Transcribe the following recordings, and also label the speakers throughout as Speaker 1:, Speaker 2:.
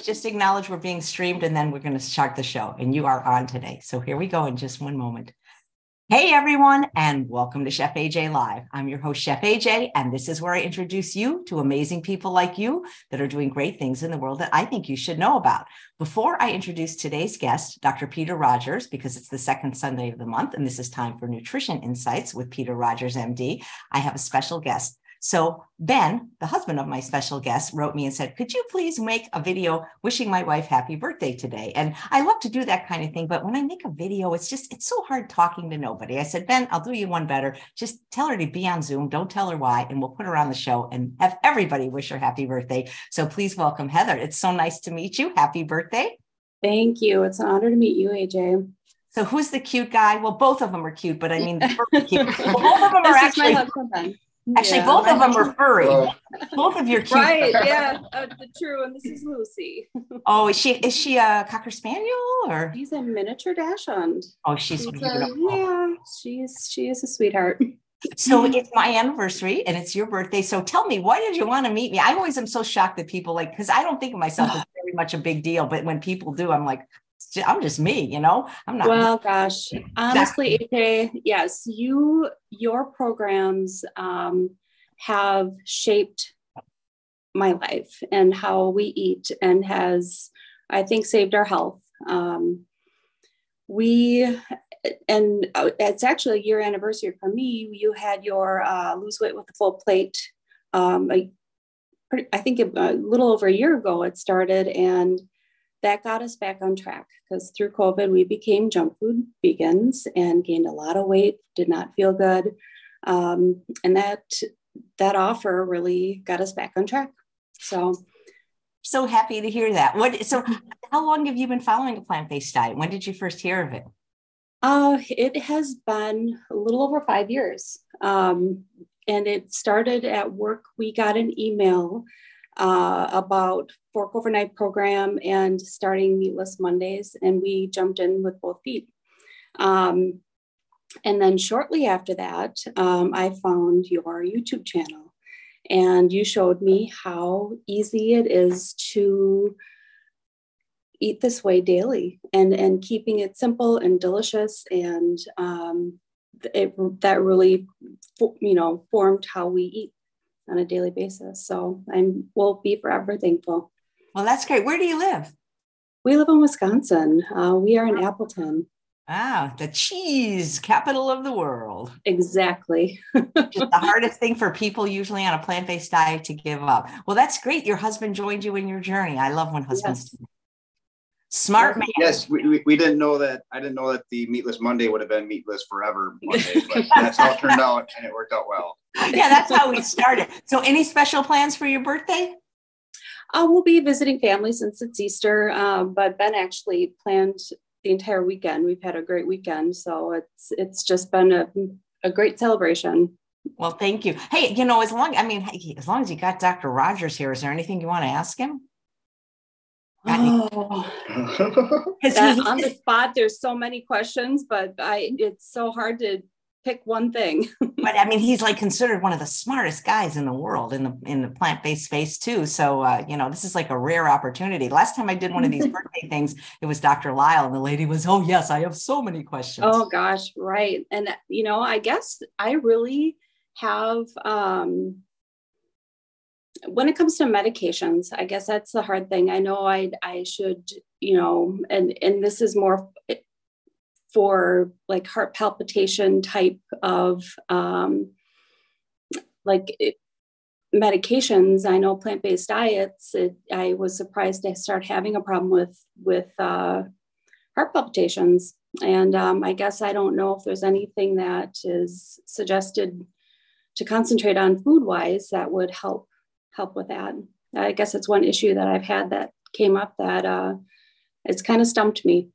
Speaker 1: just acknowledge we're being streamed and then we're going to start the show. And you are on today. So here we go in just one moment. Hey everyone, and welcome to Chef AJ Live. I'm your host, Chef AJ, and this is where I introduce you to amazing people like you that are doing great things in the world that I think you should know about. Before I introduce today's guest, Dr. Peter Rogers, because it's the second Sunday of the month, and this is time for Nutrition Insights with Peter Rogers, MD, I have a special guest. So Ben, the husband of my special guest, wrote me and said, Could you please make a video wishing my wife happy birthday today? And I love to do that kind of thing. But when I make a video, it's just, it's so hard talking to nobody. I said, Ben, I'll do you one better. Just tell her to be on Zoom. Don't tell her why. And we'll put her on the show and have everybody wish her happy birthday. So please welcome Heather. It's so nice to meet you. Happy birthday.
Speaker 2: Thank you. It's an honor to meet you, AJ.
Speaker 1: So who's the cute guy? Well, both of them are cute, but I mean, cute. Well, both of them are actually. Actually, yeah, both of them are furry. both of your cute.
Speaker 2: Right? Yeah, uh, the true. And this is Lucy.
Speaker 1: oh, is she is she a cocker spaniel or?
Speaker 2: She's a miniature dachshund.
Speaker 1: Oh, she's, she's beautiful.
Speaker 2: A, yeah, she's she is a sweetheart.
Speaker 1: So it's my anniversary and it's your birthday. So tell me, why did you want to meet me? I always am so shocked that people like because I don't think of myself as very much a big deal, but when people do, I'm like, I'm just me, you know. I'm not.
Speaker 2: Well, gosh, honestly, AJ, yes, you your programs um, have shaped my life and how we eat, and has I think saved our health. Um, we and uh, it's actually a year anniversary for me. You had your uh, lose weight with the full plate. Um, a, I think a, a little over a year ago it started, and that got us back on track because through COVID, we became junk food vegans and gained a lot of weight, did not feel good. Um, and that that offer really got us back on track. So
Speaker 1: so happy to hear that. What so how long have you been following a plant-based diet? When did you first hear of it?
Speaker 2: Uh, it has been a little over five years. Um, and it started at work. We got an email uh, about Forks Over Knives program and starting Meatless Mondays, and we jumped in with both feet. Um, and then shortly after that, um, I found your YouTube channel, and you showed me how easy it is to eat this way daily and and keeping it simple and delicious and um, it, that really you know formed how we eat on a daily basis. So I'm will be forever thankful.
Speaker 1: Well, that's great. Where do you live?
Speaker 2: We live in Wisconsin. Uh, we are in Appleton.
Speaker 1: Ah, the cheese capital of the world.
Speaker 2: Exactly.
Speaker 1: the hardest thing for people usually on a plant based diet to give up. Well, that's great. Your husband joined you in your journey. I love when husbands yes. Smart man.
Speaker 3: Yes, we, we, we, didn't know that. I didn't know that the meatless Monday would have been meatless forever Monday, but that's how it turned out, and it worked out well.
Speaker 1: Yeah, that's how we started. So, any special plans for your birthday?
Speaker 2: Uh, we'll be visiting family since it's Easter, um, but Ben actually planned the entire weekend. We've had a great weekend, so it's it's just been a, a great celebration.
Speaker 1: Well, thank you. Hey, you know, as long I mean, as long as you got Dr. Rogers here, is there anything you want to ask him?
Speaker 2: Oh, that, on the spot, there's so many questions, but I it's so hard to pick one thing.
Speaker 1: but I mean, he's like considered one of the smartest guys in the world in the in the plant based space too. So uh, you know, this is like a rare opportunity. Last time I did one of these birthday things, it was Dr. Lyle, and the lady was, "Oh yes, I have so many questions."
Speaker 2: Oh gosh, right. And you know, I guess I really have um when it comes to medications, I guess that's the hard thing. I know I I should, you know, and and this is more for like heart palpitation type of um, like it, medications. I know plant based diets. It, I was surprised to start having a problem with with uh, heart palpitations, and um, I guess I don't know if there's anything that is suggested to concentrate on food wise that would help help with that. I guess it's one issue that I've had that came up that uh, it's kind of stumped me.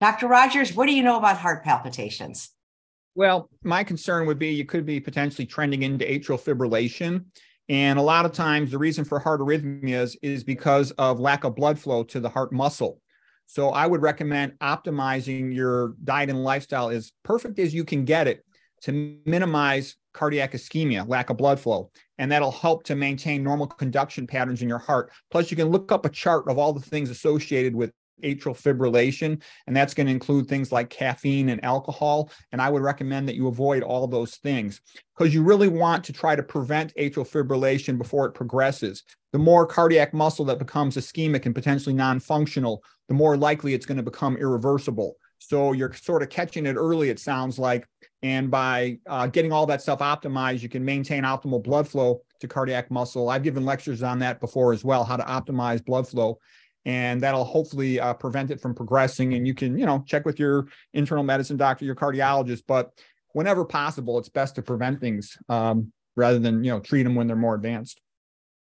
Speaker 1: Dr. Rogers, what do you know about heart palpitations?
Speaker 4: Well, my concern would be you could be potentially trending into atrial fibrillation. And a lot of times, the reason for heart arrhythmias is because of lack of blood flow to the heart muscle. So, I would recommend optimizing your diet and lifestyle as perfect as you can get it to minimize cardiac ischemia, lack of blood flow. and that'll help to maintain normal conduction patterns in your heart. Plus, you can look up a chart of all the things associated with atrial fibrillation, and that's going to include things like caffeine and alcohol. And I would recommend that you avoid all those things because you really want to try to prevent atrial fibrillation before it progresses. The more cardiac muscle that becomes ischemic and potentially non functional, the more likely it's going to become irreversible. So you're sort of catching it early, it sounds like. And by uh, getting all that stuff optimized, you can maintain optimal blood flow to cardiac muscle. I've given lectures on that before as well, how to optimize blood flow and that'll hopefully uh, prevent it from progressing. And you can, you know, check with your internal medicine doctor, your cardiologist, but whenever possible, it's best to prevent things um, rather than, you know, treat them when they're more advanced.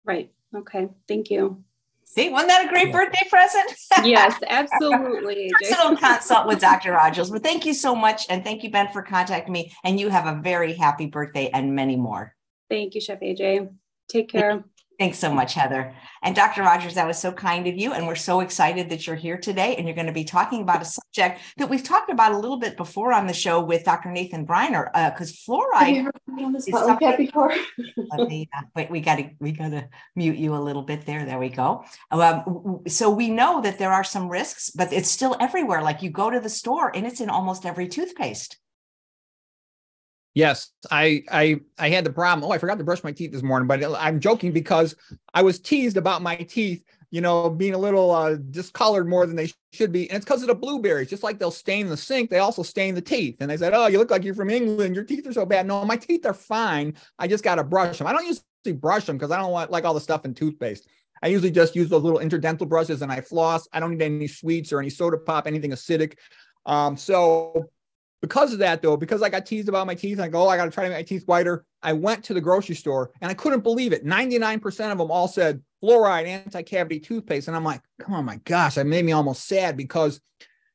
Speaker 2: Right. Okay. Thank you.
Speaker 1: See, wasn't that a great birthday present?
Speaker 2: yes, absolutely.
Speaker 1: Personal consult with Dr. Rogers. But thank you so much. And thank you, Ben, for contacting me. And you have a very happy birthday and many more.
Speaker 2: Thank you, Chef AJ. Take care.
Speaker 1: Thanks so much, Heather. And Dr. Rogers, that was so kind of you. And we're so excited that you're here today. And you're going to be talking about a subject that we've talked about a little bit before on the show with Dr. Nathan Briner, because uh, fluoride.
Speaker 2: is like that before?
Speaker 1: wait, we got to we got to mute you a little bit there. There we go. Um, so we know that there are some risks, but it's still everywhere. Like you go to the store and it's in almost every toothpaste.
Speaker 4: Yes, I I I had the problem. Oh, I forgot to brush my teeth this morning, but I'm joking because I was teased about my teeth, you know, being a little uh, discolored more than they should be, and it's because of the blueberries. Just like they'll stain the sink, they also stain the teeth. And they said, "Oh, you look like you're from England. Your teeth are so bad." No, my teeth are fine. I just got to brush them. I don't usually brush them because I don't want like all the stuff in toothpaste. I usually just use those little interdental brushes and I floss. I don't need any sweets or any soda pop, anything acidic. Um, so because of that, though, because I got teased about my teeth, I go, oh, I got to try to make my teeth whiter. I went to the grocery store and I couldn't believe it. 99% of them all said fluoride anti cavity toothpaste. And I'm like, come on, my gosh, that made me almost sad because,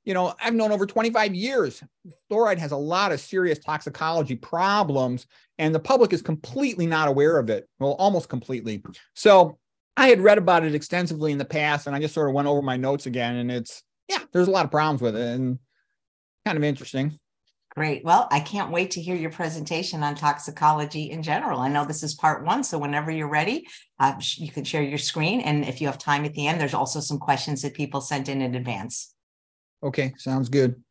Speaker 4: you know, I've known over 25 years fluoride has a lot of serious toxicology problems, and the public is completely not aware of it. Well, almost completely. So I had read about it extensively in the past, and I just sort of went over my notes again. And it's, yeah, there's a lot of problems with it and kind of interesting.
Speaker 1: Great. Well, I can't wait to hear your presentation on toxicology in general. I know this is part one, so whenever you're ready, uh, you can share your screen. And if you have time at the end, there's also some questions that people sent in in advance.
Speaker 4: Okay, sounds good.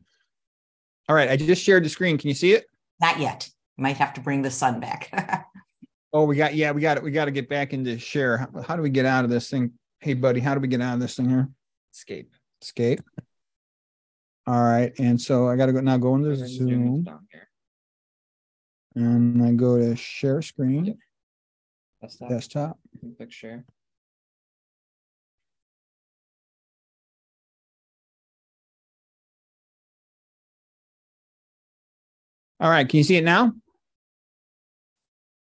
Speaker 4: All right, I just shared the screen. Can you see it?
Speaker 1: Not yet. You might have to bring the sun back.
Speaker 4: oh, we got yeah, we got it. We got to get back into share. How, how do we get out of this thing? Hey, buddy, how do we get out of this thing here?
Speaker 5: Escape.
Speaker 4: Escape. All right. And so I got to go now go into Zoom. down here And I go to share screen. Yep.
Speaker 5: Desktop.
Speaker 4: Desktop.
Speaker 5: Click share.
Speaker 4: All right. Can you see it now?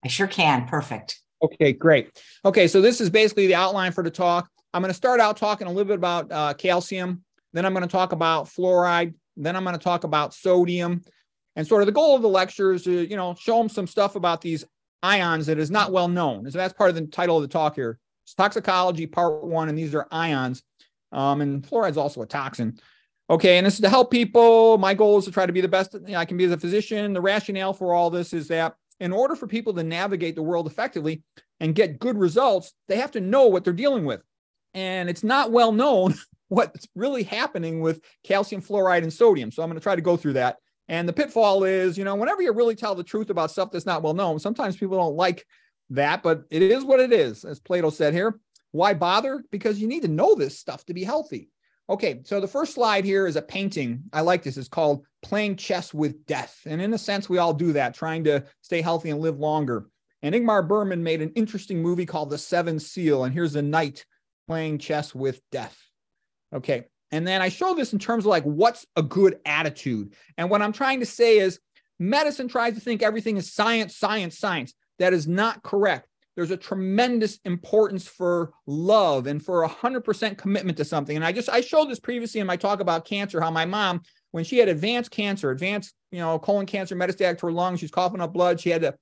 Speaker 1: I sure can. Perfect.
Speaker 4: Okay, great. Okay, so this is basically the outline for the talk. I'm going to start out talking a little bit about uh, calcium, then I'm going to talk about fluoride. Then I'm going to talk about sodium. And sort of the goal of the lecture is to, you know, show them some stuff about these ions that is not well known. So that's part of the title of the talk here. It's toxicology part one, and these are ions. Um, and fluoride is also a toxin. Okay, and this is to help people. My goal is to try to be the best I can be as a physician. The rationale for all this is that in order for people to navigate the world effectively and get good results, they have to know what they're dealing with. And it's not well known what's really happening with calcium fluoride and sodium. So I'm going to try to go through that. And the pitfall is, you know, whenever you really tell the truth about stuff that's not well known, sometimes people don't like that, but it is what it is, as Plato said here. Why bother? Because you need to know this stuff to be healthy. Okay, so the first slide here is a painting. I like this. It's called Playing Chess with Death. And in a sense, we all do that, trying to stay healthy and live longer. And Ingmar Bergman made an interesting movie called The Seventh Seal. And here's a knight playing chess with death. Okay. And then I show this in terms of like what's a good attitude. And what I'm trying to say is medicine tries to think everything is science, science, science. That is not correct. There's a tremendous importance for love and for a 100% commitment to something. And I just, I showed this previously in my talk about cancer, how my mom, when she had advanced cancer, advanced, you know, colon cancer, metastatic to her lungs, she's coughing up blood. She had to,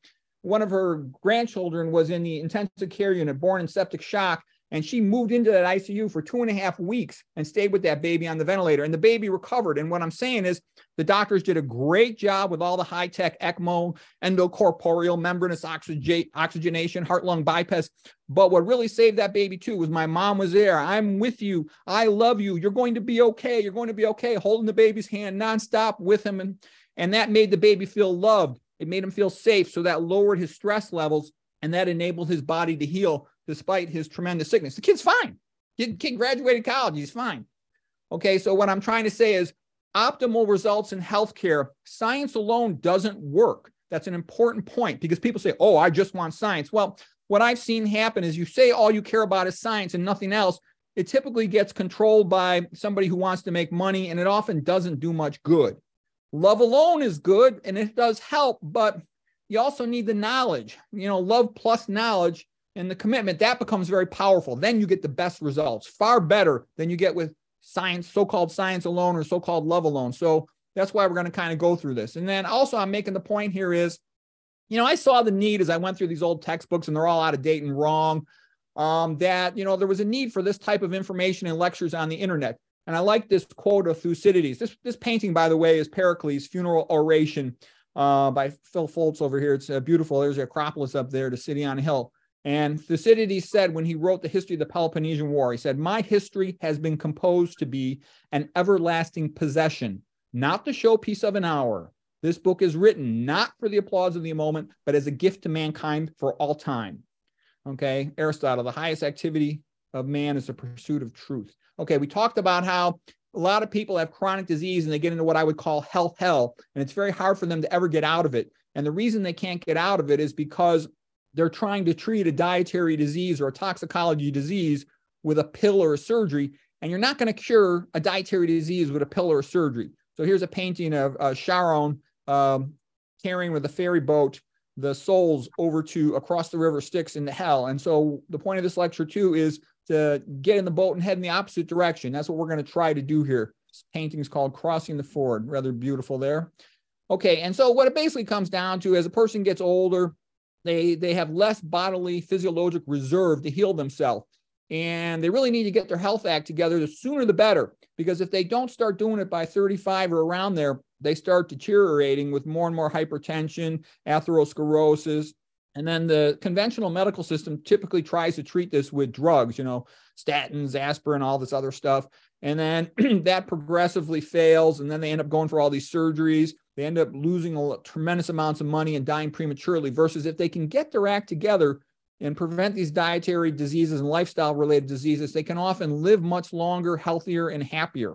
Speaker 4: one of her grandchildren was in the intensive care unit, born in septic shock And she moved into that ICU for two and a half weeks and stayed with that baby on the ventilator. And the baby recovered. And what I'm saying is the doctors did a great job with all the high tech ECMO, endocorporeal membranous oxygenation, heart lung bypass. But what really saved that baby too was my mom was there. I'm with you. I love you. You're going to be okay. You're going to be okay. Holding the baby's hand nonstop with him. And, and that made the baby feel loved. It made him feel safe. So that lowered his stress levels and that enabled his body to heal despite his tremendous sickness. The kid's fine. Kid, kid graduated college. He's fine. Okay. So what I'm trying to say is optimal results in healthcare, science alone doesn't work. That's an important point because people say, oh, I just want science. Well, what I've seen happen is you say all you care about is science and nothing else. It typically gets controlled by somebody who wants to make money, and it often doesn't do much good. Love alone is good and it does help, but you also need the knowledge. You know, love plus knowledge and the commitment that becomes very powerful. Then you get the best results, far better than you get with science, so called science alone or so called love alone. So that's why we're going to kind of go through this. And then also, I'm making the point here is, you know, I saw the need as I went through these old textbooks and they're all out of date and wrong. Um, that you know there was a need for this type of information and lectures on the internet. And I like this quote of Thucydides. This this painting, by the way, is Pericles' funeral oration uh, by Phil Foltz over here. It's uh, beautiful. There's the Acropolis up there, the city on a hill. And Thucydides said when he wrote the history of the Peloponnesian War, he said, My history has been composed to be an everlasting possession, not the showpiece of an hour. This book is written not for the applause of the moment, but as a gift to mankind for all time. Okay, Aristotle, the highest activity of man is the pursuit of truth. Okay, we talked about how a lot of people have chronic disease and they get into what I would call health hell, and it's very hard for them to ever get out of it. And the reason they can't get out of it is because they're trying to treat a dietary disease or a toxicology disease with a pill or a surgery, and you're not going to cure a dietary disease with a pill or a surgery. So here's a painting of uh, Charon um, carrying with a ferry boat the souls over to across the river Styx into hell. And so the point of this lecture too is to get in the boat and head in the opposite direction. That's what we're going to try to do here. This painting is called Crossing the Ford, rather beautiful there. Okay, and so what it basically comes down to as a person gets older, they they have less bodily physiologic reserve to heal themselves. And they really need to get their health act together. The sooner the better because if they don't start doing it by 35 or around there they start deteriorating with more and more hypertension atherosclerosis. And then the conventional medical system typically tries to treat this with drugs you know statins aspirin all this other stuff. And then that progressively fails and then they end up going for all these surgeries they end up losing a tremendous amounts of money and dying prematurely versus if they can get their act together and prevent these dietary diseases and lifestyle related diseases they can often live much longer healthier and happier.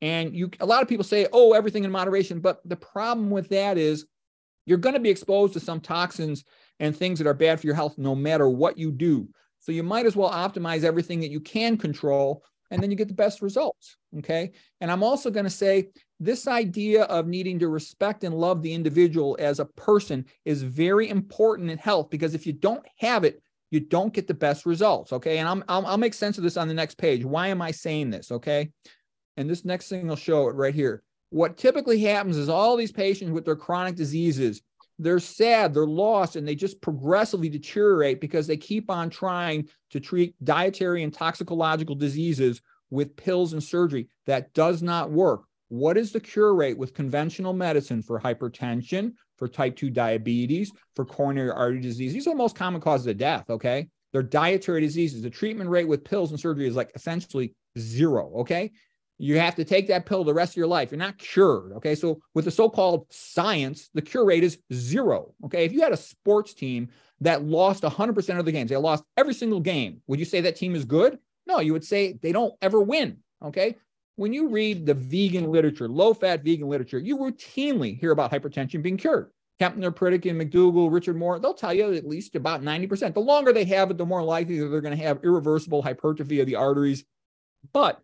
Speaker 4: And you a lot of people say oh everything in moderation but the problem with that is you're going to be exposed to some toxins and things that are bad for your health no matter what you do. So you might as well optimize everything that you can control and then you get the best results. Okay. And I'm also going to say this idea of needing to respect and love the individual as a person is very important in health because if you don't have it, you don't get the best results. Okay. And I'm, I'll, I'll make sense of this on the next page. Why am I saying this? Okay. And this next thing will show it right here. What typically happens is all these patients with their chronic diseases, they're sad, they're lost, and they just progressively deteriorate because they keep on trying to treat dietary and toxicological diseases with pills and surgery. That does not work. What is the cure rate with conventional medicine for hypertension, for type 2 diabetes, for coronary artery disease? These are the most common causes of death, okay? They're dietary diseases. The treatment rate with pills and surgery is like essentially zero, okay? You have to take that pill the rest of your life. You're not cured. Okay. So with the so-called science, the cure rate is zero. Okay. If you had a sports team that lost 100% of the games, they lost every single game, would you say that team is good? No, you would say they don't ever win. Okay. When you read the vegan literature, low fat vegan literature, you routinely hear about hypertension being cured. Kempner, Pritikin, McDougall, Richard Moore, they'll tell you at least about 90%. The longer they have it, the more likely that they're going to have irreversible hypertrophy of the arteries. But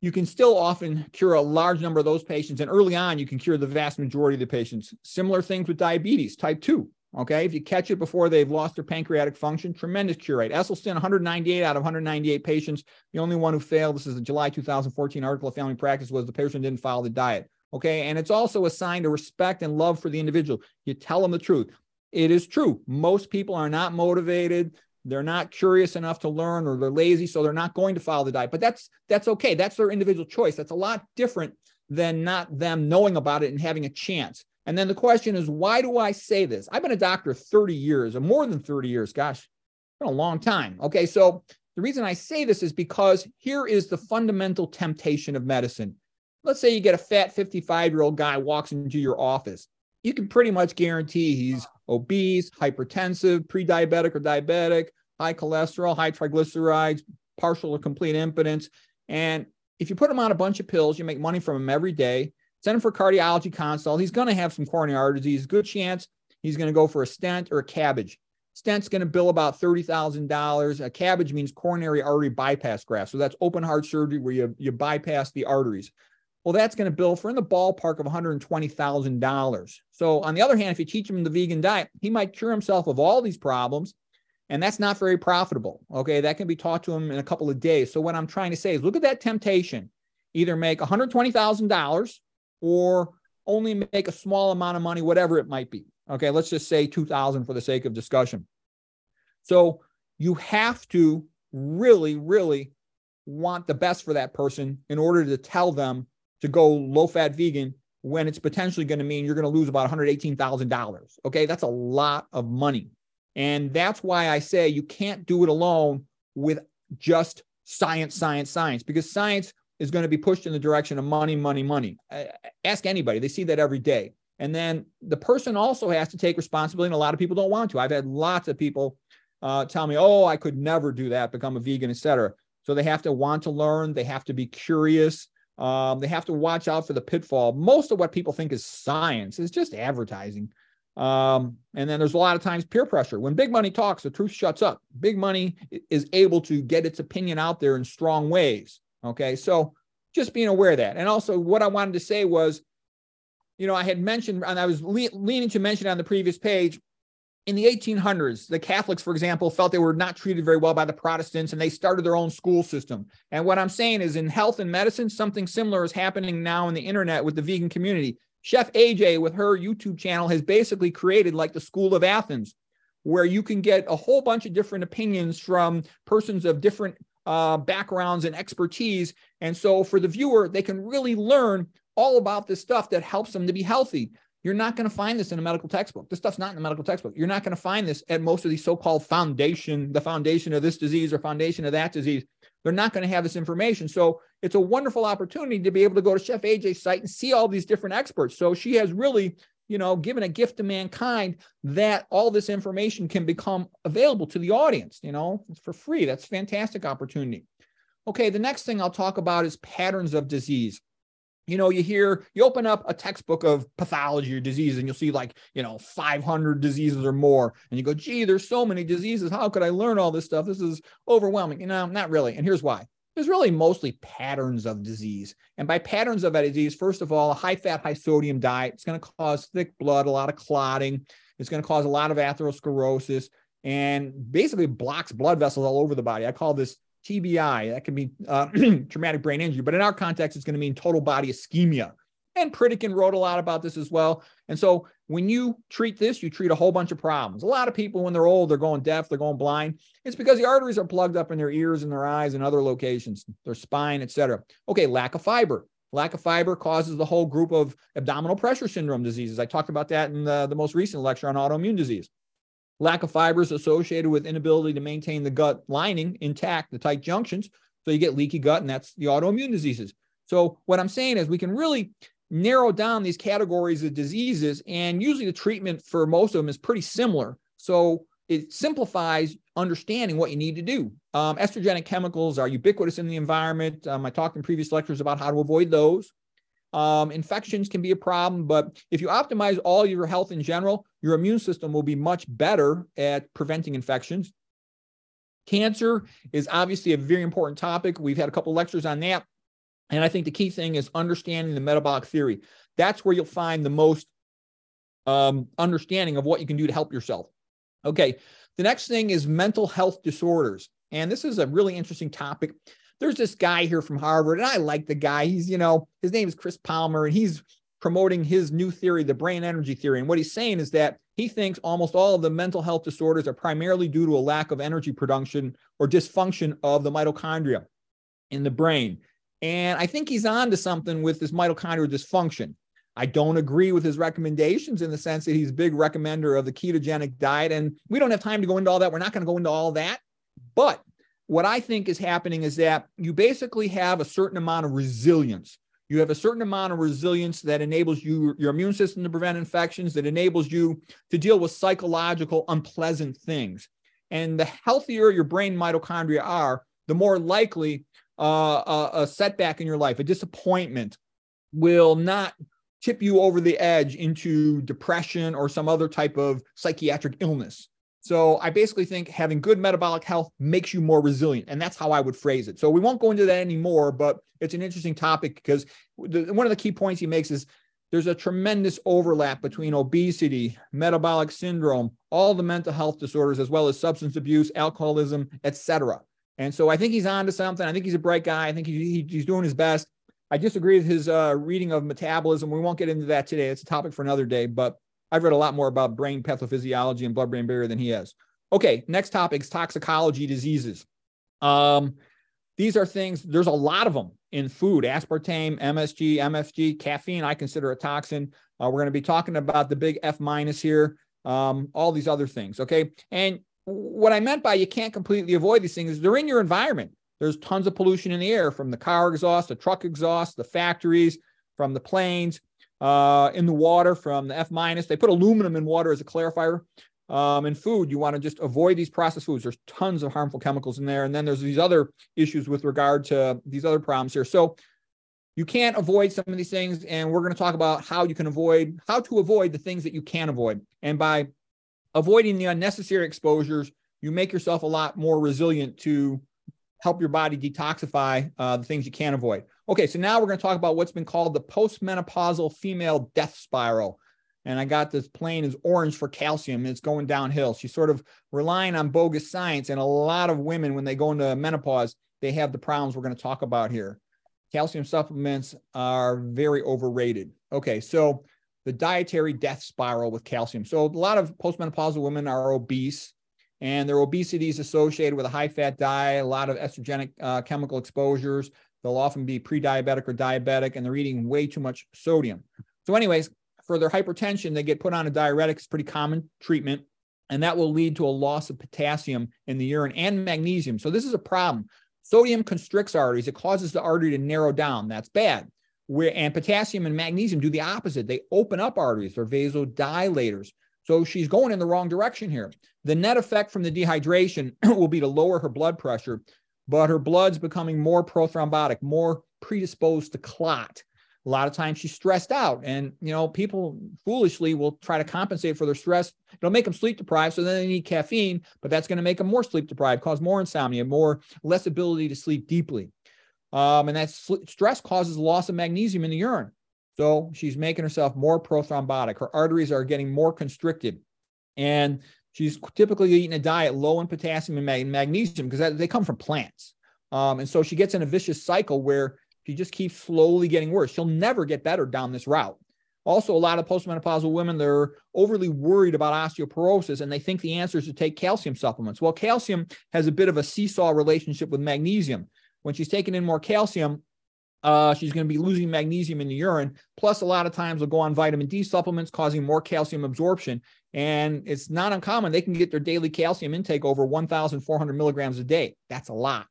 Speaker 4: you can still often cure a large number of those patients. And early on, you can cure the vast majority of the patients. Similar things with diabetes, type 2. Okay. If you catch it before they've lost their pancreatic function, tremendous cure rate. Esselstyn, 198 out of 198 patients. The only one who failed, this is a July 2014 article of Family Practice, was the patient didn't follow the diet. Okay. And it's also a sign of respect and love for the individual. You tell them the truth. It is true. Most people are not motivated they're not curious enough to learn or they're lazy so they're not going to follow the diet. But that's that's okay. That's their individual choice. That's a lot different than not them knowing about it and having a chance. And then the question is why do i say this? I've been a doctor 30 years or more than 30 years gosh it's been a long time. Okay so the reason i say this is because here is the fundamental temptation of medicine. Let's say you get a fat 55 year old guy walks into your office you can pretty much guarantee he's obese, hypertensive, pre-diabetic or diabetic, high cholesterol, high triglycerides, partial or complete impotence. And if you put him on a bunch of pills, you make money from him every day. Send him for cardiology consult. He's going to have some coronary artery disease. Good chance he's going to go for a stent or a cabbage. Stent's going to bill about $30,000. A cabbage means coronary artery bypass graft. So that's open heart surgery where you, you bypass the arteries. Well, that's going to bill for in the ballpark of $120,000. So, on the other hand, if you teach him the vegan diet, he might cure himself of all these problems. And that's not very profitable. Okay. That can be taught to him in a couple of days. So, what I'm trying to say is look at that temptation either make $120,000 or only make a small amount of money, whatever it might be. Okay. Let's just say $2,000 for the sake of discussion. So, you have to really, really want the best for that person in order to tell them to go low fat vegan when it's potentially going to mean you're going to lose about $118,000. Okay. That's a lot of money. And that's why I say you can't do it alone with just science, science, science, because science is going to be pushed in the direction of money, money, money. Ask anybody, they see that every day. And then the person also has to take responsibility, and a lot of people don't want to. I've had lots of people uh, tell me, oh, I could never do that, become a vegan, etc. So they have to want to learn, they have to be curious, um, they have to watch out for the pitfall. Most of what people think is science is just advertising. Um, and then there's a lot of times peer pressure. When big money talks, the truth shuts up. Big money is able to get its opinion out there in strong ways. Okay. So just being aware of that. And also, what I wanted to say was, you know, I had mentioned, and I was le- leaning to mention on the previous page, in the 1800s, the Catholics, for example, felt they were not treated very well by the Protestants and they started their own school system. And what I'm saying is, in health and medicine, something similar is happening now in the internet with the vegan community. Chef AJ, with her YouTube channel, has basically created like the School of Athens, where you can get a whole bunch of different opinions from persons of different uh, backgrounds and expertise. And so for the viewer, they can really learn all about this stuff that helps them to be healthy. You're not going to find this in a medical textbook. This stuff's not in a medical textbook. You're not going to find this at most of these so-called foundation, the foundation of this disease or foundation of that disease. They're not going to have this information. So it's a wonderful opportunity to be able to go to Chef AJ's site and see all these different experts. So she has really, you know, given a gift to mankind that all this information can become available to the audience, you know, for free. That's fantastic opportunity. Okay, the next thing I'll talk about is patterns of disease you know, you hear, you open up a textbook of pathology or disease and you'll see like, you know, 500 diseases or more. And you go, gee, there's so many diseases. How could I learn all this stuff? This is overwhelming. You know, not really. And here's why. There's really mostly patterns of disease. And by patterns of a disease, first of all, a high fat, high sodium diet, it's going to cause thick blood, a lot of clotting. It's going to cause a lot of atherosclerosis and basically blocks blood vessels all over the body. I call this TBI. That can be uh, traumatic brain injury, but in our context, it's going to mean total body ischemia. And Pritikin wrote a lot about this as well. And so when you treat this, you treat a whole bunch of problems. A lot of people, when they're old, they're going deaf, they're going blind. It's because the arteries are plugged up in their ears and their eyes and other locations, their spine, etc. Okay, lack of fiber. Lack of fiber causes the whole group of abdominal pressure syndrome diseases. I talked about that in the, the most recent lecture on autoimmune disease. Lack of fibers associated with inability to maintain the gut lining intact, the tight junctions. So you get leaky gut, and that's the autoimmune diseases. So what I'm saying is we can really narrow down these categories of diseases, and usually the treatment for most of them is pretty similar. So it simplifies understanding what you need to do. Um, estrogenic chemicals are ubiquitous in the environment. Um, I talked in previous lectures about how to avoid those. Um, infections can be a problem, but if you optimize all your health in general, your immune system will be much better at preventing infections. Cancer is obviously a very important topic. We've had a couple lectures on that. And I think the key thing is understanding the metabolic theory. That's where you'll find the most um, understanding of what you can do to help yourself. Okay. The next thing is mental health disorders. And this is a really interesting topic there's this guy here from Harvard, and I like the guy. He's, you know, his name is Chris Palmer, and he's promoting his new theory, the brain energy theory. And what he's saying is that he thinks almost all of the mental health disorders are primarily due to a lack of energy production or dysfunction of the mitochondria in the brain. And I think he's on to something with this mitochondrial dysfunction. I don't agree with his recommendations in the sense that he's a big recommender of the ketogenic diet. And we don't have time to go into all that. We're not going to go into all that. But what I think is happening is that you basically have a certain amount of resilience. You have a certain amount of resilience that enables you your immune system to prevent infections, that enables you to deal with psychological unpleasant things. And the healthier your brain mitochondria are, the more likely uh, a, a setback in your life, a disappointment, will not tip you over the edge into depression or some other type of psychiatric illness. So I basically think having good metabolic health makes you more resilient. And that's how I would phrase it. So we won't go into that anymore, but it's an interesting topic because the, one of the key points he makes is there's a tremendous overlap between obesity, metabolic syndrome, all the mental health disorders, as well as substance abuse, alcoholism, etc. And so I think he's on to something. I think he's a bright guy. I think he, he's doing his best. I disagree with his uh, reading of metabolism. We won't get into that today. It's a topic for another day, but I've read a lot more about brain pathophysiology and blood brain barrier than he has. Okay, next topic is toxicology diseases. Um, these are things, there's a lot of them in food aspartame, MSG, MFG, caffeine, I consider a toxin. Uh, we're going to be talking about the big F minus here, um, all these other things. Okay. And what I meant by you can't completely avoid these things is they're in your environment. There's tons of pollution in the air from the car exhaust, the truck exhaust, the factories, from the planes, uh, in the water from the F minus. They put aluminum in water as a clarifier. Um, in food, you want to just avoid these processed foods. There's tons of harmful chemicals in there. And then there's these other issues with regard to these other problems here. So you can't avoid some of these things. And we're going to talk about how you can avoid, how to avoid the things that you can avoid. And by avoiding the unnecessary exposures, you make yourself a lot more resilient to help your body detoxify uh, the things you can't avoid. Okay, so now we're going to talk about what's been called the postmenopausal female death spiral. And I got this plane is orange for calcium. It's going downhill. She's sort of relying on bogus science. And a lot of women, when they go into menopause, they have the problems we're going to talk about here. Calcium supplements are very overrated. Okay, so the dietary death spiral with calcium. So a lot of postmenopausal women are obese and their obesity is associated with a high fat diet, a lot of estrogenic uh, chemical exposures. They'll often be pre diabetic or diabetic, and they're eating way too much sodium. So, anyways, for their hypertension, they get put on a diuretic. It's pretty common treatment, and that will lead to a loss of potassium in the urine and magnesium. So, this is a problem. Sodium constricts arteries, it causes the artery to narrow down. That's bad. Where, and potassium and magnesium do the opposite. They open up arteries, they're vasodilators. So she's going in the wrong direction here. The net effect from the dehydration will be to lower her blood pressure, but her blood's becoming more prothrombotic, more predisposed to clot. A lot of times she's stressed out, and you know people foolishly will try to compensate for their stress. It'll make them sleep deprived, so then they need caffeine, but that's going to make them more sleep deprived, cause more insomnia, more less ability to sleep deeply. Um, and that stress causes loss of magnesium in the urine. So she's making herself more prothrombotic. Her arteries are getting more constricted. And she's typically eating a diet low in potassium and magnesium because they come from plants. Um, and so she gets in a vicious cycle where she just keeps slowly getting worse. She'll never get better down this route. Also, a lot of postmenopausal women, they're overly worried about osteoporosis and they think the answer is to take calcium supplements. Well, calcium has a bit of a seesaw relationship with magnesium. When she's taking in more calcium, uh, she's going to be losing magnesium in the urine. Plus, a lot of times they'll go on vitamin D supplements, causing more calcium absorption. And it's not uncommon. They can get their daily calcium intake over 1,400 milligrams a day. That's a lot.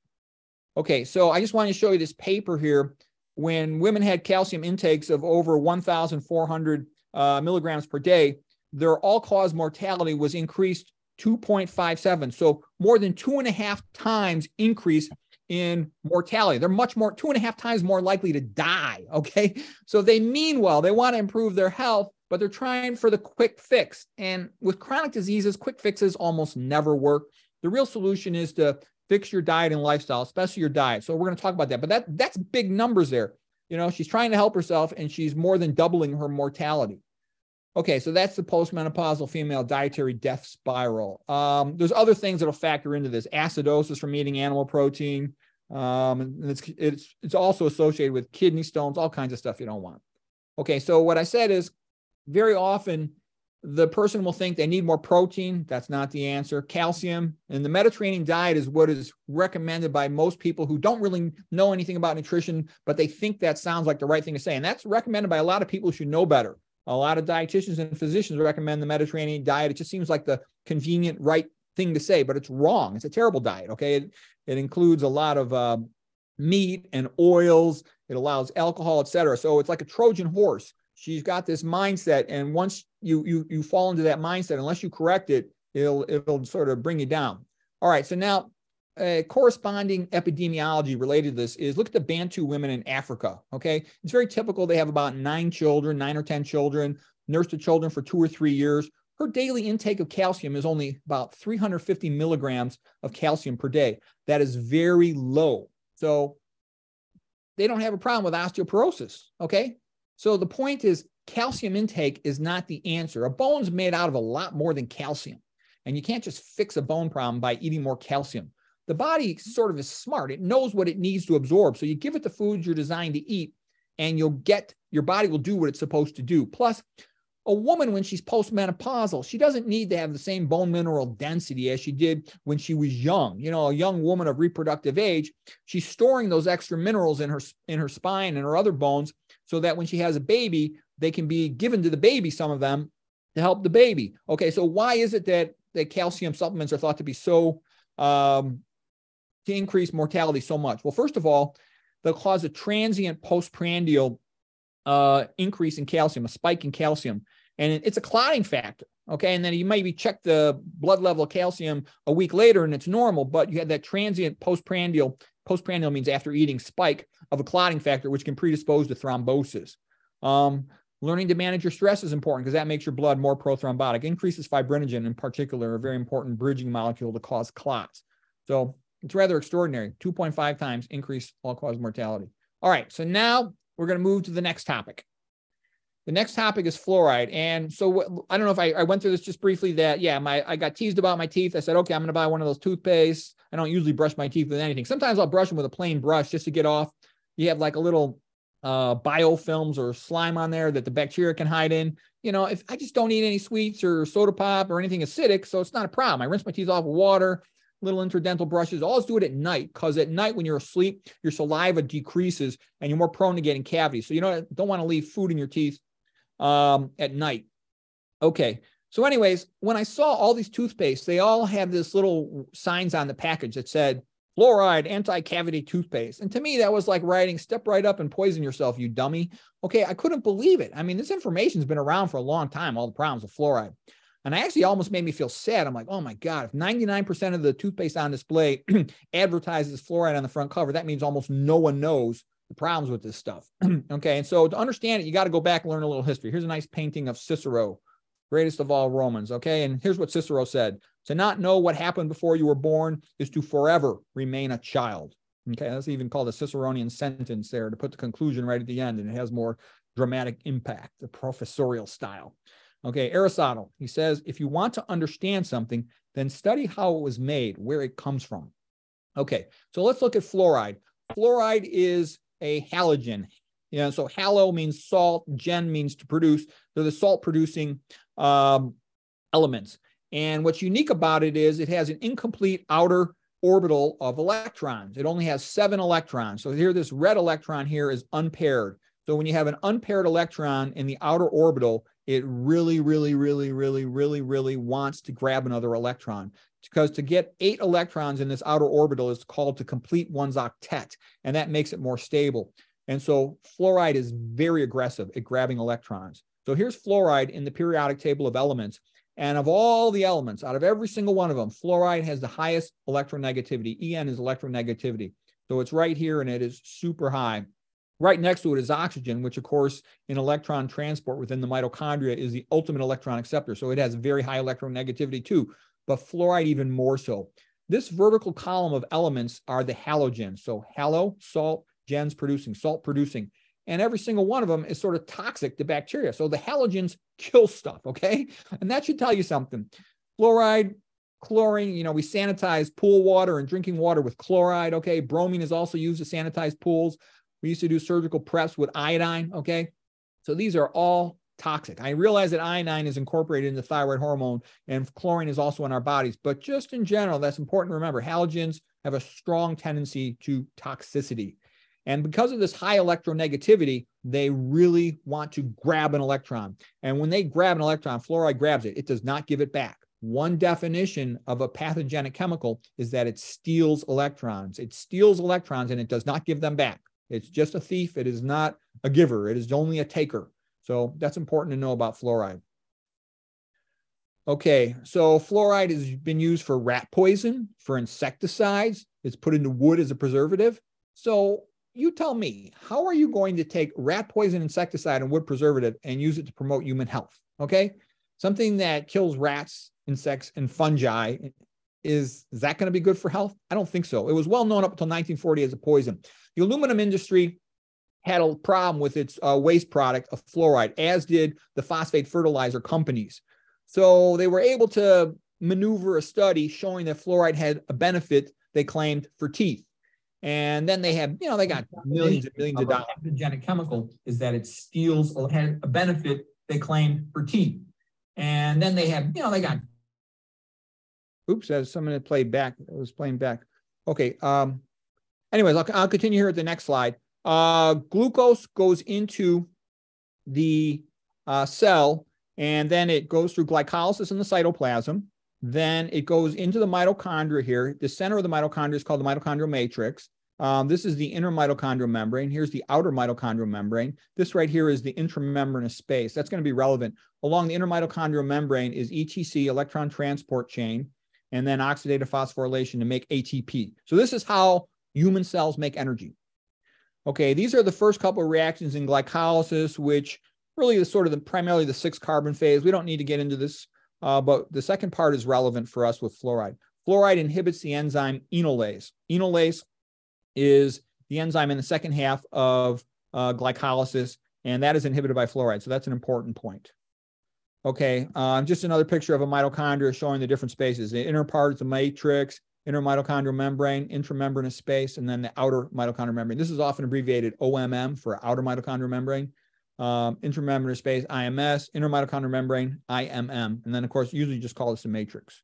Speaker 4: Okay, so I just wanted to show you this paper here. When women had calcium intakes of over 1,400 uh, milligrams per day, their all cause mortality was increased 2.57. So more than two and a half times increase in mortality. They're much more, two and a half times more likely to die. Okay. So they mean well, they want to improve their health, but they're trying for the quick fix. And with chronic diseases, quick fixes almost never work. The real solution is to fix your diet and lifestyle, especially your diet. So we're going to talk about that, but that that's big numbers there. You know, she's trying to help herself and she's more than doubling her mortality. Okay, so that's the postmenopausal female dietary death spiral. Um, there's other things that'll factor into this: acidosis from eating animal protein. Um, and it's it's it's also associated with kidney stones, all kinds of stuff you don't want. Okay, so what I said is very often the person will think they need more protein. That's not the answer. Calcium and the Mediterranean diet is what is recommended by most people who don't really know anything about nutrition, but they think that sounds like the right thing to say. And that's recommended by a lot of people who should know better. A lot of dietitians and physicians recommend the Mediterranean diet. It just seems like the convenient, right thing to say, but it's wrong. It's a terrible diet. Okay. It, it includes a lot of uh, meat and oils. It allows alcohol, etc. So it's like a Trojan horse she's got this mindset and once you you you fall into that mindset unless you correct it it'll it'll sort of bring you down all right so now uh, corresponding epidemiology related to this is look at the bantu women in africa okay it's very typical they have about nine children nine or ten children nurse the children for two or three years her daily intake of calcium is only about 350 milligrams of calcium per day that is very low so they don't have a problem with osteoporosis okay so the point is calcium intake is not the answer. A bone's made out of a lot more than calcium. And you can't just fix a bone problem by eating more calcium. The body sort of is smart. It knows what it needs to absorb. So you give it the foods you're designed to eat and you'll get your body will do what it's supposed to do. Plus, a woman when she's postmenopausal, she doesn't need to have the same bone mineral density as she did when she was young. You know, a young woman of reproductive age, she's storing those extra minerals in her in her spine and her other bones so that when she has a baby, they can be given to the baby, some of them, to help the baby. Okay, so why is it that, that calcium supplements are thought to be so, um, to increase mortality so much? Well, first of all, they'll cause a transient postprandial uh, increase in calcium, a spike in calcium, and it's a clotting factor. Okay, and then you maybe check the blood level of calcium a week later and it's normal, but you had that transient postprandial Postprandial means after eating spike of a clotting factor, which can predispose to thrombosis. Um, learning to manage your stress is important because that makes your blood more prothrombotic. Increases fibrinogen, in particular, a very important bridging molecule to cause clots. So it's rather extraordinary. 2.5 times increase all cause mortality. All right, so now we're going to move to the next topic. The next topic is fluoride. And so I don't know if I, I, went through this just briefly that, yeah, my I got teased about my teeth. I said, okay, I'm going to buy one of those toothpastes. I don't usually brush my teeth with anything. Sometimes I'll brush them with a plain brush just to get off. You have like a little uh, biofilms or slime on there that the bacteria can hide in. You know, if I just don't eat any sweets or soda pop or anything acidic, so it's not a problem. I rinse my teeth off with water, little interdental brushes. Always do it at night because at night when you're asleep, your saliva decreases and you're more prone to getting cavities. So you know, don't want to leave food in your teeth um, at night. Okay. So, anyways, when I saw all these toothpaste, they all have this little signs on the package that said fluoride anti-cavity toothpaste. And to me, that was like writing step right up and poison yourself, you dummy. Okay, I couldn't believe it. I mean, this information's been around for a long time, all the problems with fluoride. And I actually almost made me feel sad. I'm like, oh my God, if 99% of the toothpaste on display advertises fluoride on the front cover, that means almost no one knows the problems with this stuff. okay. And so to understand it, you got to go back and learn a little history. Here's a nice painting of Cicero, greatest of all Romans. Okay. And here's what Cicero said To not know what happened before you were born is to forever remain a child. Okay. That's even called a Ciceronian sentence there to put the conclusion right at the end. And it has more dramatic impact, the professorial style. Okay. Aristotle, he says, if you want to understand something, then study how it was made, where it comes from. Okay. So let's look at fluoride. Fluoride is a halogen. Know, so halo means salt, gen means to produce. They're the salt producing um, elements. And what's unique about it is it has an incomplete outer orbital of electrons. It only has seven electrons. So here, this red electron here is unpaired. So when you have an unpaired electron in the outer orbital, it really, really, really, really, really, really wants to grab another electron because to get eight electrons in this outer orbital is called to complete one's octet, and that makes it more stable. And so fluoride is very aggressive at grabbing electrons. So here's fluoride in the periodic table of elements. And of all the elements, out of every single one of them, fluoride has the highest electronegativity. En is electronegativity. So it's right here and it is super high. Right next to it is oxygen, which, of course, in electron transport within the mitochondria is the ultimate electron acceptor. So it has very high electronegativity too but fluoride even more so. This vertical column of elements are the halogens. So halo, salt, gens producing, salt producing. And every single one of them is sort of toxic to bacteria. So the halogens kill stuff, okay? And that should tell you something. Fluoride, chlorine, you know, we sanitize pool water and drinking water with chloride, okay? Bromine is also used to sanitize pools. We used to do surgical preps with iodine, okay? So these are all toxic. I realize that iodine is incorporated in the thyroid hormone and chlorine is also in our bodies, but just in general, that's important to remember. Halogens have a strong tendency to toxicity. And because of this high electronegativity, they really want to grab an electron. And when they grab an electron, fluoride grabs it, it does not give it back. One definition of a pathogenic chemical is that it steals electrons. It steals electrons and it does not give them back. It's just a thief. It is not a giver. It is only a taker. So that's important to know about fluoride. Okay, so fluoride has been used for rat poison, for insecticides. It's put into wood as a preservative. So you tell me, how are you going to take rat poison insecticide and wood preservative and use it to promote human health? Okay, something that kills rats insects, and fungi. Is, is that going to be good for health? I don't think so. It was well known up until 1940 as a poison. The aluminum industry had a problem with its uh, waste product of fluoride, as did the phosphate fertilizer companies. So they were able to maneuver a study showing that fluoride had a benefit they claimed for teeth. And then they had, you know, they got millions and millions of dollars. Pathogenic chemical is that it steals or had a benefit they claimed for teeth. And then they have, you know, they got Oops, as someone had played back, It was playing back. Okay. Um, anyways, I'll, I'll continue here at the next slide. Uh, glucose goes into the uh, cell and then it goes through glycolysis in the cytoplasm. Then it goes into the mitochondria here. The center of the mitochondria is called the mitochondrial matrix. Um, this is the inner mitochondrial membrane. Here's the outer mitochondrial membrane. This right here is the intramembranous space. That's going to be relevant. Along the inner mitochondrial membrane is ETC, electron transport chain and then oxidative phosphorylation to make ATP. So this is how human cells make energy. Okay, these are the first couple of reactions in glycolysis, which really is sort of the primarily the six carbon phase. We don't need to get into this, uh, but the second part is relevant for us with fluoride. Fluoride inhibits the enzyme enolase. Enolase is the enzyme in the second half of uh, glycolysis, and that is inhibited by fluoride. So that's an important point. Okay, um, just another picture of a mitochondria showing the different spaces. The inner part is the matrix, inner mitochondrial membrane, intramembranous space, and then the outer mitochondrial membrane. This is often abbreviated OMM for outer mitochondrial membrane. Um, intramembranous space, IMS, inner mitochondrial membrane, IMM. And then, of course, usually just call this the matrix.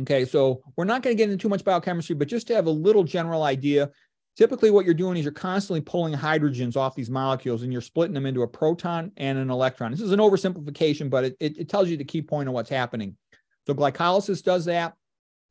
Speaker 4: Okay, so we're not going to get into too much biochemistry, but just to have a little general idea, Typically, what you're doing is you're constantly pulling hydrogens off these molecules and you're splitting them into a proton and an electron. This is an oversimplification, but it, it, it tells you the key point of what's happening. So glycolysis does that.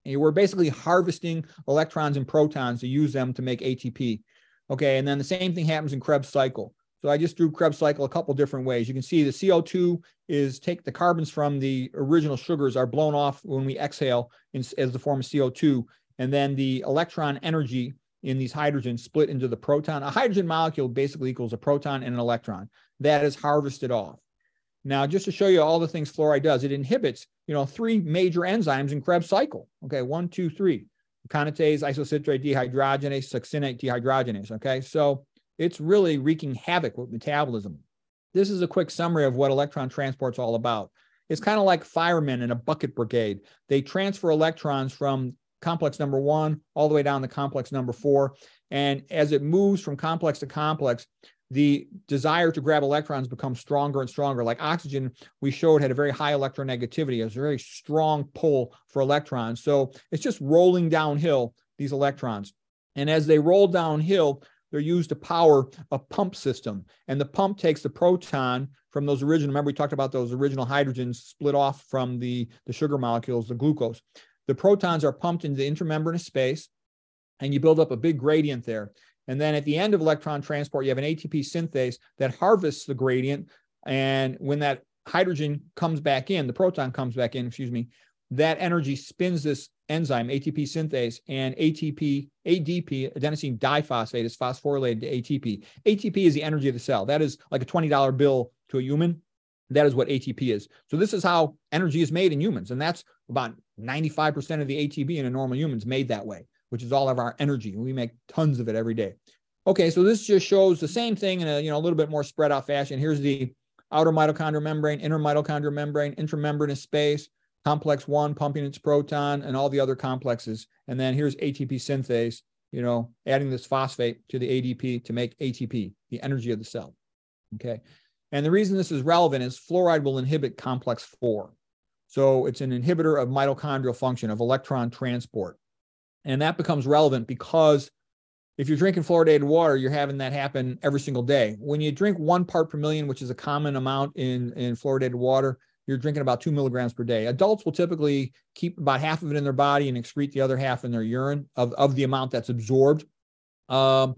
Speaker 4: And we're basically harvesting electrons and protons to use them to make ATP. Okay, and then the same thing happens in Krebs cycle. So I just drew Krebs cycle a couple different ways. You can see the CO2 is take the carbons from the original sugars are blown off when we exhale in, as the form of CO2. And then the electron energy in these hydrogens split into the proton. A hydrogen molecule basically equals a proton and an electron. That is harvested off. Now, just to show you all the things fluoride does, it inhibits, you know, three major enzymes in Krebs cycle. Okay, one, two, three. Aconitase, isocitrate dehydrogenase, succinate dehydrogenase. Okay, so it's really wreaking havoc with metabolism. This is a quick summary of what electron transport's all about. It's kind of like firemen in a bucket brigade. They transfer electrons from complex number one all the way down to complex number four. And as it moves from complex to complex, the desire to grab electrons becomes stronger and stronger. Like oxygen, we showed had a very high electronegativity, it was a very strong pull for electrons. So it's just rolling downhill, these electrons. And as they roll downhill, they're used to power a pump system. And the pump takes the proton from those original, remember we talked about those original hydrogens split off from the, the sugar molecules, the glucose. The protons are pumped into the intramembranous space, and you build up a big gradient there. And then at the end of electron transport, you have an ATP synthase that harvests the gradient. And when that hydrogen comes back in, the proton comes back in, excuse me, that energy spins this enzyme, ATP synthase, and ATP, ADP, adenosine diphosphate, is phosphorylated to ATP. ATP is the energy of the cell. That is like a $20 bill to a human. That is what ATP is. So this is how energy is made in humans. And that's about 95% of the ATP in a normal human is made that way, which is all of our energy. We make tons of it every day. Okay, so this just shows the same thing in a you know a little bit more spread out fashion. Here's the outer mitochondrial membrane, inner mitochondrial membrane, intramembranous space, complex one pumping its proton, and all the other complexes. And then here's ATP synthase, you know, adding this phosphate to the ADP to make ATP, the energy of the cell. Okay. And the reason this is relevant is fluoride will inhibit complex four. So it's an inhibitor of mitochondrial function, of electron transport. And that becomes relevant because if you're drinking fluoridated water, you're having that happen every single day. When you drink one part per million, which is a common amount in, in fluoridated water, you're drinking about two milligrams per day. Adults will typically keep about half of it in their body and excrete the other half in their urine of, of the amount that's absorbed. Um,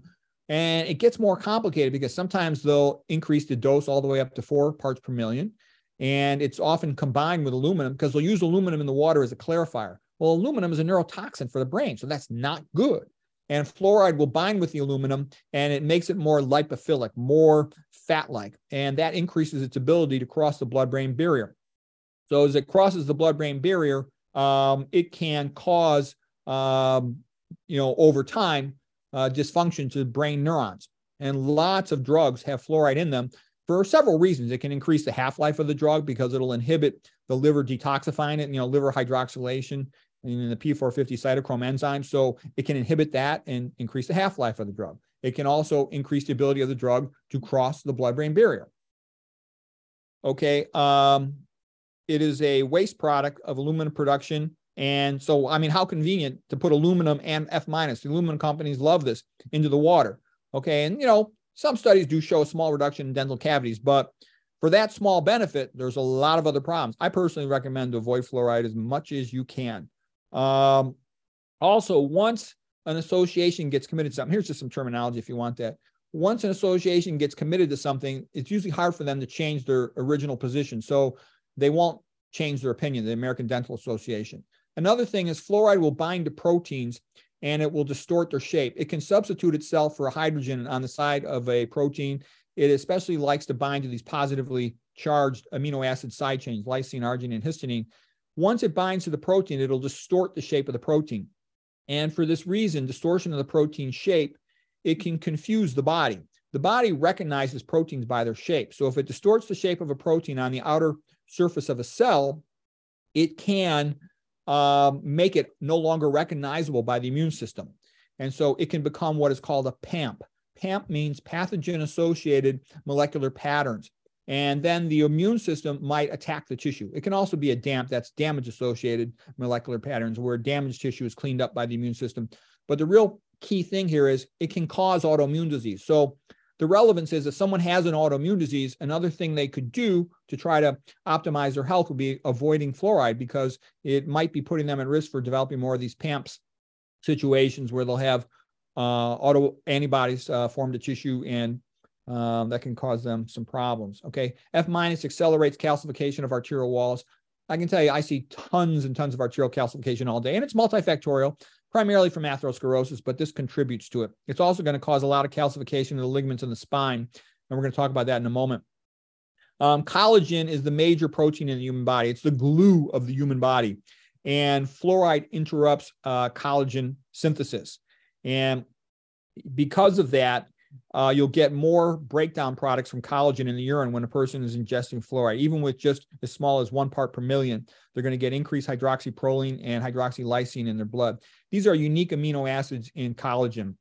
Speaker 4: and it gets more complicated because sometimes they'll increase the dose all the way up to four parts per million. And it's often combined with aluminum because they'll use aluminum in the water as a clarifier. Well, aluminum is a neurotoxin for the brain, so that's not good. And fluoride will bind with the aluminum and it makes it more lipophilic, more fat like. And that increases its ability to cross the blood brain barrier. So as it crosses the blood-brain barrier, um, it can cause, um, you know, over time, uh, dysfunction to brain neurons. And lots of drugs have fluoride in them for several reasons. It can increase the half-life of the drug because it'll inhibit the liver detoxifying it, you know, liver hydroxylation and the P450 cytochrome enzyme. So it can inhibit that and increase the half-life of the drug. It can also increase the ability of the drug to cross the blood-brain barrier. Okay. Um, it is a waste product of aluminum production. And so, I mean, how convenient to put aluminum and F minus. The aluminum companies love this into the water. Okay. And, you know, some studies do show a small reduction in dental cavities, but for that small benefit, there's a lot of other problems. I personally recommend to avoid fluoride as much as you can. Um, also, once an association gets committed to something, here's just some terminology if you want that. Once an association gets committed to something, it's usually hard for them to change their original position. So they won't change their opinion, the American Dental Association. Another thing is fluoride will bind to proteins and it will distort their shape. It can substitute itself for a hydrogen on the side of a protein. It especially likes to bind to these positively charged amino acid side chains, lysine, arginine, and histidine. Once it binds to the protein, it'll distort the shape of the protein. And for this reason, distortion of the protein shape, it can confuse the body. The body recognizes proteins by their shape. So if it distorts the shape of a protein on the outer surface of a cell, it can um, make it no longer recognizable by the immune system. And so it can become what is called a PAMP. PAMP means pathogen associated molecular patterns. And then the immune system might attack the tissue. It can also be a DAMP, that's damage associated molecular patterns, where damaged tissue is cleaned up by the immune system. But the real key thing here is it can cause autoimmune disease. So the relevance is if someone has an autoimmune disease, another thing they could do to try to optimize their health would be avoiding fluoride because it might be putting them at risk for developing more of these PAMPs situations where they'll have uh, auto antibodies uh, form the tissue and um, that can cause them some problems. Okay. F minus accelerates calcification of arterial walls. I can tell you, I see tons and tons of arterial calcification all day, and it's multifactorial primarily from atherosclerosis, but this contributes to it. It's also going to cause a lot of calcification of the ligaments in the spine. And we're going to talk about that in a moment. Um, collagen is the major protein in the human body. It's the glue of the human body. And fluoride interrupts uh, collagen synthesis. And because of that, uh, you'll get more breakdown products from collagen in the urine when a person is ingesting fluoride. Even with just as small as one part per million, they're going to get increased hydroxyproline and hydroxylysine in their blood. These are unique amino acids in collagen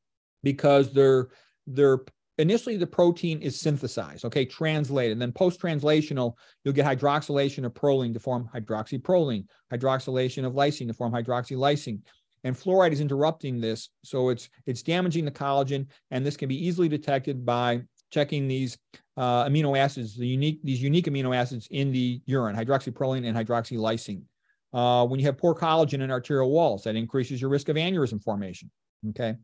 Speaker 4: because they're they're initially the protein is synthesized, okay, translated. And then post-translational, you'll get hydroxylation of proline to form hydroxyproline, hydroxylation of lysine to form hydroxylysine and fluoride is interrupting this. So it's it's damaging the collagen, and this can be easily detected by checking these uh, amino acids, the unique these unique amino acids in the urine, hydroxyproline and hydroxylysine. Uh, when you have poor collagen in arterial walls, that increases your risk of aneurysm formation. Okay.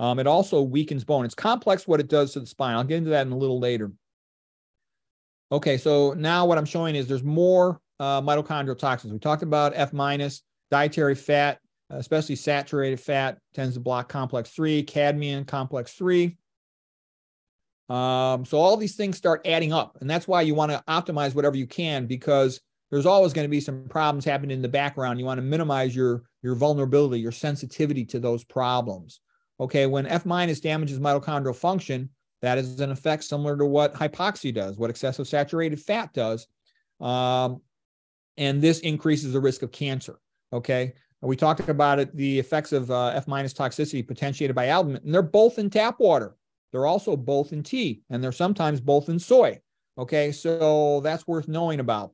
Speaker 4: Um, it also weakens bone. It's complex what it does to the spine. I'll get into that in a little later. Okay, so now what I'm showing is there's more uh, mitochondrial toxins. We talked about F minus, dietary fat, especially saturated fat tends to block complex 3, cadmium complex 3. Um, so all these things start adding up. And that's why you want to optimize whatever you can because there's always going to be some problems happening in the background. You want to minimize your, your vulnerability, your sensitivity to those problems. Okay, when F minus damages mitochondrial function, that is an effect similar to what hypoxia does, what excessive saturated fat does. Um, and this increases the risk of cancer. Okay, we talked about it, the effects of uh, F minus toxicity potentiated by aluminum, and they're both in tap water. They're also both in tea, and they're sometimes both in soy. Okay, so that's worth knowing about.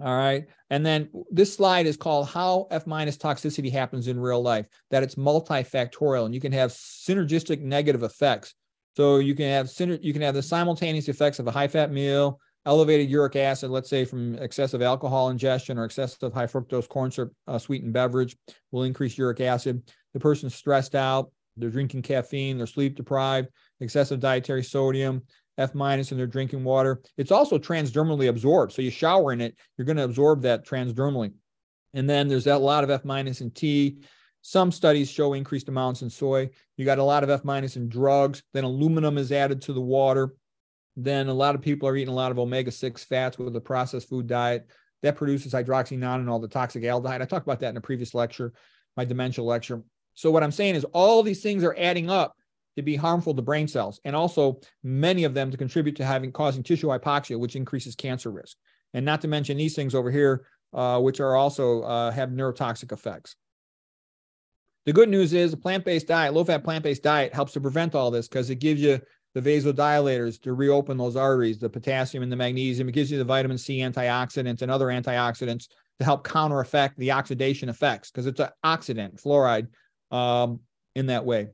Speaker 4: All right. And then this slide is called How F minus toxicity happens in real life, that it's multifactorial and you can have synergistic negative effects. So you can have you can have the simultaneous effects of a high fat meal, elevated uric acid, let's say from excessive alcohol ingestion or excessive high fructose corn syrup uh, sweetened beverage will increase uric acid. The person's stressed out, they're drinking caffeine, they're sleep deprived, excessive dietary sodium, F minus in their drinking water. It's also transdermally absorbed. So you shower in it, you're going to absorb that transdermally. And then there's a lot of F minus in tea. Some studies show increased amounts in soy. You got a lot of F minus in drugs. Then aluminum is added to the water. Then a lot of people are eating a lot of omega 6 fats with a processed food diet. That produces hydroxynonenal, the toxic aldehyde. I talked about that in a previous lecture, my dementia lecture. So what I'm saying is all these things are adding up to be harmful to brain cells, and also many of them to contribute to having causing tissue hypoxia, which increases cancer risk. And not to mention these things over here, uh, which are also uh, have neurotoxic effects. The good news is a plant-based diet, low-fat plant-based diet helps to prevent all this because it gives you the vasodilators to reopen those arteries, the potassium and the magnesium. It gives you the vitamin C antioxidants and other antioxidants to help counter effect the oxidation effects because it's an oxidant, fluoride, um, in that way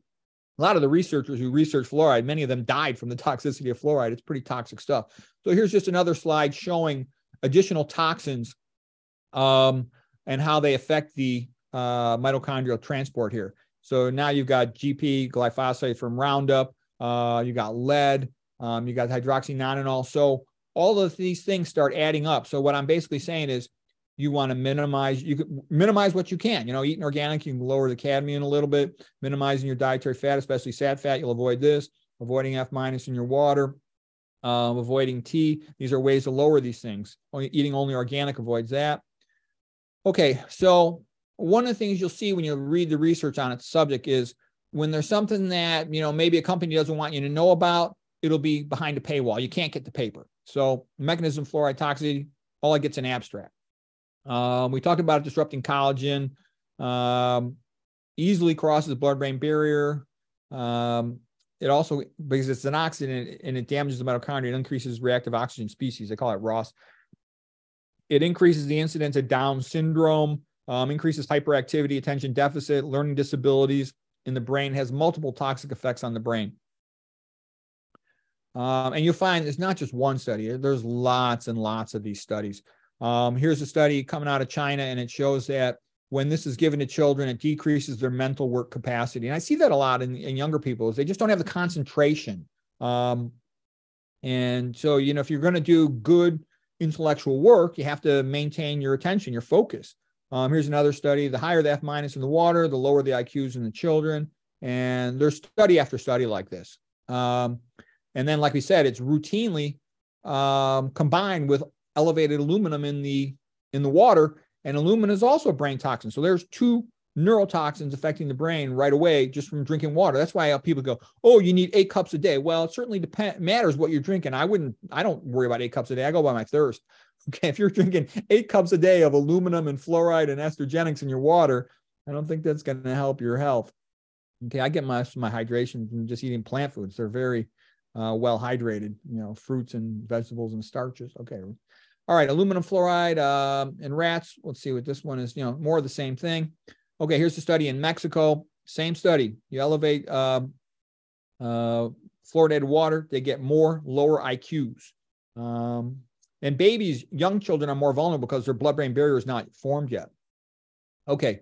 Speaker 4: a lot of the researchers who research fluoride, many of them died from the toxicity of fluoride. It's pretty toxic stuff. So here's just another slide showing additional toxins um, and how they affect the uh, mitochondrial transport here. So now you've got GP glyphosate from Roundup, uh, you got lead, um, you got hydroxynonenal. So all of these things start adding up. So what I'm basically saying is you want to minimize you can minimize what you can. You know eating organic you can lower the cadmium a little bit minimizing your dietary fat especially sat fat. You'll avoid this avoiding f minus in your water um, avoiding tea these are ways to lower these things. Only, eating only organic avoids that. Okay so one of the things you'll see when you read the research on its subject is when there's something that you know maybe a company doesn't want you to know about it'll be behind a paywall you can't get the paper so mechanism fluoride toxicity all i get's an abstract um, we talked about disrupting collagen, um, easily crosses the blood brain barrier. Um, it also, because it's an oxidant and it damages the mitochondria, it increases reactive oxygen species. They call it ROS. It increases the incidence of Down syndrome, um, increases hyperactivity, attention deficit, learning disabilities in the brain, has multiple toxic effects on the brain. Um, and you'll find it's not just one study, there's lots and lots of these studies. Um, here's a study coming out of China, and it shows that when this is given to children, it decreases their mental work capacity. And I see that a lot in, in younger people is they just don't have the concentration. Um, and so, you know, if you're going to do good intellectual work, you have to maintain your attention, your focus. Um, here's another study. The higher the F minus in the water, the lower the IQs in the children. And there's study after study like this. Um, and then, like we said, it's routinely um, combined with elevated aluminum in the in the water, and aluminum is also a brain toxin. So there's two neurotoxins affecting the brain right away just from drinking water. That's why people go, "Oh, you need eight cups a day." Well, it certainly depend matters what you're drinking. I wouldn't. I don't worry about eight cups a day. I go by my thirst. Okay, if you're drinking eight cups a day of aluminum and fluoride and estrogenics in your water, I don't think that's going to help your health. Okay, I get my my hydration from just eating plant foods. They're very uh, well hydrated. You know, fruits and vegetables and starches. Okay, all right, aluminum fluoride uh, in rats. Let's see what this one is. You know, more of the same thing. Okay, here's the study in Mexico. Same study. You elevate uh, uh, fluoridated water, they get more lower IQs. Um, and babies, young children are more vulnerable because their blood-brain barrier is not formed yet. Okay,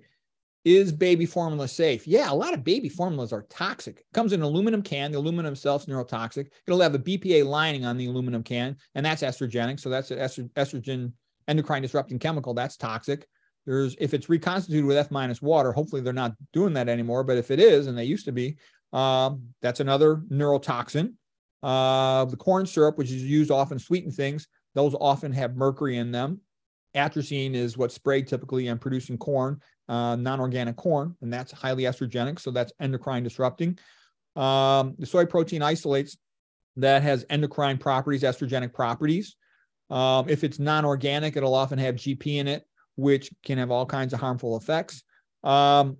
Speaker 4: is baby formula safe? Yeah, a lot of baby formulas are toxic. It comes in an aluminum can. The aluminum itself is neurotoxic. It'll have a BPA lining on the aluminum can, and that's estrogenic. So that's an estrogen endocrine disrupting chemical. That's toxic. There's if it's reconstituted with F minus water, hopefully they're not doing that anymore. But if it is, and they used to be, um, that's another neurotoxin. Uh, the corn syrup, which is used often sweeten things, those often have mercury in them. Atrazine is what's sprayed typically on producing corn uh, non-organic corn, and that's highly estrogenic, so that's endocrine disrupting. Um, the soy protein isolates that has endocrine properties, estrogenic properties. Um, if it's non-organic, it'll often have GP in it, which can have all kinds of harmful effects. Um,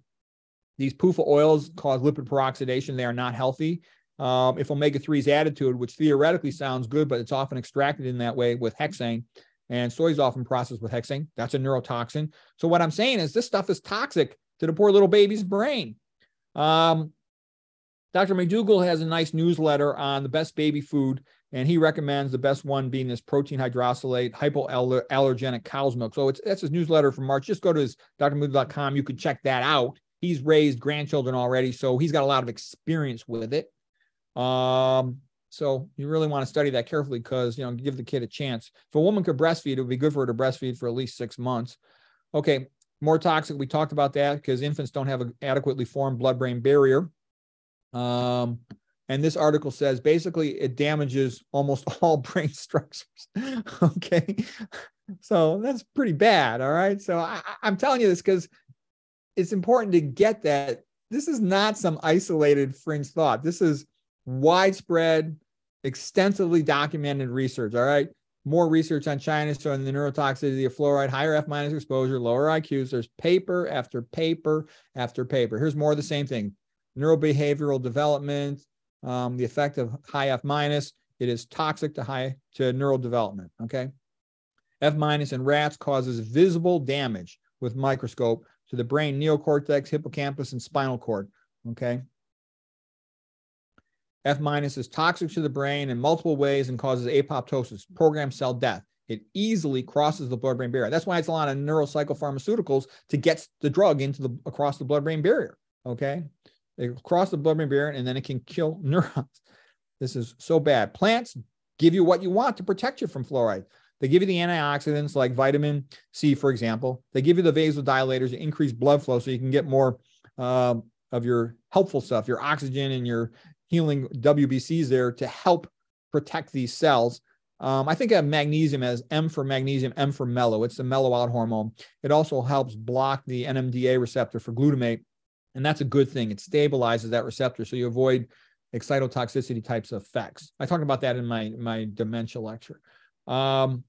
Speaker 4: these PUFA oils cause lipid peroxidation. They are not healthy. Um, if omega 3 is added to it, which theoretically sounds good, but it's often extracted in that way with hexane. And soy is often processed with hexane. That's a neurotoxin. So, what I'm saying is, this stuff is toxic to the poor little baby's brain. Um, Dr. McDougall has a nice newsletter on the best baby food, and he recommends the best one being this protein hydrolysate hypoallergenic cow's milk. So it's that's his newsletter from March. Just go to his drmcdougall.com. You could check that out. He's raised grandchildren already, so he's got a lot of experience with it. Um, so you really want to study that carefully because you know give the kid a chance. If a woman could breastfeed, it would be good for her to breastfeed for at least six months. Okay, more toxic. We talked about that because infants don't have an adequately formed blood-brain barrier. Um, and this article says basically it damages almost all brain structures. okay. So that's pretty bad. All right. So I, I'm telling you this because it's important to get that this is not some isolated fringe thought. This is widespread, extensively documented research. All right. More research on China showing the neurotoxicity of fluoride, higher F minus exposure, lower IQs. There's paper after paper after paper. Here's more of the same thing neurobehavioral development, um, the effect of high F minus. It is toxic to high to neural development. Okay. F minus in rats causes visible damage with microscope to the brain, neocortex, hippocampus, and spinal cord. Okay. F minus is toxic to the brain in multiple ways and causes apoptosis, programmed cell death. It easily crosses the blood-brain barrier. That's why it's a lot of neuropsychopharmaceuticals to get the drug into the across the blood-brain barrier. Okay. They cross the blood-brain barrier and then it can kill neurons. This is so bad. Plants give you what you want to protect you from fluoride. They give you the antioxidants like vitamin C, for example. They give you the vasodilators to increase blood flow so you can get more um, of your helpful stuff, your oxygen and your healing WBCs there to help protect these cells. Um, I think of magnesium as M for magnesium, M for mellow. It's the mellow out hormone. It also helps block the NMDA receptor for glutamate, and that's a good thing. It stabilizes that receptor, so you avoid excitotoxicity types of effects. I talked about that in my my dementia lecture. Um,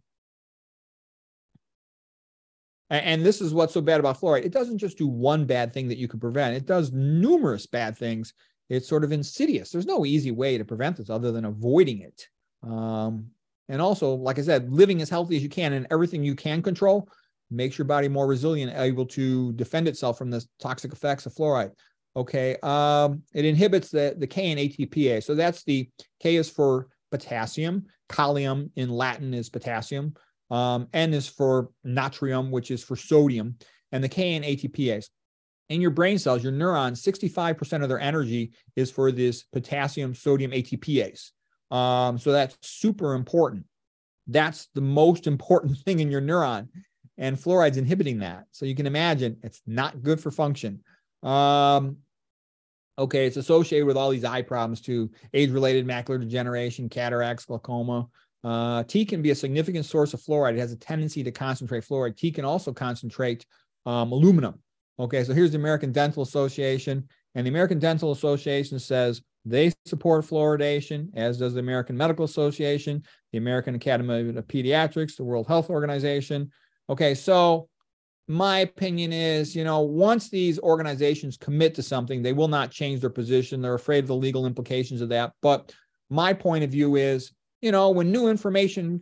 Speaker 4: and this is what's so bad about fluoride. It doesn't just do one bad thing that you can prevent. It does numerous bad things. It's sort of insidious. There's no easy way to prevent this other than avoiding it. Um, and also, like I said, living as healthy as you can and everything you can control makes your body more resilient, able to defend itself from the toxic effects of fluoride. Okay. Um, it inhibits the, the K and ATPase. So that's the K is for potassium. Kalium in Latin is potassium. Um, N is for natrium, which is for sodium. And the K and ATPase. In your brain cells, your neurons, 65% of their energy is for this potassium sodium ATPase. Um, so that's super important. That's the most important thing in your neuron and fluoride's inhibiting that. So you can imagine it's not good for function. Um, okay, it's associated with all these eye problems too age related macular degeneration, cataracts, glaucoma. Uh, Tea can be a significant source of fluoride. It has a tendency to concentrate fluoride. Tea can also concentrate um, aluminum. Okay, so here's the American Dental Association. And the American Dental Association says they support fluoridation, as does the American Medical Association, the American Academy of Pediatrics, the World Health Organization. Okay, so my opinion is, you know, once these organizations commit to something, they will not change their position. They're afraid of the legal implications of that. But my point of view is, you know, when new information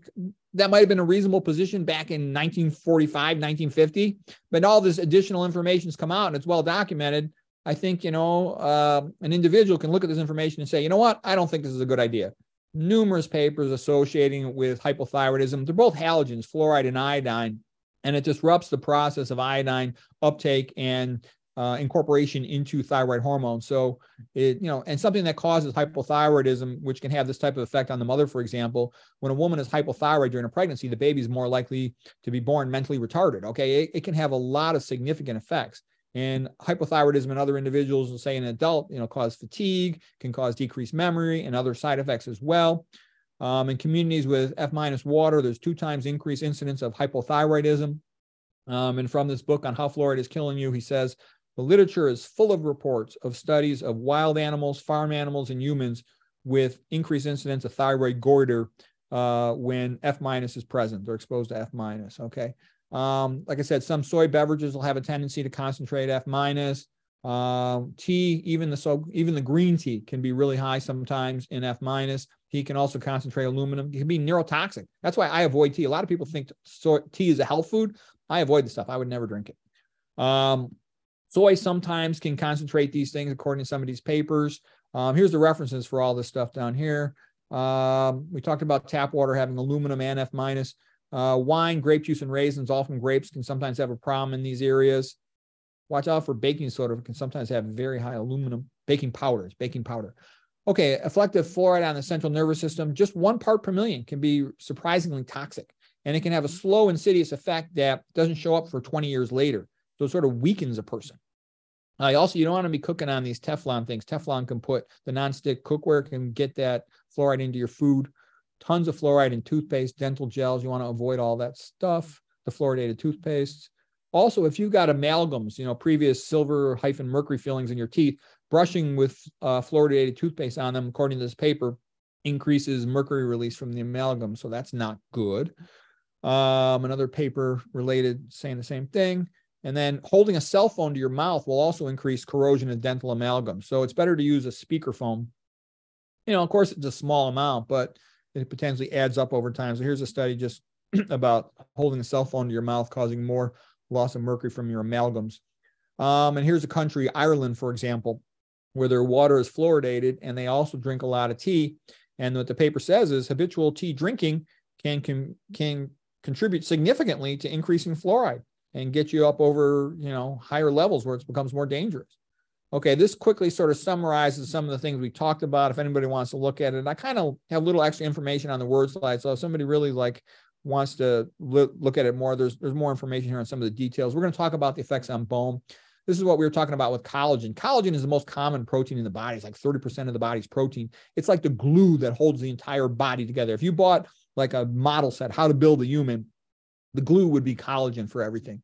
Speaker 4: that might have been a reasonable position back in 1945, 1950, but all this additional information has come out and it's well documented. I think, you know, uh, an individual can look at this information and say, you know what, I don't think this is a good idea numerous papers associating with hypothyroidism. They're both halogens, fluoride and iodine and it disrupts the process of iodine uptake and uh, incorporation into thyroid hormone. So it, you know, and something that causes hypothyroidism, which can have this type of effect on the mother, for example, when a woman is hypothyroid during a pregnancy, the baby is more likely to be born mentally retarded. Okay. It, it can have a lot of significant effects. And hypothyroidism in other individuals, say an adult, you know, cause fatigue, can cause decreased memory and other side effects as well. Um, in communities with F minus water, there's two times increased incidence of hypothyroidism. Um, and from this book on how fluoride is killing you, he says the literature is full of reports of studies of wild animals, farm animals, and humans with increased incidence of thyroid goiter uh, when F minus is present. They're exposed to F minus. Okay. Um, like I said, some soy beverages will have a tendency to concentrate F minus. Um, tea, even the so even the green tea can be really high sometimes in F minus. Tea can also concentrate aluminum. It can be neurotoxic. That's why I avoid tea. A lot of people think tea is a health food. I avoid the stuff. I would never drink it. Um, soy sometimes can concentrate these things according to some of these papers. Um, here's the references for all this stuff down here. Um, we talked about tap water having aluminum and F minus. Uh, wine, grape juice, and raisins, all from grapes, can sometimes have a problem in these areas. Watch out for baking soda, it can sometimes have very high aluminum. Baking powders, baking powder. Okay, effective fluoride on the central nervous system, just one part per million can be surprisingly toxic. And it can have a slow, insidious effect that doesn't show up for 20 years later. So it sort of weakens a person. Uh, also, you don't want to be cooking on these Teflon things. Teflon can put the nonstick cookware can get that fluoride into your food. Tons of fluoride in toothpaste, dental gels. You want to avoid all that stuff. The fluoridated toothpaste. Also, if you've got amalgams, you know, previous silver hyphen mercury fillings in your teeth, brushing with uh, fluoridated toothpaste on them, according to this paper, increases mercury release from the amalgam. So that's not good. Um, another paper related saying the same thing. And then holding a cell phone to your mouth will also increase corrosion of dental amalgam. So it's better to use a speakerphone. You know, of course, it's a small amount, but it potentially adds up over time. So here's a study just about holding a cell phone to your mouth causing more loss of mercury from your amalgams. Um, and here's a country, Ireland, for example, where their water is fluoridated and they also drink a lot of tea. And what the paper says is habitual tea drinking can, can, can contribute significantly to increasing fluoride and get you up over, you know, higher levels where it becomes more dangerous. Okay, this quickly sort of summarizes some of the things we talked about. If anybody wants to look at it, I kind of have little extra information on the word slide. So if somebody really like wants to look at it more, there's there's more information here on some of the details. We're going to talk about the effects on bone. This is what we were talking about with collagen. Collagen is the most common protein in the body. It's like 30% of the body's protein. It's like the glue that holds the entire body together. If you bought like a model set, how to build a human, the glue would be collagen for everything.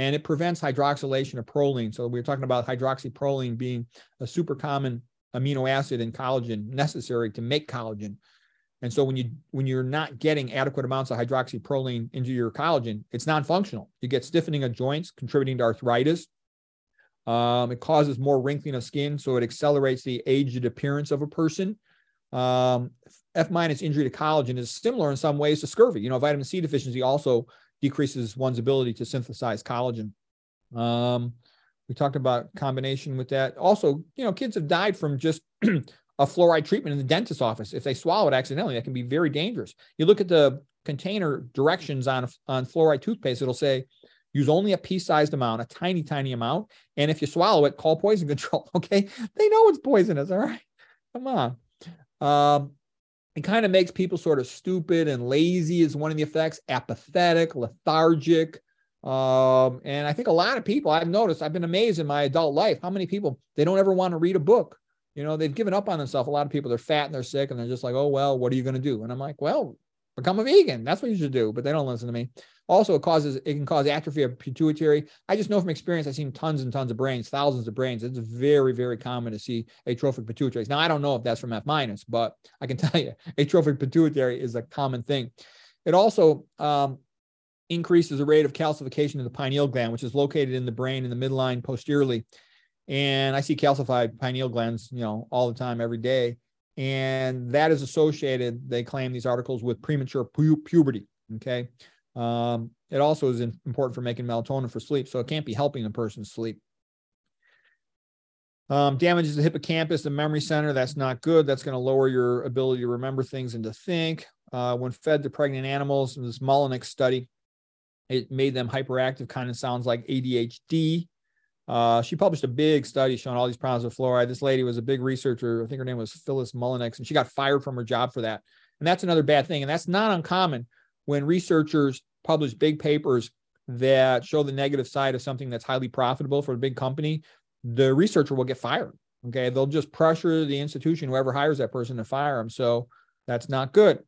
Speaker 4: And it prevents hydroxylation of proline. So we are talking about hydroxyproline being a super common amino acid in collagen necessary to make collagen. And so when you when you're not getting adequate amounts of hydroxyproline into your collagen, it's non-functional. You get stiffening of joints, contributing to arthritis. Um, it causes more wrinkling of skin, so it accelerates the aged appearance of a person. Um, F minus injury to collagen is similar in some ways to scurvy. You know, vitamin C deficiency also decreases one's ability to synthesize collagen. Um, we talked about combination with that. Also, you know, kids have died from just a fluoride treatment in the dentist's office. If they swallow it accidentally, that can be very dangerous. You look at the container directions on, on fluoride toothpaste, it'll say use only a pea-sized amount, a tiny, tiny amount. And if you swallow it, call poison control. Okay. They know it's poisonous. All right. Come on. Um, it kind of makes people sort of stupid and lazy is one of the effects, apathetic, lethargic. Um, and I think a lot of people I've noticed, I've been amazed in my adult life, how many people they don't ever want to read a book. You know, they've given up on themselves. A lot of people, they're fat and they're sick and they're just like, oh, well, what are you going to do? And I'm like, well, become a vegan. That's what you should do. But they don't listen to me. Also, it causes it can cause atrophy of pituitary. I just know from experience, I've seen tons and tons of brains, thousands of brains. It's very, very common to see atrophic pituitaries. Now, I don't know if that's from F minus, but I can tell you, atrophic pituitary is a common thing. It also um, increases the rate of calcification of the pineal gland, which is located in the brain in the midline posteriorly. And I see calcified pineal glands, you know, all the time, every day and that is associated they claim these articles with premature pu- puberty okay um, it also is important for making melatonin for sleep so it can't be helping a person sleep um, damages the hippocampus the memory center that's not good that's going to lower your ability to remember things and to think uh, when fed to pregnant animals in this Mullenix study it made them hyperactive kind of sounds like adhd uh, she published a big study showing all these problems with fluoride. This lady was a big researcher. I think her name was Phyllis Mullenix, and she got fired from her job for that. And that's another bad thing. And that's not uncommon when researchers publish big papers that show the negative side of something that's highly profitable for a big company. The researcher will get fired. Okay. They'll just pressure the institution, whoever hires that person, to fire them. So that's not good.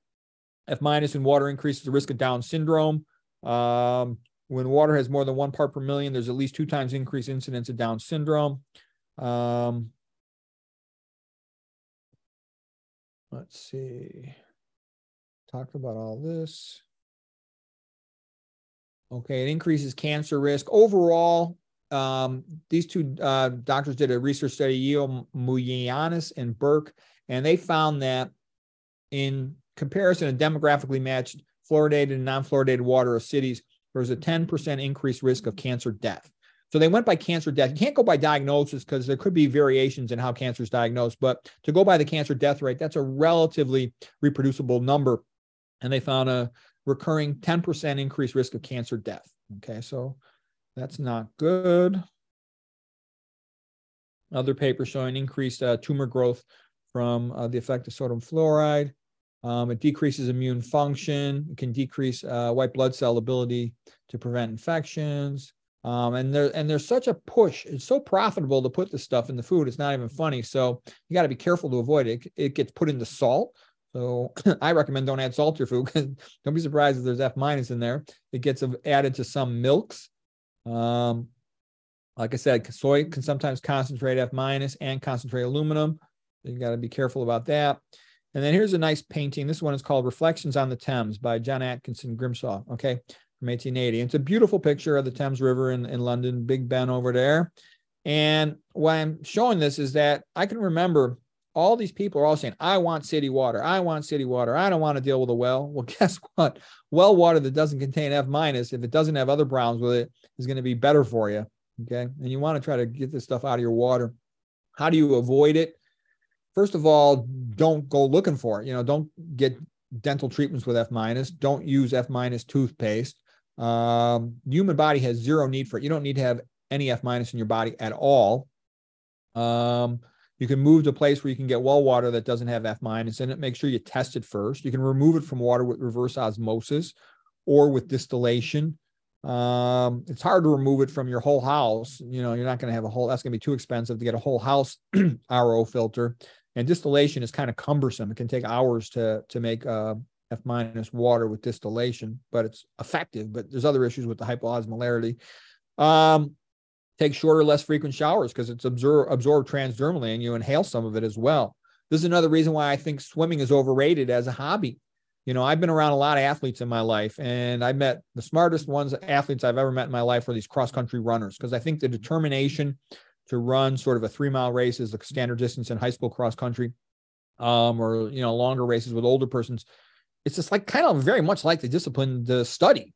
Speaker 4: F minus in water increases the risk of Down syndrome. Um, when water has more than one part per million, there's at least two times increased incidence of Down syndrome. Um, let's see. Talked about all this. Okay, it increases cancer risk. Overall, um, these two uh, doctors did a research study, Yiamouyiannis and Burk, and they found that in comparison to demographically matched fluoridated and non-fluoridated water of cities, there was a 10% increased risk of cancer death. So they went by cancer death. You can't go by diagnosis because there could be variations in how cancer is diagnosed, but to go by the cancer death rate, that's a relatively reproducible number. And they found a recurring 10% increased risk of cancer death. Okay, so that's not good. Other paper showing increased uh, tumor growth from uh, the effect of sodium fluoride. Um, it decreases immune function. It can decrease uh, white blood cell ability to prevent infections. Um, and there and there's such a push. It's so profitable to put this stuff in the food. It's not even funny. So you got to be careful to avoid it. It gets put into salt. So I recommend don't add salt to your food because don't be surprised if there's F minus in there. It gets added to some milks. Um, like I said, soy can sometimes concentrate F minus and concentrate aluminum. You got to be careful about that. And then here's a nice painting. This one is called Reflections on the Thames by John Atkinson Grimshaw. Okay, from 1880. It's a beautiful picture of the Thames River in, in London, Big Ben over there. And why I'm showing this is that I can remember all these people are all saying, I want city water. I want city water. I don't want to deal with a well. Well, guess what? Well water that doesn't contain F minus, if it doesn't have other problems with it, is going to be better for you. Okay. And you want to try to get this stuff out of your water. How do you avoid it? First of all, don't go looking for it. You know, don't get dental treatments with F minus. Don't use F minus toothpaste. Um, human body has zero need for it. You don't need to have any F minus in your body at all. Um, you can move to a place where you can get well water that doesn't have F minus in it. Make sure you test it first. You can remove it from water with reverse osmosis or with distillation. Um, it's hard to remove it from your whole house. You know, you're not going to have a whole, that's going to be too expensive to get a whole house RO filter. And distillation is kind of cumbersome. It can take hours to, to make uh, F minus water with distillation, but it's effective. But there's other issues with the hypoosmolarity. Um, take shorter, less frequent showers because it's absor- absorbed transdermally and you inhale some of it as well. This is another reason why I think swimming is overrated as a hobby. You know, I've been around a lot of athletes in my life, and I met the smartest ones, athletes I've ever met in my life were these cross country runners because I think the determination to run sort of a three mile race is the standard distance in high school cross country, um, or you know, longer races with older persons. It's just like kind of very much like the discipline to study.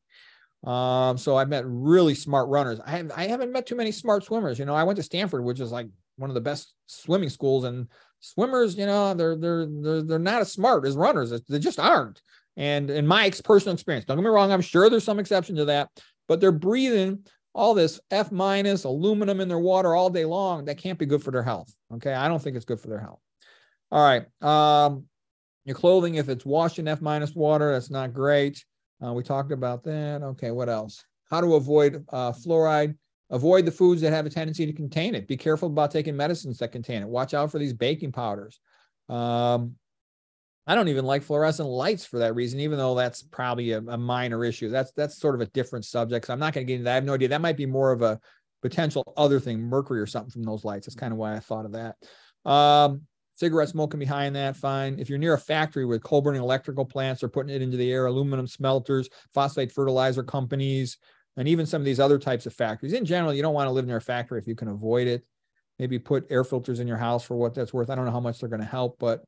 Speaker 4: Um, so I've met really smart runners. I have, I haven't met too many smart swimmers. You know, I went to Stanford, which is like one of the best swimming schools, and swimmers, you know, they're they're they're they're not as smart as runners. They just aren't. And in my personal experience, don't get me wrong, I'm sure there's some exception to that, but they're breathing all this F minus aluminum in their water all day long. That can't be good for their health. Okay, I don't think it's good for their health. All right, um, your clothing, if it's washed in F minus water, that's not great. Uh, we talked about that. Okay, what else? How to avoid uh, fluoride. Avoid the foods that have a tendency to contain it. Be careful about taking medicines that contain it. Watch out for these baking powders. Um, I don't even like fluorescent lights for that reason, even though that's probably a, a minor issue. That's that's sort of a different subject. So I'm not going to get into that. I have no idea. That might be more of a potential other thing, mercury or something from those lights. That's kind of why I thought of that. Um, cigarette smoking can be high in that, fine. If you're near a factory with coal burning electrical plants or putting it into the air, aluminum smelters, phosphate fertilizer companies, and even some of these other types of factories. In general, you don't want to live near a factory if you can avoid it. Maybe put air filters in your house for what that's worth. I don't know how much they're going to help, but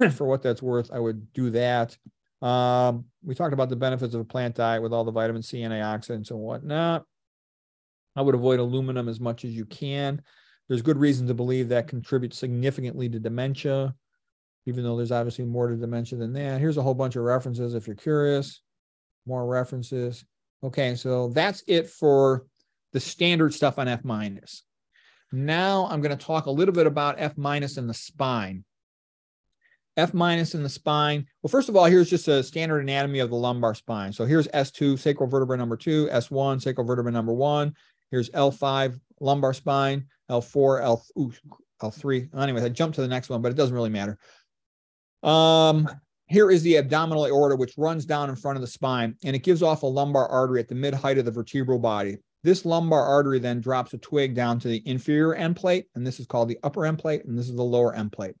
Speaker 4: for what that's worth, I would do that. Um, we talked about the benefits of a plant diet with all the vitamin C, antioxidants, and whatnot. I would avoid aluminum as much as you can. There's good reason to believe that contributes significantly to dementia, even though there's obviously more to dementia than that. Here's a whole bunch of references if you're curious. More references. Okay, so that's it for the standard stuff on F minus. Now I'm going to talk a little bit about F minus in the spine. F minus in the spine. Well, first of all, here's just a standard anatomy of the lumbar spine. So here's S2, sacral vertebra number two, S1, sacral vertebra number one. Here's L5, lumbar spine, L4, L, ooh, L3. Anyway, I jumped to the next one, but it doesn't really matter. Um, here is the abdominal aorta, which runs down in front of the spine, and it gives off a lumbar artery at the mid height of the vertebral body. This lumbar artery then drops a twig down to the inferior end plate, and this is called the upper end plate, and this is the lower end plate.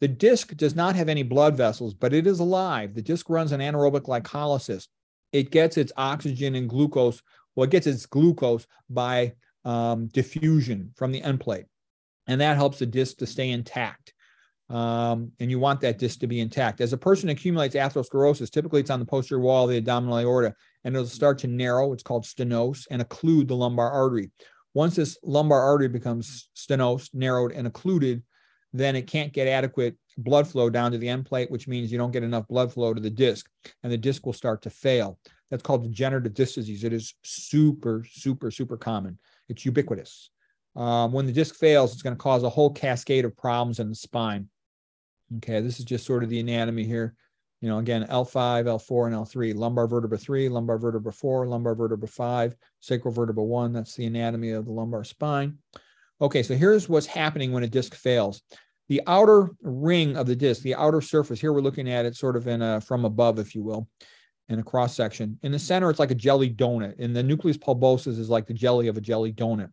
Speaker 4: The disc does not have any blood vessels, but it is alive. The disc runs an anaerobic glycolysis. It gets its oxygen and glucose. Well, it gets its glucose by um, diffusion from the end plate, and that helps the disc to stay intact. Um, and you want that disc to be intact. As a person accumulates atherosclerosis, typically it's on the posterior wall of the abdominal aorta, and it'll start to narrow. It's called stenose and occlude the lumbar artery. Once this lumbar artery becomes stenosed, narrowed, and occluded, then it can't get adequate blood flow down to the end plate, which means you don't get enough blood flow to the disc, and the disc will start to fail. That's called degenerative disc disease. It is super, super, super common. It's ubiquitous. Um, when the disc fails, it's going to cause a whole cascade of problems in the spine. Okay, this is just sort of the anatomy here. You know, again, L5, L4, and L3, lumbar vertebra 3, lumbar vertebra 4, lumbar vertebra 5, sacral vertebra 1. That's the anatomy of the lumbar spine. Okay, so here's what's happening when a disc fails. The outer ring of the disc, the outer surface, here we're looking at it sort of in a, from above, if you will, in a cross section. In the center, it's like a jelly donut, and the nucleus pulposus is like the jelly of a jelly donut.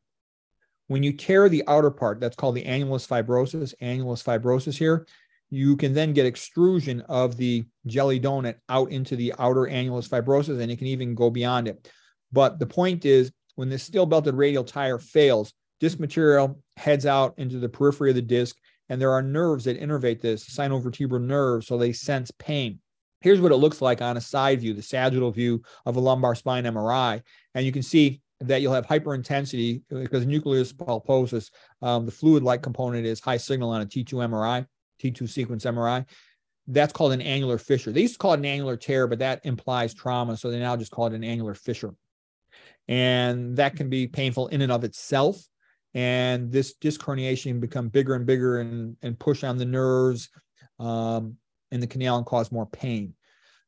Speaker 4: When you tear the outer part, that's called the annulus fibrosus, annulus fibrosus here, you can then get extrusion of the jelly donut out into the outer annulus fibrosus, and it can even go beyond it. But the point is, when this steel belted radial tire fails, disc material heads out into the periphery of the disc, and there are nerves that innervate this sinovertebral nerves, so they sense pain. Here's what it looks like on a side view, the sagittal view of a lumbar spine MRI. And you can see that you'll have hyperintensity because nucleus pulposus, um, the fluid-like component is high signal on a T2 MRI, T2 sequence MRI. That's called an annular fissure. They used to call it an annular tear, but that implies trauma. So they now just call it an annular fissure. And that can be painful in and of itself and this disc herniation become bigger and bigger and, and push on the nerves um, in the canal and cause more pain.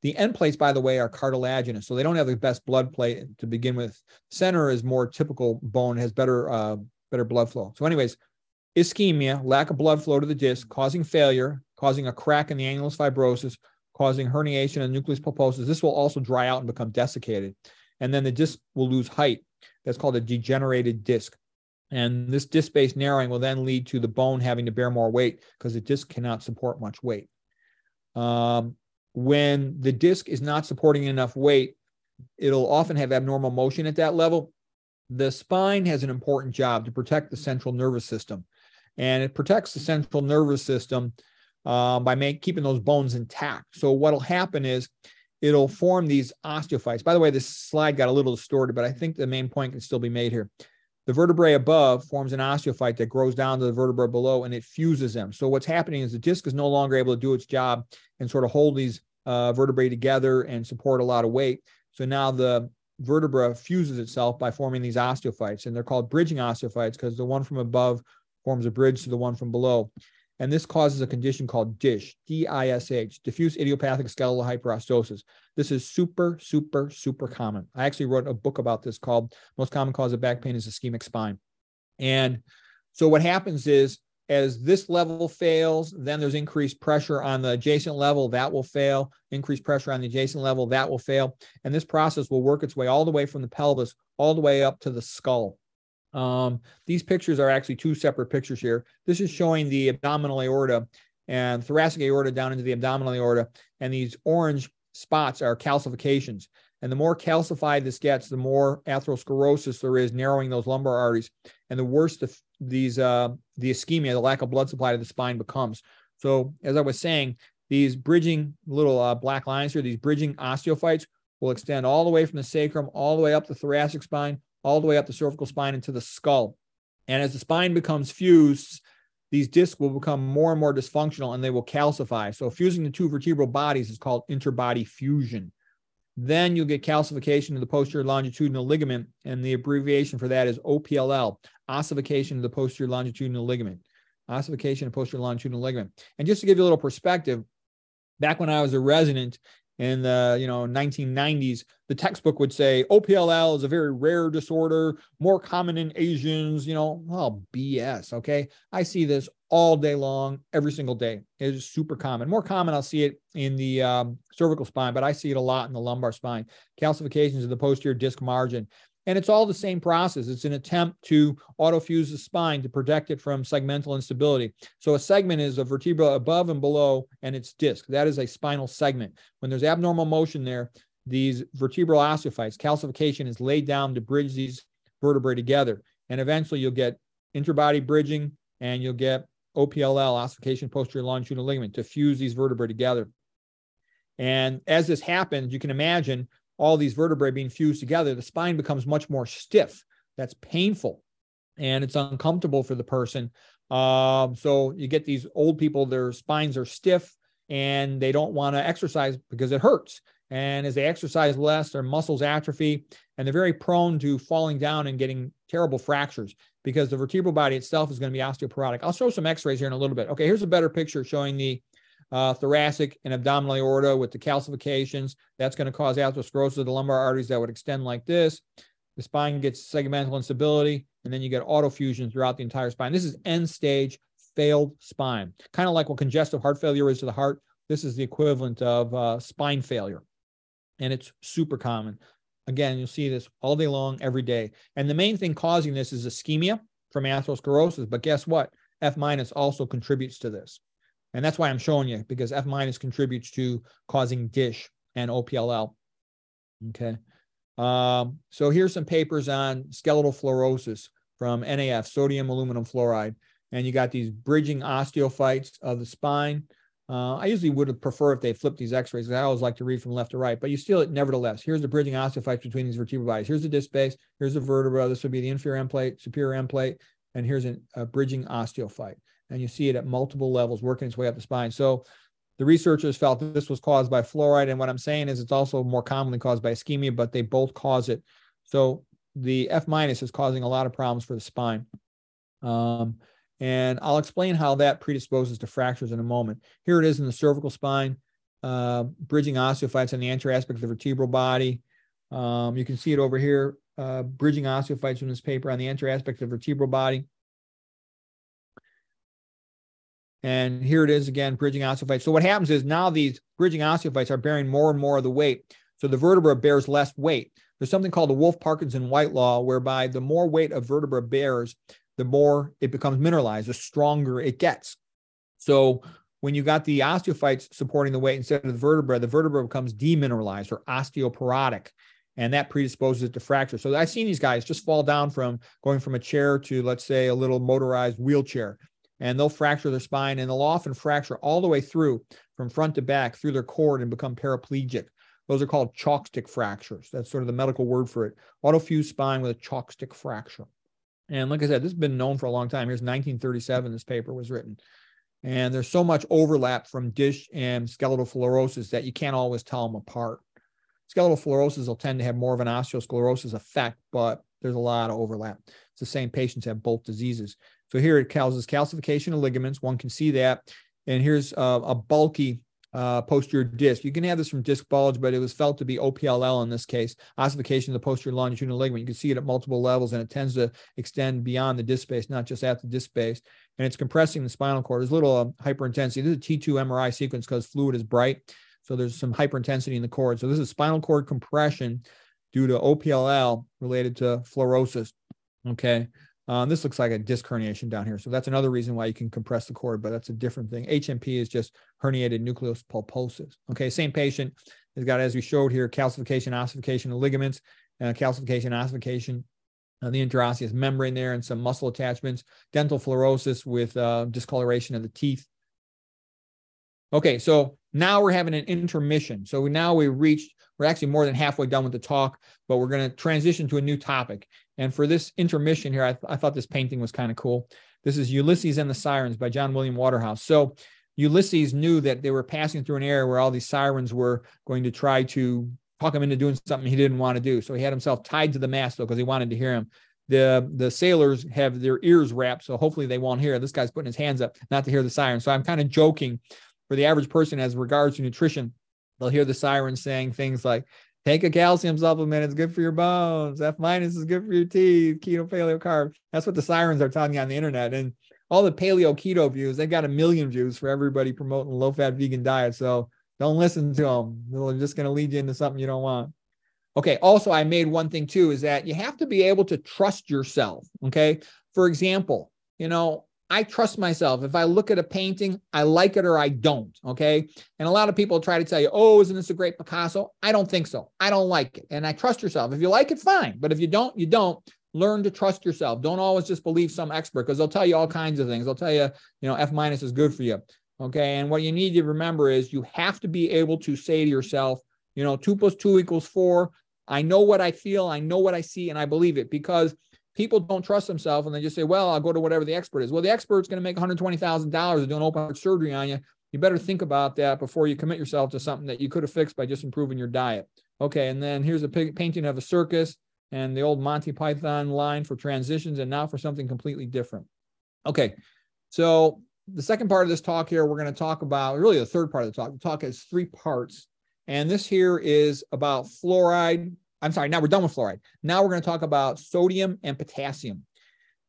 Speaker 4: The end plates, by the way, are cartilaginous, so they don't have the best blood plate to begin with. Center is more typical bone, has better uh, better blood flow. So, anyways, ischemia, lack of blood flow to the disc, causing failure, causing a crack in the annulus fibrosus, causing herniation of nucleus pulposus. This will also dry out and become desiccated, and then the disc will lose height. That's called a degenerated disc. And this disc based narrowing will then lead to the bone having to bear more weight because the disc cannot support much weight. Um, when the disc is not supporting enough weight, it'll often have abnormal motion at that level. The spine has an important job to protect the central nervous system, and it protects the central nervous system uh, by make, keeping those bones intact. So, what'll happen is it'll form these osteophytes. By the way, this slide got a little distorted, but I think the main point can still be made here. The vertebrae above forms an osteophyte that grows down to the vertebra below and it fuses them. So what's happening is the disc is no longer able to do its job and sort of hold these uh, vertebrae together and support a lot of weight. So now the vertebra fuses itself by forming these osteophytes, and they're called bridging osteophytes because the one from above forms a bridge to the one from below. And this causes a condition called DISH, D-I-S-H, diffuse idiopathic skeletal hyperostosis. This is super, super, super common. I actually wrote a book about this called Most Common Cause of Back Pain is Ischemic Spine. And so what happens is as this level fails, then there's increased pressure on the adjacent level, that will fail, increased pressure on the adjacent level, that will fail. And this process will work its way all the way from the pelvis, all the way up to the skull. Um, these pictures are actually two separate pictures here. This is showing the abdominal aorta and thoracic aorta down into the abdominal aorta. And these orange spots are calcifications. And the more calcified this gets, the more atherosclerosis there is, narrowing those lumbar arteries. And the worse the, these uh, the ischemia, the lack of blood supply to the spine becomes. So, as I was saying, these bridging little uh, black lines here, these bridging osteophytes will extend all the way from the sacrum, all the way up the thoracic spine, all the way up the cervical spine into the skull. And as the spine becomes fused, these discs will become more and more dysfunctional and they will calcify. So fusing the two vertebral bodies is called interbody fusion. Then you'll get calcification of the posterior longitudinal ligament, and the abbreviation for that is OPLL, ossification of the posterior longitudinal ligament. Ossification of posterior longitudinal ligament. And just to give you a little perspective, back when I was a resident in the you know 1990s the textbook would say opll is a very rare disorder more common in asians you know well bs okay? I see this all day long every single day. It is super common. More common i'll see it in the um, cervical spine but i see it a lot in the lumbar spine. Calcifications of the posterior disc margin and it's all the same process. It's an attempt to autofuse the spine to protect it from segmental instability. So a segment is a vertebra above and below, and its disc. That is a spinal segment. When there's abnormal motion there, these vertebral osteophytes, calcification is laid down to bridge these vertebrae together. And eventually you'll get interbody bridging and you'll get OPLL, ossification posterior longitudinal ligament, to fuse these vertebrae together. And as this happens, you can imagine all these vertebrae being fused together, the spine becomes much more stiff. That's painful and it's uncomfortable for the person. Um, so you get these old people, their spines are stiff and they don't want to exercise because it hurts. And as they exercise less, their muscles atrophy and they're very prone to falling down and getting terrible fractures because the vertebral body itself is going to be osteoporotic. I'll show some x rays here in a little bit. Okay, here's a better picture showing the uh, thoracic and abdominal aorta with the calcifications. That's going to cause atherosclerosis of the lumbar arteries that would extend like this. The spine gets segmental instability, and then you get autofusion throughout the entire spine. This is end stage failed spine, kind of like what congestive heart failure is to the heart. This is the equivalent of uh, spine failure, and it's super common. Again, you'll see this all day long, every day. And the main thing causing this is ischemia from atherosclerosis. But guess what? F minus also contributes to this. And that's why I'm showing you because F minus contributes to causing DISH and OPLL. Okay. Um, so here's some papers on skeletal fluorosis from NAF, sodium aluminum fluoride. And you got these bridging osteophytes of the spine. Uh, I usually would preferred if they flipped these x-rays. Because I always like to read from left to right, but you still, nevertheless, here's the bridging osteophytes between these vertebral bodies. Here's the disc space. Here's the vertebra. This would be the inferior end plate, superior end plate. And here's an, a bridging osteophyte and you see it at multiple levels working its way up the spine. So the researchers felt that this was caused by fluoride. And what I'm saying is it's also more commonly caused by ischemia, but they both cause it. So the F minus is causing a lot of problems for the spine. Um, and I'll explain how that predisposes to fractures in a moment. Here it is in the cervical spine, uh, bridging osteophytes on the anterior aspect of the vertebral body. Um, you can see it over here, uh, bridging osteophytes in this paper on the anterior aspect of the vertebral body. And here it is again, bridging osteophytes. So what happens is now these bridging osteophytes are bearing more and more of the weight. So the vertebra bears less weight. There's something called the Wolff-Parkinson-White law, whereby the more weight a vertebra bears, the more it becomes mineralized, the stronger it gets. So when you got the osteophytes supporting the weight instead of the vertebra, the vertebra becomes demineralized or osteoporotic, and that predisposes it to fracture. So I've seen these guys just fall down from going from a chair to, let's say, a little motorized wheelchair and they'll fracture their spine and they'll often fracture all the way through from front to back through their cord and become paraplegic. Those are called chalk stick fractures. That's sort of the medical word for it. Autofused spine with a chalk stick fracture. And like I said, this has been known for a long time. Here's 1937, this paper was written. And there's so much overlap from dish and skeletal fluorosis that you can't always tell them apart. Skeletal fluorosis will tend to have more of an osteosclerosis effect, but there's a lot of overlap. It's the same patients have both diseases. So here it causes calcification of ligaments. One can see that. And here's a bulky uh, posterior disc. You can have this from disc bulge, but it was felt to be OPLL in this case, ossification of the posterior longitudinal ligament. You can see it at multiple levels, and it tends to extend beyond the disc space, not just at the disc space. And it's compressing the spinal cord. There's a little uh, hyperintensity. This is a T2 MRI sequence because fluid is bright. So there's some hyperintensity in the cord. So this is spinal cord compression due to OPLL related to fluorosis. Okay. Um, this looks like a disc herniation down here. So that's another reason why you can compress the cord, but that's a different thing. HMP is just herniated nucleus pulposus. Okay, same patient has got, as we showed here, calcification, ossification of ligaments, uh, calcification, ossification the interosseous membrane there, and some muscle attachments, dental fluorosis with uh, discoloration of the teeth. Okay, so now we're having an intermission. So now we reached, we're actually more than halfway done with the talk, but we're going to transition to a new topic. And for this intermission here, I, th- I thought this painting was kind of cool. This is Ulysses and the Sirens by John William Waterhouse. So Ulysses knew that they were passing through an area where all these sirens were going to try to talk him into doing something he didn't want to do. So he had himself tied to the mast though, because he wanted to hear him. The the sailors have their ears wrapped, so hopefully they won't hear. This guy's putting his hands up not to hear the siren. So I'm kind of joking for the average person as regards to nutrition. They'll hear the sirens saying things like, Take a calcium supplement. It's good for your bones. F minus is good for your teeth. Keto, paleo, carb. That's what the sirens are telling you on the internet. And all the paleo keto views, they've got a million views for everybody promoting low fat vegan diet. So don't listen to them. They're just going to lead you into something you don't want. Okay. Also, I made one thing too is that you have to be able to trust yourself. Okay. For example, you know, I trust myself. If I look at a painting, I like it or I don't. Okay. And a lot of people try to tell you, oh, isn't this a great Picasso? I don't think so. I don't like it. And I trust yourself. If you like it, fine. But if you don't, you don't. learn to trust yourself. Don't always just believe some expert because they'll tell you all kinds of things. They'll tell you, you know, F minus is good for you. Okay. And what you need to remember is you have to be able to say to yourself, you know, two plus two equals four. I know what I feel, I know what I see, and I believe it because people don't trust themselves and they just say, well, I'll go to whatever the expert is. Well, the expert's going to make $120,000 doing open heart surgery on you. You better think about that before you commit yourself to something that you could have fixed by just improving your diet. Okay. And then here's a painting of a circus and the old Monty Python line for transitions and now for something completely different. Okay. So the second part of this talk here, we're going to talk about really the third part of the talk. The talk has three parts. And this here is about fluoride. I'm sorry, now we're done with fluoride. Now we're going to talk about sodium and potassium.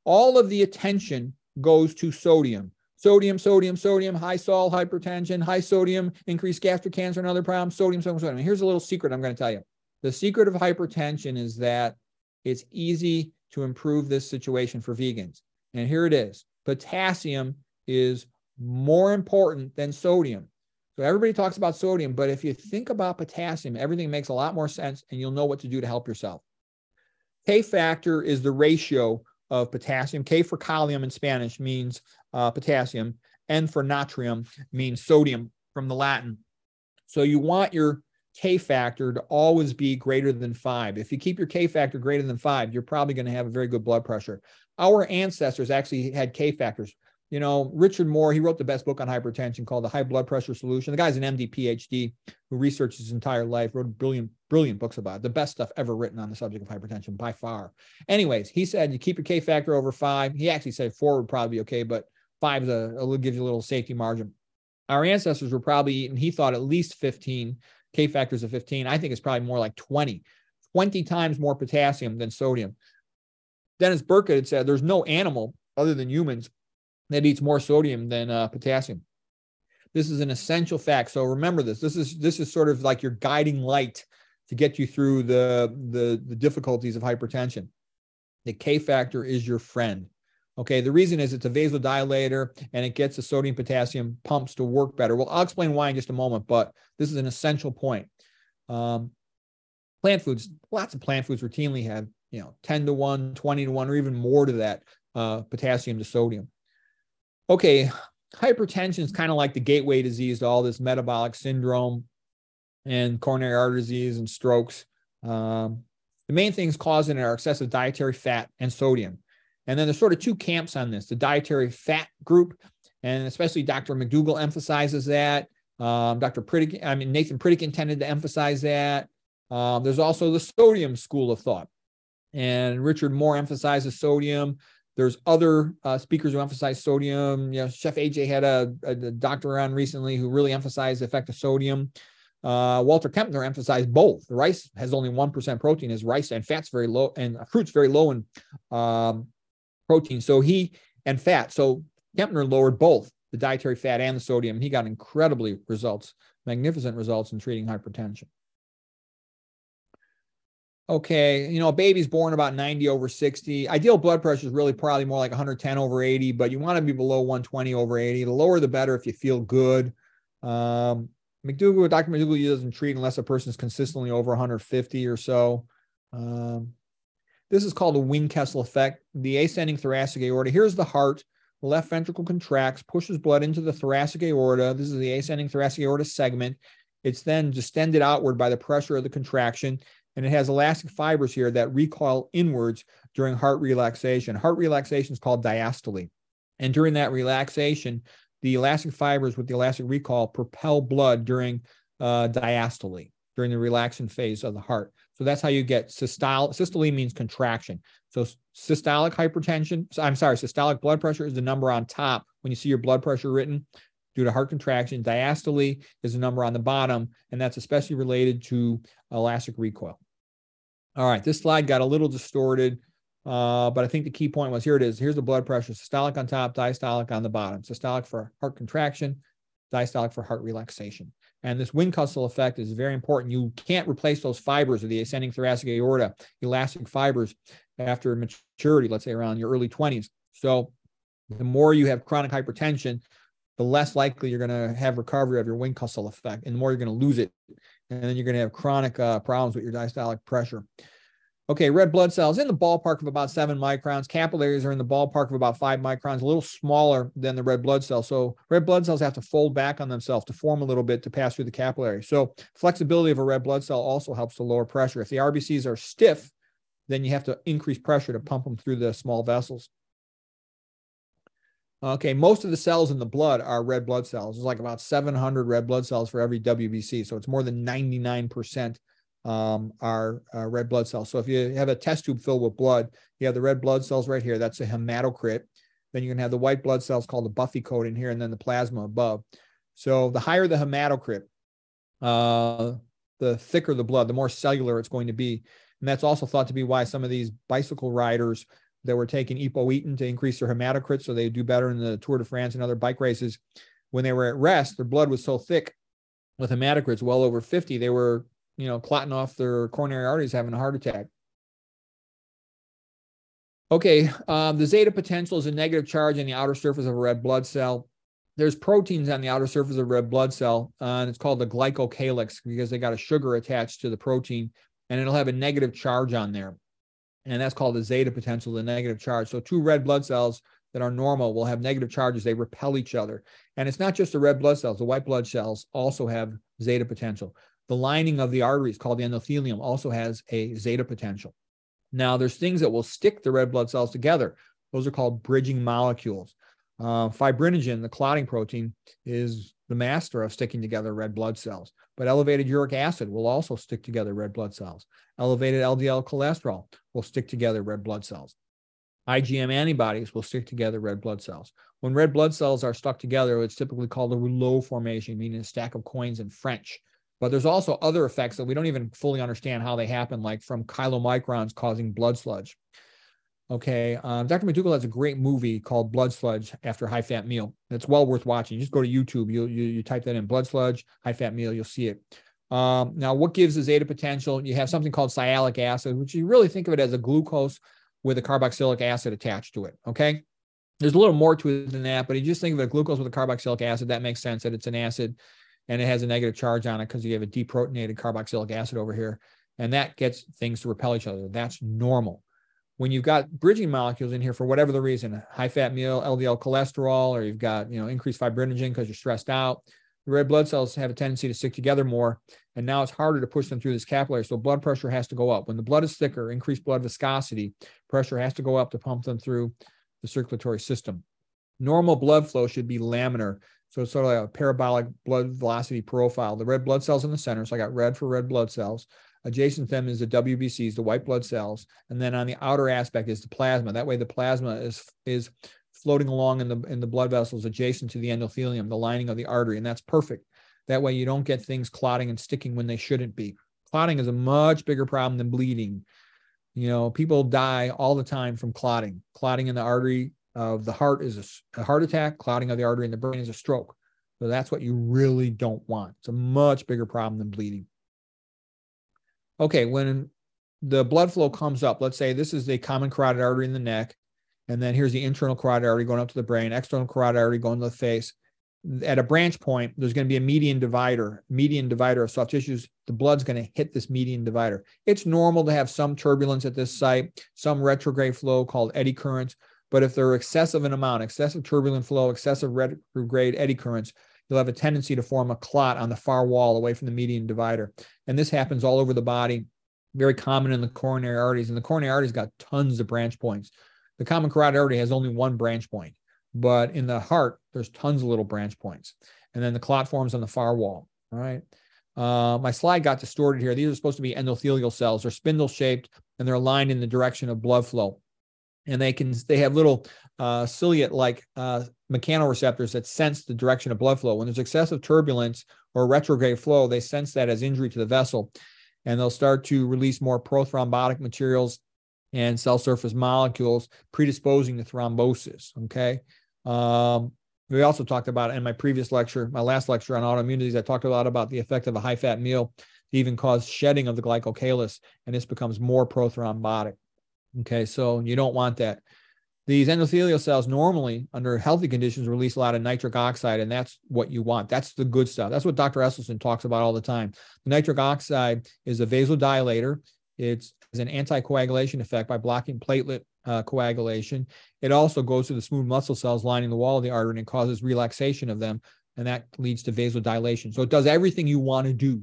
Speaker 4: All of the attention goes to sodium. Sodium, sodium, sodium, high salt, hypertension, high sodium, increased gastric cancer and other problems, sodium, sodium, sodium. Here's a little secret I'm going to tell you. The secret of hypertension is that it's easy to improve this situation for vegans. And here it is potassium is more important than sodium. So everybody talks about sodium, but if you think about potassium, everything makes a lot more sense and you'll know what to do to help yourself. K factor is the ratio of potassium. K for kalium in Spanish means uh, potassium. N for natrium means sodium from the Latin. So you want your K factor to always be greater than five. If you keep your K factor greater than five, you're probably going to have a very good blood pressure. Our ancestors actually had K factors. You know, Richard Moore, he wrote the best book on hypertension called The High Blood Pressure Solution. The guy's an MD, PhD, who researched his entire life, wrote brilliant, brilliant books about it. The best stuff ever written on the subject of hypertension by far. Anyways, he said you keep your K factor over five. He actually said four would probably be okay, but five is a, a gives you a little safety margin. Our ancestors were probably eating, he thought at least 15 K factors of 15. I think it's probably more like 20, 20 times more potassium than sodium. Dennis Burkitt had said there's no animal other than humans that eats more sodium than uh, potassium. This is an essential fact. So remember this. This is this is sort of like your guiding light to get you through the the, the difficulties of hypertension. The K factor is your friend. Okay, the reason is it's a vasodilator and it gets the sodium potassium pumps to work better. Well, I'll explain why in just a moment, but this is an essential point. Um, plant foods, lots of plant foods routinely have, you know, 10 to 1, 20 to 1, or even more to that uh, potassium to sodium. Okay, hypertension is kind of like the gateway disease to all this metabolic syndrome and coronary artery disease and strokes. Um, the main things causing it are excessive dietary fat and sodium. And then there's sort of two camps on this the dietary fat group, and especially Dr. McDougall emphasizes that. Um, Dr. Pritikin, I mean, Nathan Pritikin tended to emphasize that. Um, there's also the sodium school of thought. And Richard Moore emphasizes sodium. There's other uh, speakers who emphasize sodium. You know, Chef AJ had a, a, doctor on recently who really emphasized the effect of sodium. Uh, Walter Kempner emphasized both. Rice has only 1% protein as rice and fat's very low and fruit's very low in um, protein. So he and fat. So Kempner lowered both the dietary fat and the sodium. He got incredibly results, magnificent results in treating hypertension. Okay, you know, a baby's born about 90 over 60. Ideal blood pressure is really probably more like 110 over 80, but you want to be below 120 over 80. The lower, the better if you feel good. Um, McDougall, Dr. McDougall doesn't treat unless a person is consistently over 150 or so. Um, this is called a Windkessel effect. The ascending thoracic aorta. Here's the heart. The left ventricle contracts, pushes blood into the thoracic aorta. This is the ascending thoracic aorta segment. It's then distended outward by the pressure of the contraction, and it has elastic fibers here that recoil inwards during heart relaxation. Heart relaxation is called diastole. And during that relaxation, the elastic fibers with the elastic recoil propel blood during uh, diastole, during the relaxation phase of the heart. So that's how you get systole. Systole means contraction. So systolic hypertension, I'm sorry, systolic blood pressure is the number on top when you see your blood pressure written due to heart contraction. Diastole is the number on the bottom, and that's especially related to elastic recoil. All right, this slide got a little distorted, uh, but I think the key point was here it is. Here's the blood pressure systolic on top, diastolic on the bottom. Systolic for heart contraction, diastolic for heart relaxation. And this Windkessel effect is very important. You can't replace those fibers of the ascending thoracic aorta, elastic fibers, after maturity, let's say around your early 20s. So the more you have chronic hypertension, the less likely you're going to have recovery of your Windkessel effect, and the more you're going to lose it. And then you're going to have chronic uh, problems with your diastolic pressure. Okay, red blood cells in the ballpark of about seven microns. Capillaries are in the ballpark of about five microns, a little smaller than the red blood cell. So red blood cells have to fold back on themselves to form a little bit to pass through the capillary. So flexibility of a red blood cell also helps to lower pressure. If the RBCs are stiff, then you have to increase pressure to pump them through the small vessels. Okay, most of the cells in the blood are red blood cells. There's like about 700 red blood cells for every WBC. So it's more than 99% um, are uh, red blood cells. So if you have a test tube filled with blood, you have the red blood cells right here. That's a hematocrit. Then you can have the white blood cells called the buffy coat in here, and then the plasma above. So the higher the hematocrit, uh, the thicker the blood, the more cellular it's going to be. And that's also thought to be why some of these bicycle riders that were taking epoetin to increase their hematocrit so they do better in the Tour de France and other bike races. When they were at rest, their blood was so thick with hematocrits well over 50, they were you know, clotting off their coronary arteries, having a heart attack. Okay, um, the zeta potential is a negative charge on the outer surface of a red blood cell. There's proteins on the outer surface of a red blood cell, uh, and it's called the glycocalyx because they got a sugar attached to the protein, and it'll have a negative charge on there. And that's called the zeta potential, the negative charge. So two red blood cells that are normal will have negative charges. They repel each other. And it's not just the red blood cells, the white blood cells also have zeta potential. The lining of the arteries called the endothelium also has a zeta potential. Now, there's things that will stick the red blood cells together. Those are called bridging molecules. Uh, fibrinogen, the clotting protein, is the master of sticking together red blood cells. But elevated uric acid will also stick together red blood cells. Elevated LDL cholesterol will stick together red blood cells. IgM antibodies will stick together red blood cells. When red blood cells are stuck together, it's typically called a rouleau formation, meaning a stack of coins in French. But there's also other effects that we don't even fully understand how they happen, like from chylomicrons causing blood sludge. Okay, um, Dr. McDougall has a great movie called Blood Sludge after high fat meal. It's well worth watching. You Just go to YouTube. You, you, you type that in blood sludge, high fat meal, you'll see it. Um, now, what gives the zeta potential? You have something called sialic acid, which you really think of it as a glucose with a carboxylic acid attached to it. Okay. There's a little more to it than that, but you just think of it glucose with a carboxylic acid. That makes sense that it's an acid and it has a negative charge on it because you have a deprotonated carboxylic acid over here. And that gets things to repel each other. That's normal. When you've got bridging molecules in here for whatever the reason, high fat meal, LDL cholesterol, or you've got you know increased fibrinogen because you're stressed out, the red blood cells have a tendency to stick together more. And now it's harder to push them through this capillary. So blood pressure has to go up. When the blood is thicker, increased blood viscosity, pressure has to go up to pump them through the circulatory system. Normal blood flow should be laminar so it's sort of like a parabolic blood velocity profile. The red blood cells in the center. So I got red for red blood cells. Adjacent to them is the WBCs, the white blood cells. And then on the outer aspect is the plasma. That way the plasma is, is floating along in the, in the blood vessels adjacent to the endothelium, the lining of the artery. And that's perfect. That way you don't get things clotting and sticking when they shouldn't be. Clotting is a much bigger problem than bleeding. You know, people die all the time from clotting. Clotting in the artery of the heart is a, a heart attack, clotting of the artery in the brain is a stroke. So that's what you really don't want. It's a much bigger problem than bleeding. Okay, when the blood flow comes up, let's say this is the common carotid artery in the neck, and then here's the internal carotid artery going up to the brain, external carotid artery going to the face. At a branch point, there's going to be a median divider, median divider of soft tissues. The blood's going to hit this median divider. It's normal to have some turbulence at this site, some retrograde flow called eddy currents, but if they're excessive in amount, excessive turbulent flow, excessive retrograde eddy currents, you'll have a tendency to form a clot on the far wall away from the median divider. And this happens all over the body, very common in the coronary arteries. And the coronary arteries got tons of branch points. The common carotid artery has only one branch point, but in the heart, there's tons of little branch points. And then the clot forms on the far wall. All right. Uh, my slide got distorted here. These are supposed to be endothelial cells. They're spindle shaped and they're aligned in the direction of blood flow and they can they have little uh, ciliate like uh, mechanoreceptors that sense the direction of blood flow. When there's excessive turbulence or retrograde flow, they sense that as injury to the vessel, and they'll start to release more prothrombotic materials and cell surface molecules, predisposing to thrombosis. Okay. Um, we also talked about in my previous lecture, my last lecture on autoimmunities, I talked a lot about the effect of a high fat meal to even cause shedding of the glycocalyx, and this becomes more prothrombotic. Okay, so you don't want that. These endothelial cells normally, under healthy conditions, release a lot of nitric oxide, and that's what you want. That's the good stuff. That's what Dr. Esselstyn talks about all the time. The nitric oxide is a vasodilator. It's an anticoagulation effect by blocking platelet uh, coagulation. It also goes to the smooth muscle cells lining the wall of the artery and causes relaxation of them, and that leads to vasodilation. So it does everything you want to do.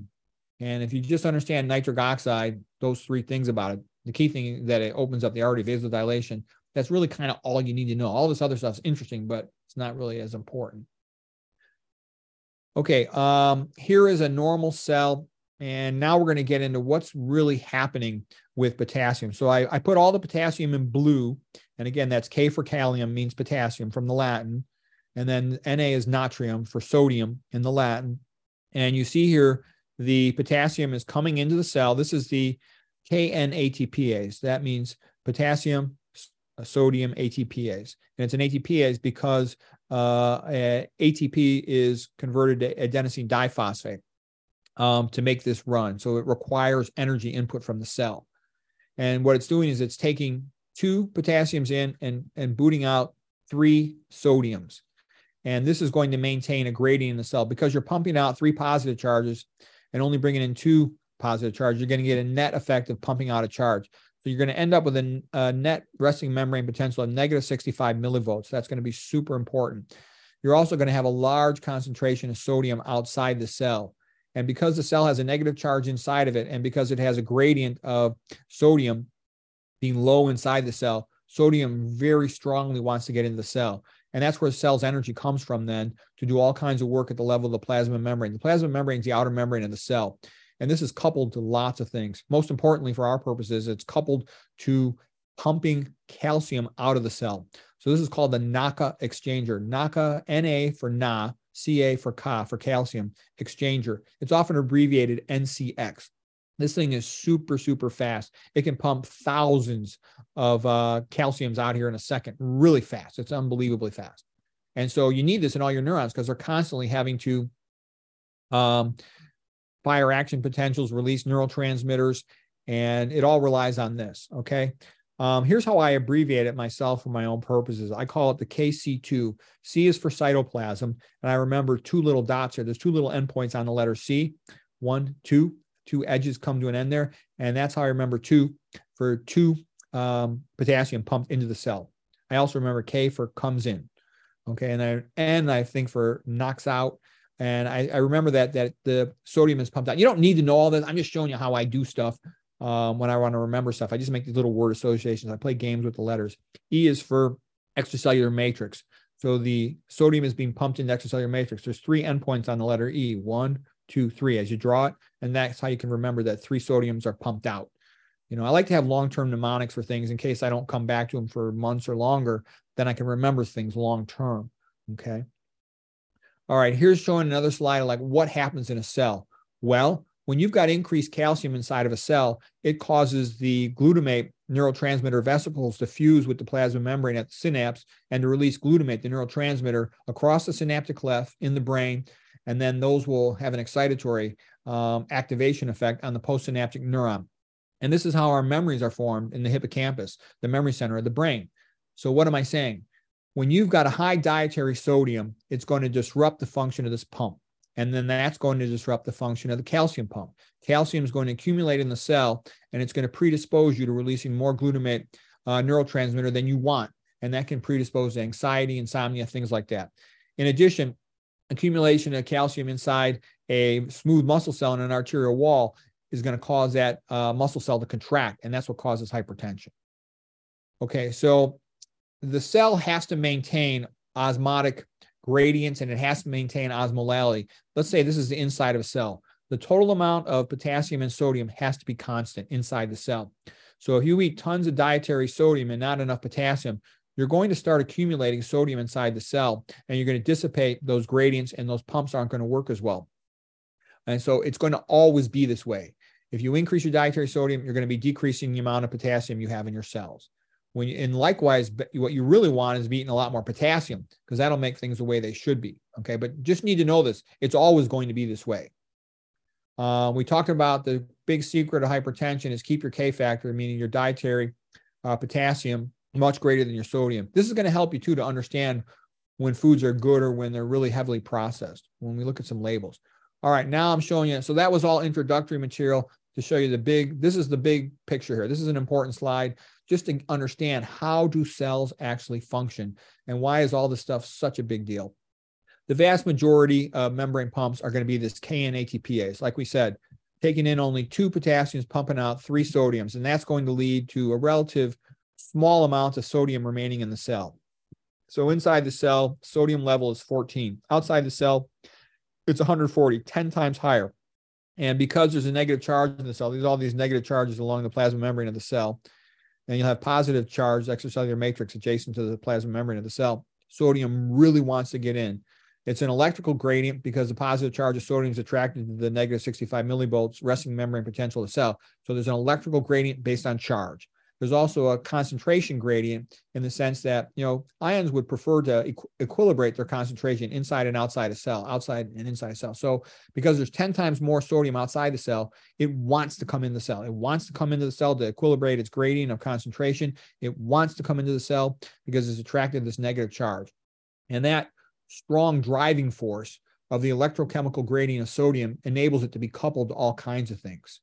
Speaker 4: And if you just understand nitric oxide, those three things about it, the key thing that it opens up the artery, vasodilation, that's really kind of all you need to know. All this other stuff is interesting, but it's not really as important. Okay, um, here is a normal cell. And now we're going to get into what's really happening with potassium. So I, I put all the potassium in blue. And again, that's K for kalium means potassium from the Latin. And then Na is natrium for sodium in the Latin. And you see here, the potassium is coming into the cell. This is the KN-ATPase. That means potassium, sodium ATPase. And it's an ATPase because uh, ATP is converted to adenosine diphosphate um, to make this run. So it requires energy input from the cell. And what it's doing is it's taking two potassiums in and, and booting out three sodiums. And this is going to maintain a gradient in the cell because you're pumping out three positive charges and only bringing in two positive charge, You're going to get a net effect of pumping out a charge. So you're going to end up with a, a net resting membrane potential of negative 65 millivolts. That's going to be super important. You're also going to have a large concentration of sodium outside the cell. And because the cell has a negative charge inside of it, and because it has a gradient of sodium being low inside the cell, sodium very strongly wants to get into the cell. And that's where the cell's energy comes from then to do all kinds of work at the level of the plasma membrane. The plasma membrane is the outer membrane of the cell. And this is coupled to lots of things. Most importantly, for our purposes, it's coupled to pumping calcium out of the cell. So this is called the NACA exchanger. NACA, Na for Na, Ca for Ka for calcium exchanger. It's often abbreviated NCX. This thing is super, super fast. It can pump thousands of uh, calciums out here in a second, really fast. It's unbelievably fast. And so you need this in all your neurons because they're constantly having to um, fire action potentials, release neurotransmitters, and it all relies on this. Okay. Um, here's how I abbreviate it myself for my own purposes. I call it the KC2. C is for cytoplasm. And I remember two little dots here. There's two little endpoints on the letter C. One, two, two edges come to an end there. And that's how I remember two for two um, potassium pumped into the cell. I also remember K for comes in. Okay. And I, and I think for knocks out. And I, I remember that that the sodium is pumped out. You don't need to know all this. I'm just showing you how I do stuff um, when I want to remember stuff. I just make these little word associations. I play games with the letters. E is for extracellular matrix. So the sodium is being pumped into extracellular matrix. There's three endpoints on the letter E. One, two, three. As you draw it, and that's how you can remember that three sodiums are pumped out. You know, I like to have long-term mnemonics for things in case I don't come back to them for months or longer. Then I can remember things long-term. Okay. All right. Here's showing another slide of like what happens in a cell. Well, when you've got increased calcium inside of a cell, it causes the glutamate neurotransmitter vesicles to fuse with the plasma membrane at the synapse and to release glutamate, the neurotransmitter, across the synaptic cleft in the brain. And then those will have an excitatory um, activation effect on the postsynaptic neuron. And this is how our memories are formed in the hippocampus, the memory center of the brain. So, what am I saying? When you've got a high dietary sodium, it's going to disrupt the function of this pump. And then that's going to disrupt the function of the calcium pump. Calcium is going to accumulate in the cell and it's going to predispose you to releasing more glutamate uh, neurotransmitter than you want. And that can predispose to anxiety, insomnia, things like that. In addition, accumulation of calcium inside a smooth muscle cell in an arterial wall is going to cause that uh, muscle cell to contract, and that's what causes hypertension. Okay, so the cell has to maintain osmotic gradients and it has to maintain osmolality. Let's say this is the inside of a cell. The total amount of potassium and sodium has to be constant inside the cell. So if you eat tons of dietary sodium and not enough potassium, you're going to start accumulating sodium inside the cell and you're going to dissipate those gradients and those pumps aren't going to work as well. And so it's going to always be this way. If you increase your dietary sodium, you're going to be decreasing the amount of potassium you have in your cells. When you, and likewise, what you really want is be eating a lot more potassium because that'll make things the way they should be. Okay, but just need to know this: it's always going to be this way. Uh, we talked about the big secret of hypertension is keep your K factor, meaning your dietary uh, potassium much greater than your sodium. This is going to help you too to understand when foods are good or when they're really heavily processed. When we look at some labels. All right, now I'm showing you. So that was all introductory material. to show you the big, this is the big picture here. This is an important slide just to understand how do cells actually function and why is all this stuff such a big deal. The vast majority of membrane pumps are going to be this KN-ATPase. Like we said, taking in only two potassiums, pumping out three sodiums, and that's going to lead to a relative small amount of sodium remaining in the cell. So inside the cell, sodium level is 14. Outside the cell, it's 140, 10 times higher. And because there's a negative charge in the cell, there's all these negative charges along the plasma membrane of the cell, and you'll have positive charge extracellular matrix adjacent to the plasma membrane of the cell. Sodium really wants to get in. It's an electrical gradient because the positive charge of sodium is attracted to the negative 65 millivolts resting membrane potential of the cell. So there's an electrical gradient based on charge. There's also a concentration gradient in the sense that, you know, ions would prefer to equ- equilibrate their concentration inside and outside a cell, outside and inside a cell. So because there's 10 times more sodium outside the cell, it wants to come in the cell. It wants to come into the cell to equilibrate its gradient of concentration. It wants to come into the cell because it's attracted to this negative charge. And that strong driving force of the electrochemical gradient of sodium enables it to be coupled to all kinds of things.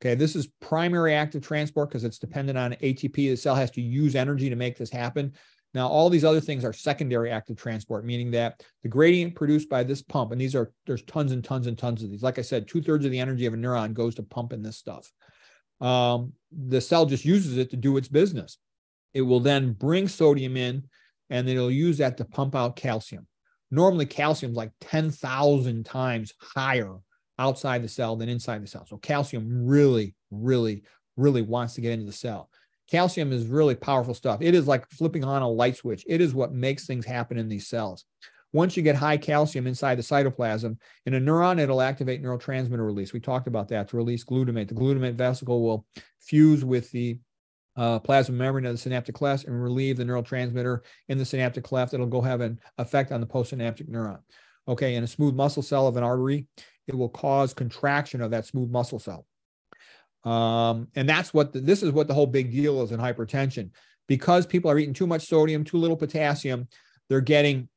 Speaker 4: Okay, this is primary active transport because it's dependent on ATP. The cell has to use energy to make this happen. Now, all these other things are secondary active transport, meaning that the gradient produced by this pump, and these are there's tons and tons and tons of these. Like I said, two thirds of the energy of a neuron goes to pumping this stuff. Um, the cell just uses it to do its business. It will then bring sodium in, and then it'll use that to pump out calcium. Normally, calcium is like 10,000 times higher outside the cell than inside the cell. So calcium really, really, really wants to get into the cell. Calcium is really powerful stuff. It is like flipping on a light switch. It is what makes things happen in these cells. Once you get high calcium inside the cytoplasm, in a neuron, it'll activate neurotransmitter release. We talked about that to release glutamate. The glutamate vesicle will fuse with the uh, plasma membrane of the synaptic cleft and relieve the neurotransmitter in the synaptic cleft. It'll go have an effect on the postsynaptic neuron. Okay, in a smooth muscle cell of an artery, it will cause contraction of that smooth muscle cell. Um, and that's what the, this is what the whole big deal is in hypertension. Because people are eating too much sodium, too little potassium, they're getting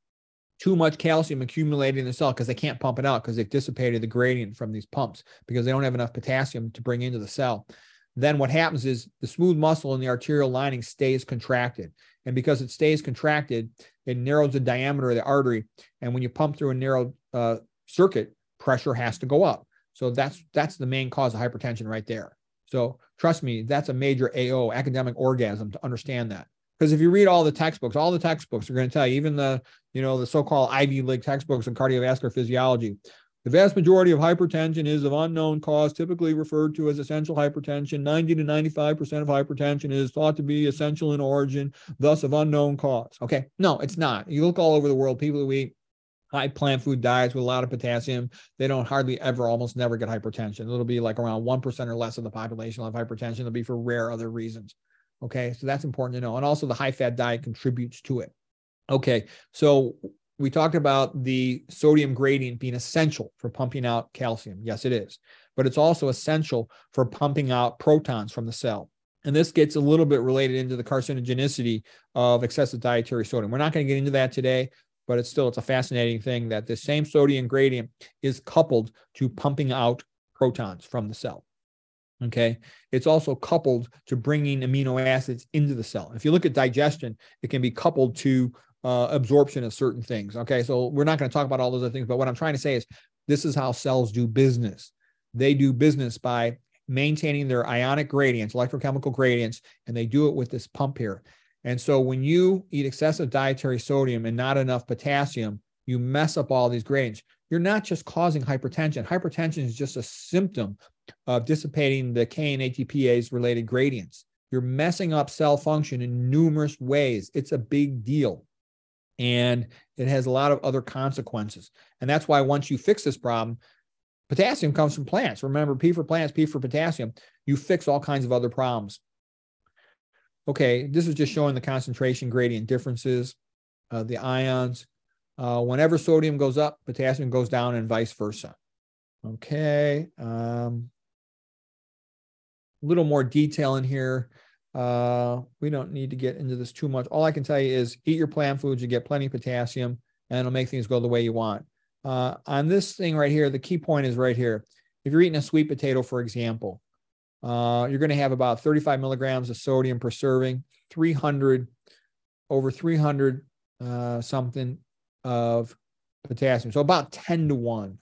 Speaker 4: too much calcium accumulated in the cell because they can't pump it out because they've dissipated the gradient from these pumps because they don't have enough potassium to bring into the cell. Then what happens is the smooth muscle in the arterial lining stays contracted. And because it stays contracted, it narrows the diameter of the artery. And when you pump through a narrow uh, circuit, pressure has to go up. So that's that's the main cause of hypertension right there. So trust me, that's a major AO academic orgasm to understand that. Because if you read all the textbooks, all the textbooks are going to tell you, even the you know the so-called Ivy League textbooks in cardiovascular physiology, the vast majority of hypertension is of unknown cause, typically referred to as essential hypertension. 90 to 95% of hypertension is thought to be essential in origin, thus of unknown cause. Okay, no, it's not. You look all over the world, people who eat high plant food diets with a lot of potassium, they don't hardly ever, almost never get hypertension. It'll be like around 1% or less of the population have hypertension. It'll be for rare other reasons. Okay, so that's important to know. And also the high fat diet contributes to it. Okay, so we talked about the sodium gradient being essential for pumping out calcium. Yes, it is. But it's also essential for pumping out protons from the cell. And this gets a little bit related into the carcinogenicity of excessive dietary sodium. We're not going to get into that today, but it's still it's a fascinating thing that the same sodium gradient is coupled to pumping out protons from the cell okay? It's also coupled to bringing amino acids into the cell. If you look at digestion it can be coupled to uh, absorption of certain things okay? So we're not going to talk about all those other things but what i'm trying to say is this is how cells do business. They do business by maintaining their ionic gradients electrochemical gradients and they do it with this pump here and so when you eat excessive dietary sodium and not enough potassium, you mess up all these gradients. You're not just causing hypertension. Hypertension is just a symptom of dissipating the K and ATPase related gradients. You're messing up cell function in numerous ways. It's a big deal. And it has a lot of other consequences. And that's why once you fix this problem, potassium comes from plants. Remember, P for plants, P for potassium. You fix all kinds of other problems okay, this is just showing the concentration gradient differences, uh, the ions. Uh, whenever sodium goes up, potassium goes down and vice versa. Okay. Um, a little more detail in here. Uh, we don't need to get into this too much. All I can tell you is eat your plant foods, you get plenty of potassium, and it'll make things go the way you want. Uh, on this thing right here, the key point is right here. If you're eating a sweet potato, for example, uh, you're going to have about 35 milligrams of sodium per serving, 300 over 300 uh, something of potassium. So about 10 to 1.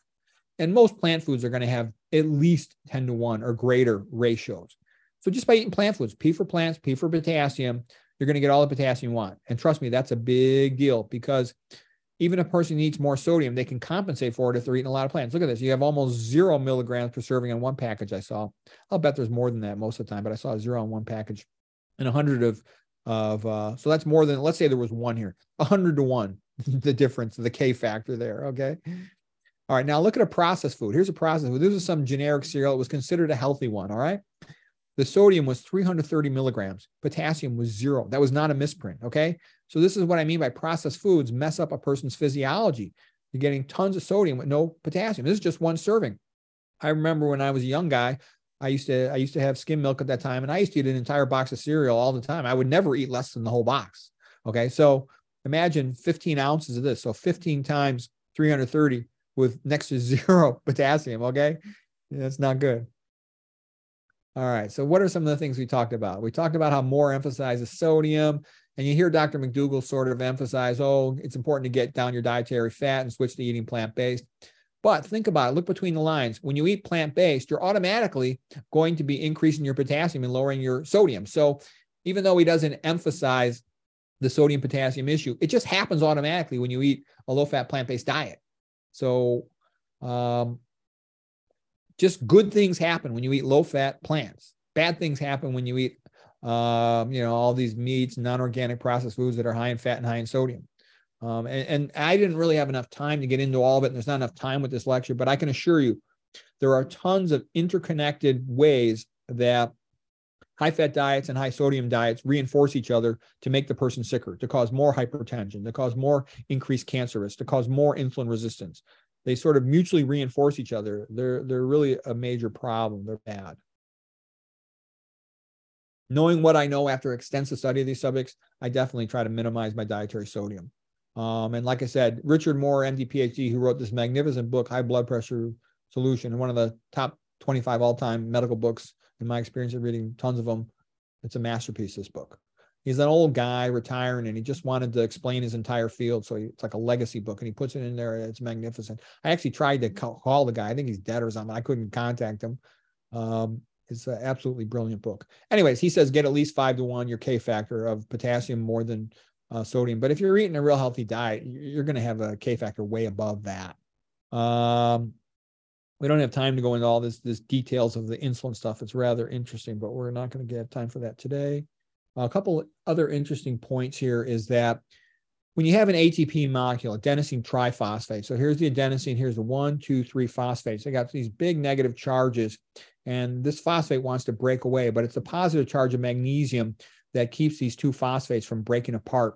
Speaker 4: And most plant foods are going to have at least 10 to 1 or greater ratios. So just by eating plant foods, P for plants, P for potassium, you're going to get all the potassium you want. And trust me, that's a big deal because even a person who needs more sodium, they can compensate for it if they're eating a lot of plants. Look at this. You have almost zero milligrams per serving on one package I saw. I'll bet there's more than that most of the time, but I saw zero on one package and a 100 of, of uh, so that's more than, let's say there was one here, A 100 to one, the difference, the K factor there. Okay. All right. Now look at a processed food. Here's a processed food. This is some generic cereal. It was considered a healthy one. All right. The sodium was 330 milligrams. Potassium was zero. That was not a misprint. Okay. So this is what I mean by processed foods mess up a person's physiology. You're getting tons of sodium with no potassium. This is just one serving. I remember when I was a young guy, I used to I used to have skim milk at that time, and I used to eat an entire box of cereal all the time. I would never eat less than the whole box. Okay, so imagine 15 ounces of this. So 15 times 330 with next to zero potassium. Okay, that's not good. All right. So, what are some of the things we talked about? We talked about how Moore emphasizes sodium, and you hear Dr. McDougall sort of emphasize, oh, it's important to get down your dietary fat and switch to eating plant based. But think about it, look between the lines. When you eat plant based, you're automatically going to be increasing your potassium and lowering your sodium. So, even though he doesn't emphasize the sodium potassium issue, it just happens automatically when you eat a low fat plant based diet. So, um, just good things happen when you eat low fat plants. Bad things happen when you eat, um, you know, all these meats, non organic processed foods that are high in fat and high in sodium. Um, and, and I didn't really have enough time to get into all of it. And there's not enough time with this lecture, but I can assure you there are tons of interconnected ways that high fat diets and high sodium diets reinforce each other to make the person sicker, to cause more hypertension, to cause more increased cancer risk, to cause more insulin resistance they sort of mutually reinforce each other. They're they're really a major problem. They're bad. Knowing what I know after extensive study of these subjects, I definitely try to minimize my dietary sodium. Um, and like I said, Richard Moore, MD, PhD, who wrote this magnificent book, High Blood Pressure Solution, and one of the top 25 all-time medical books in my experience of reading tons of them. It's a masterpiece, this book he's an old guy retiring and he just wanted to explain his entire field. So he, it's like a legacy book and he puts it in there. It's magnificent. I actually tried to call the guy. I think he's dead or something. I couldn't contact him. Um, it's an absolutely brilliant book. Anyways, he says get at least five to one your K factor of potassium more than uh, sodium. But if you're eating a real healthy diet, you're going to have a K factor way above that. Um, we don't have time to go into all this this details of the insulin stuff. It's rather interesting, but we're not going to get time for that today. A couple other interesting points here is that when you have an ATP molecule, adenosine triphosphate, so here's the adenosine, here's the one, two, three phosphates. They got these big negative charges, and this phosphate wants to break away, but it's a positive charge of magnesium that keeps these two phosphates from breaking apart.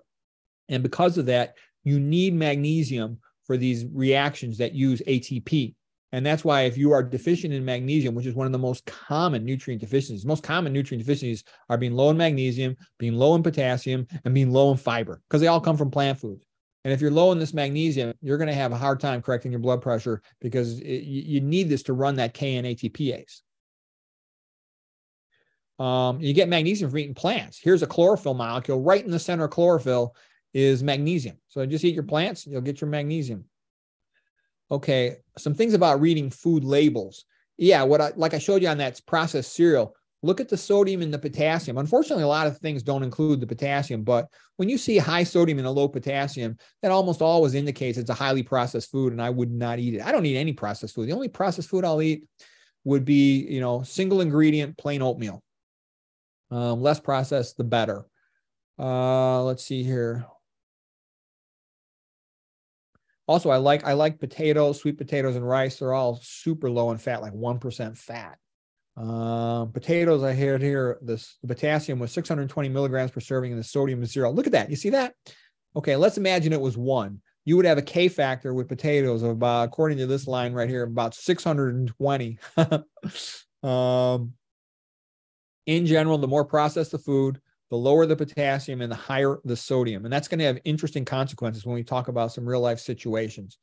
Speaker 4: And because of that, you need magnesium for these reactions that use ATP. And that's why if you are deficient in magnesium, which is one of the most common nutrient deficiencies, most common nutrient deficiencies are being low in magnesium, being low in potassium, and being low in fiber, because they all come from plant foods. And if you're low in this magnesium, you're going to have a hard time correcting your blood pressure because it, you need this to run that KN ATPase. Um, you get magnesium from eating plants. Here's a chlorophyll molecule right in the center of chlorophyll is magnesium. So just eat your plants, you'll get your magnesium okay, some things about reading food labels. Yeah, what I like I showed you on that processed cereal. Look at the sodium and the potassium. Unfortunately, a lot of things don't include the potassium, but when you see high sodium and a low potassium, that almost always indicates it's a highly processed food, and I would not eat it. I don't eat any processed food. The only processed food I'll eat would be, you know, single ingredient plain oatmeal. Um, less processed, the better. Uh, let's see here. Also, I like I like potatoes, sweet potatoes, and rice. They're all super low in fat, like one percent fat. Um, potatoes, I had here this the potassium was 620 milligrams per serving, and the sodium is zero. Look at that. You see that? Okay, let's imagine it was one. You would have a K factor with potatoes of about, according to this line right here, about 620. um, in general, the more processed the food, the lower the potassium and the higher the sodium. And that's going to have interesting consequences when we talk about some real life situations.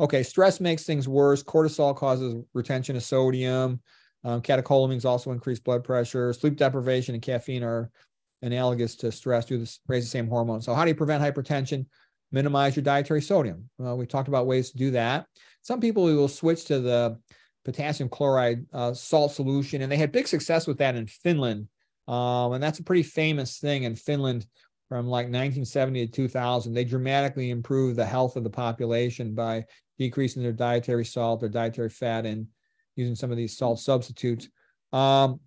Speaker 4: Okay, stress makes things worse. Cortisol causes retention of sodium. Um, catecholamines also increase blood pressure. Sleep deprivation and caffeine are analogous to stress, do this raise the same hormone. So how do you prevent hypertension? Minimize your dietary sodium. We talked about ways to do that. Some people will switch to the potassium chloride uh, salt solution, and they had big success with that in Finland. Um, and that's a pretty famous thing in Finland from like 1970 to 2000. They dramatically improved the health of the population by decreasing their dietary salt, their dietary fat, and using some of these salt substitutes. Um,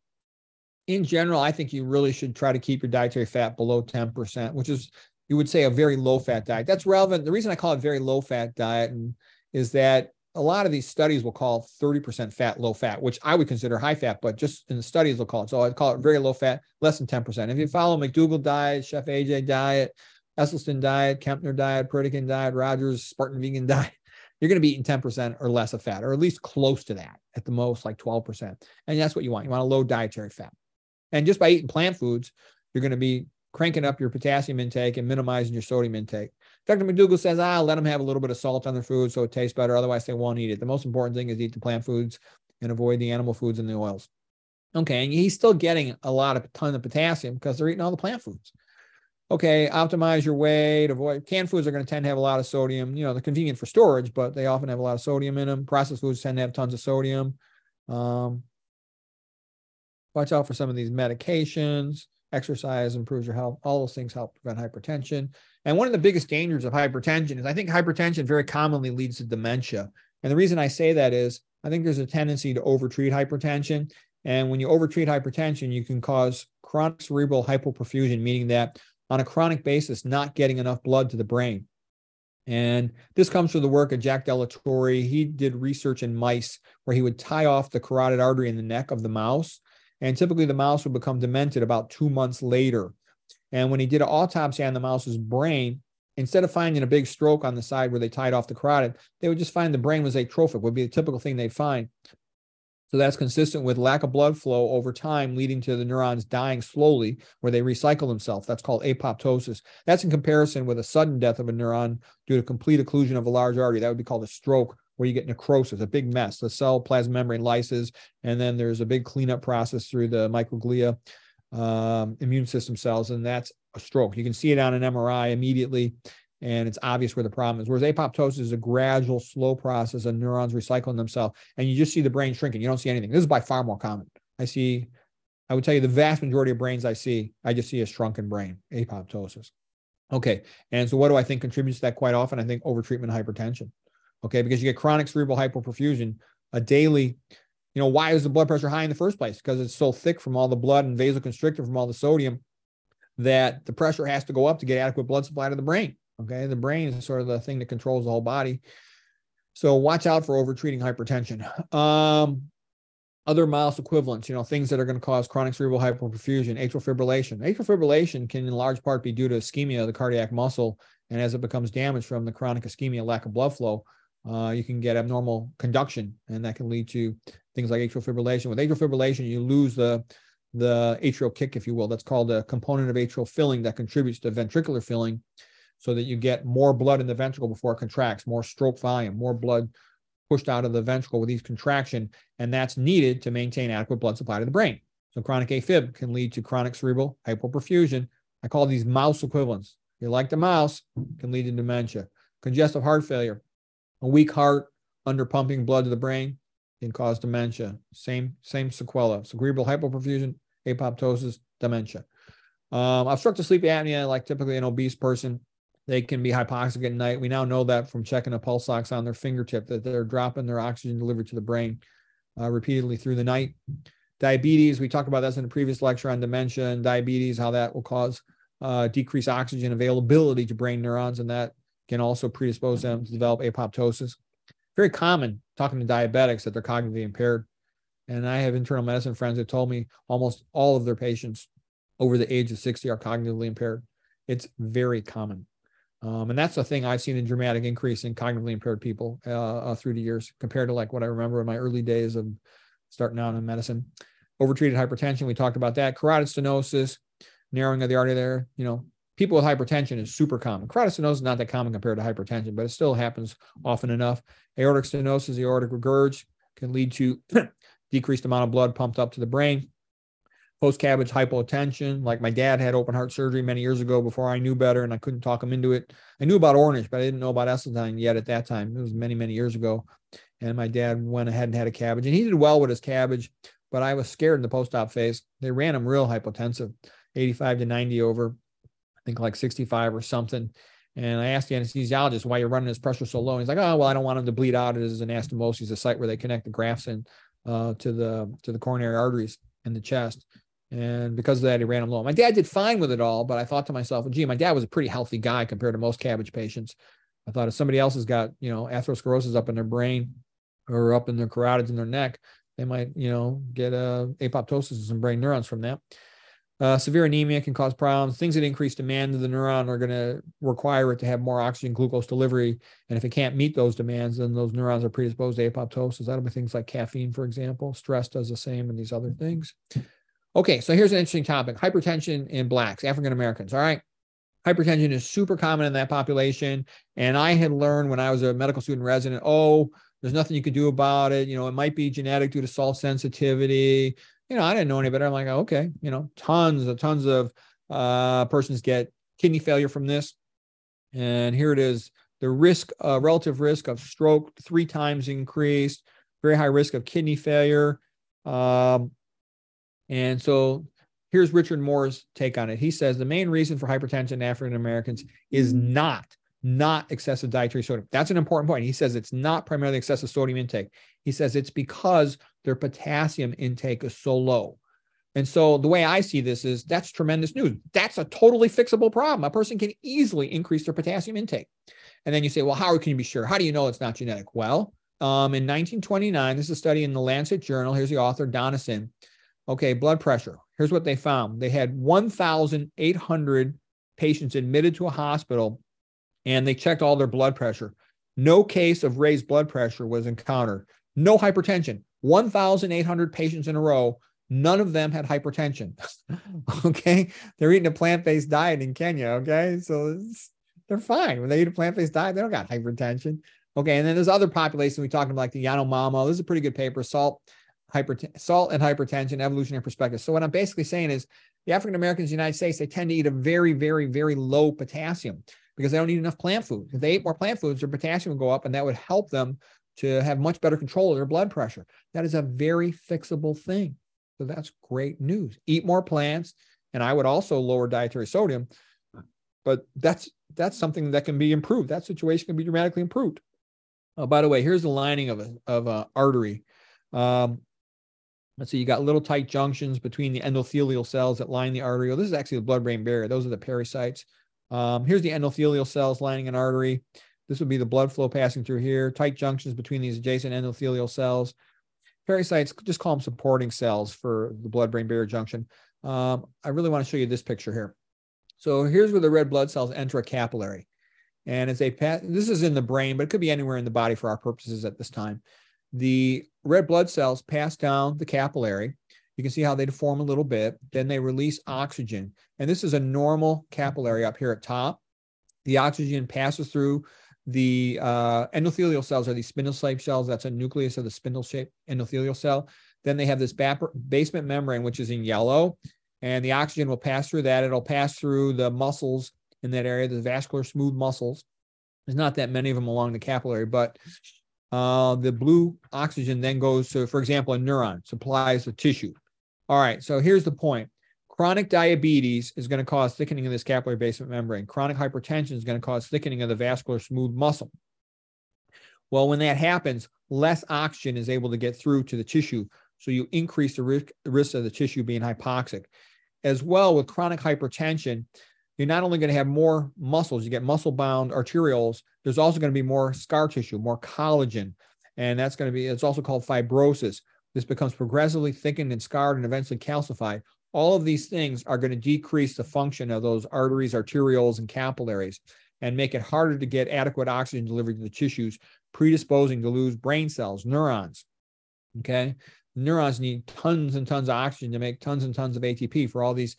Speaker 4: in general, I think you really should try to keep your dietary fat below 10%, which is, you would say, a very low fat diet. That's relevant. The reason I call it very low fat diet and, is that a lot of these studies will call 30% fat low fat, which I would consider high fat, but just in the studies they'll call it. So I'd call it very low fat, less than 10%. If you follow McDougall diet, Chef AJ diet, Esselstyn diet, Kempner diet, Pritikin diet, Rogers, Spartan vegan diet, you're going to be eating 10% or less of fat, or at least close to that at the most, like 12%. And that's what you want. You want a low dietary fat. And just by eating plant foods, you're going to be cranking up your potassium intake and minimizing your sodium intake. Dr. McDougall says, ah, let them have a little bit of salt on their food so it tastes better. Otherwise, they won't eat it. The most important thing is eat the plant foods and avoid the animal foods and the oils. Okay, and he's still getting a lot of ton of potassium because they're eating all the plant foods. Okay, optimize your weight. Avoid canned foods are going to tend to have a lot of sodium. You know, they're convenient for storage, but they often have a lot of sodium in them. Processed foods tend to have tons of sodium. Um, watch out for some of these medications. Exercise improves your health. All those things help prevent hypertension. And one of the biggest dangers of hypertension is I think hypertension very commonly leads to dementia. And the reason I say that is I think there's a tendency to overtreat hypertension. And when you overtreat hypertension, you can cause chronic cerebral hypoperfusion, meaning that on a chronic basis, not getting enough blood to the brain. And this comes from the work of Jack de la Torre. He did research in mice where he would tie off the carotid artery in the neck of the mouse and typically the mouse would become demented about two months later. And when he did an autopsy on the mouse's brain, instead of finding a big stroke on the side where they tied off the carotid, they would just find the brain was atrophic, would be the typical thing they'd find. So that's consistent with lack of blood flow over time, leading to the neurons dying slowly, where they recycle themselves. That's called apoptosis. That's in comparison with a sudden death of a neuron due to complete occlusion of a large artery. That would be called a stroke where you get necrosis, a big mess. The cell plasma membrane lyses, and then there's a big cleanup process through the microglia, um, immune system cells, and that's a stroke. You can see it on an MRI immediately, and it's obvious where the problem is. Whereas apoptosis is a gradual, slow process of neurons recycling themselves, and you just see the brain shrinking. You don't see anything. This is by far more common. I see, I would tell you the vast majority of brains I see, I just see a shrunken brain, apoptosis. Okay, and so what do I think contributes to that quite often? I think overtreatment hypertension okay, because you get chronic cerebral hypoperfusion, a daily, you know, why is the blood pressure high in the first place? Because it's so thick from all the blood and vasoconstricted from all the sodium that the pressure has to go up to get adequate blood supply to the brain. Okay, the brain is sort of the thing that controls the whole body. So watch out for overtreating hypertension. Um, other mouse equivalents, you know, things that are going to cause chronic cerebral hypoperfusion, atrial fibrillation. Atrial fibrillation can in large part be due to ischemia of the cardiac muscle. And as it becomes damaged from the chronic ischemia, lack of blood flow, uh, you can get abnormal conduction, and that can lead to things like atrial fibrillation. With atrial fibrillation, you lose the the atrial kick, if you will. That's called a component of atrial filling that contributes to ventricular filling, so that you get more blood in the ventricle before it contracts, more stroke volume, more blood pushed out of the ventricle with each contraction, and that's needed to maintain adequate blood supply to the brain. So chronic AFib can lead to chronic cerebral hypoperfusion. I call these mouse equivalents. If You like the mouse, can lead to dementia. Congestive heart failure a weak heart, under pumping blood to the brain can cause dementia. Same same sequela. Cerebral hypoperfusion, apoptosis, dementia. Um, obstructive sleep apnea, like typically an obese person, they can be hypoxic at night. We now know that from checking a pulse ox on their fingertip that they're dropping their oxygen delivered to the brain uh, repeatedly through the night. Diabetes, we talked about this in a previous lecture on dementia and diabetes, how that will cause uh, decreased oxygen availability to brain neurons, and that can also predispose them to develop apoptosis. Very common talking to diabetics that they're cognitively impaired. And I have internal medicine friends that told me almost all of their patients over the age of 60 are cognitively impaired. It's very common. Um, and that's the thing I've seen a dramatic increase in cognitively impaired people uh, uh, through the years compared to like what I remember in my early days of starting out in medicine. Overtreated hypertension, we talked about that. Carotid stenosis, narrowing of the artery there, you know, people with hypertension is super common. Carotid is not that common compared to hypertension, but it still happens often enough. Aortic stenosis, aortic regurg can lead to decreased amount of blood pumped up to the brain. Post CABG hypotension, like my dad had open heart surgery many years ago before I knew better and I couldn't talk him into it. I knew about Ornish, but I didn't know about Esselstyn yet at that time. It was many, many years ago. And my dad went ahead and had a cabbage and he did well with his cabbage, but I was scared in the post op phase. They ran him real hypotensive, 85 to 90 over, I think like 65 or something. And I asked the anesthesiologist why you're running his pressure so low. And he's like, oh, well, I don't want him to bleed out. It is an anastomosis, a site where they connect the grafts in uh, to the to the coronary arteries in the chest. And because of that, he ran him low. My dad did fine with it all, but I thought to myself, well, gee, my dad was a pretty healthy guy compared to most cabbage patients. I thought if somebody else has got, you know, atherosclerosis up in their brain or up in their carotids in their neck, they might, you know, get a apoptosis and some brain neurons from that. Uh, severe anemia can cause problems. Things that increase demand of the neuron are going to require it to have more oxygen glucose delivery. And if it can't meet those demands, then those neurons are predisposed to apoptosis. That'll be things like caffeine, for example. Stress does the same and these other things. Okay, so here's an interesting topic hypertension in blacks, African Americans. All right. Hypertension is super common in that population. And I had learned when I was a medical student resident, oh, there's nothing you can do about it. You know, it might be genetic due to salt sensitivity. You know, I didn't know any better. I'm like, okay, you know, tons of tons of uh, persons get kidney failure from this. And here it is the risk, uh, relative risk of stroke three times increased, very high risk of kidney failure. Um, and so here's Richard Moore's take on it. He says the main reason for hypertension in African Americans is not not excessive dietary sodium. That's an important point. He says it's not primarily excessive sodium intake. He says it's because their potassium intake is so low. And so the way I see this is that's tremendous news. That's a totally fixable problem. A person can easily increase their potassium intake. And then you say, well, how can you be sure? How do you know it's not genetic? Well, um, in 1929, this is a study in the Lancet Journal. Here's the author, Donnison. Okay, blood pressure. Here's what they found. They had 1,800 patients admitted to a hospital and they checked all their blood pressure. No case of raised blood pressure was encountered. No hypertension. 1,800 patients in a row. None of them had hypertension. okay. They're eating a plant based diet in Kenya. Okay. So they're fine. When they eat a plant based diet, they don't got hypertension. Okay. And then there's other populations we talked about, like the Yanomamo. This is a pretty good paper. Salt hypertension, salt and hypertension, evolutionary perspective. So what I'm basically saying is the African Americans in the United States, they tend to eat a very, very, very low potassium because they don't eat enough plant food. If they ate more plant foods, their potassium would go up and that would help them to have much better control of their blood pressure. That is a very fixable thing. So that's great news. Eat more plants. And I would also lower dietary sodium, but that's that's something that can be improved. That situation can be dramatically improved. Oh, by the way, here's the lining of a of a artery. Um, Let's see, you got little tight junctions between the endothelial cells that line the arteriole. This is actually the blood-brain barrier. Those are the pericytes. Um, here's the endothelial cells lining an artery. This would be the blood flow passing through here. Tight junctions between these adjacent endothelial cells. Pericytes, just call them supporting cells for the blood-brain barrier junction. Um, I really want to show you this picture here. So here's where the red blood cells enter a capillary. And as they pass, this is in the brain, but it could be anywhere in the body for our purposes at this time the red blood cells pass down the capillary. You can see how they deform a little bit. Then they release oxygen. And this is a normal capillary up here at top. The oxygen passes through the uh, endothelial cells are these spindle shaped cells. That's a nucleus of the spindle shaped endothelial cell. Then they have this basement membrane, which is in yellow, and the oxygen will pass through that. It'll pass through the muscles in that area, the vascular smooth muscles. There's not that many of them along the capillary, but uh, the blue oxygen then goes to, for example, a neuron, supplies the tissue. All right, so here's the point. Chronic diabetes is going to cause thickening of this capillary basement membrane. Chronic hypertension is going to cause thickening of the vascular smooth muscle. Well, when that happens, less oxygen is able to get through to the tissue. So you increase the risk, risk of the tissue being hypoxic. As well, with chronic hypertension, you're not only going to have more muscles, you get muscle bound arterioles, there's also going to be more scar tissue, more collagen. And that's going to be, it's also called fibrosis. This becomes progressively thickened and scarred and eventually calcified. All of these things are going to decrease the function of those arteries, arterioles, and capillaries and make it harder to get adequate oxygen delivered to the tissues, predisposing to lose brain cells, neurons. Okay. Neurons need tons and tons of oxygen to make tons and tons of ATP for all these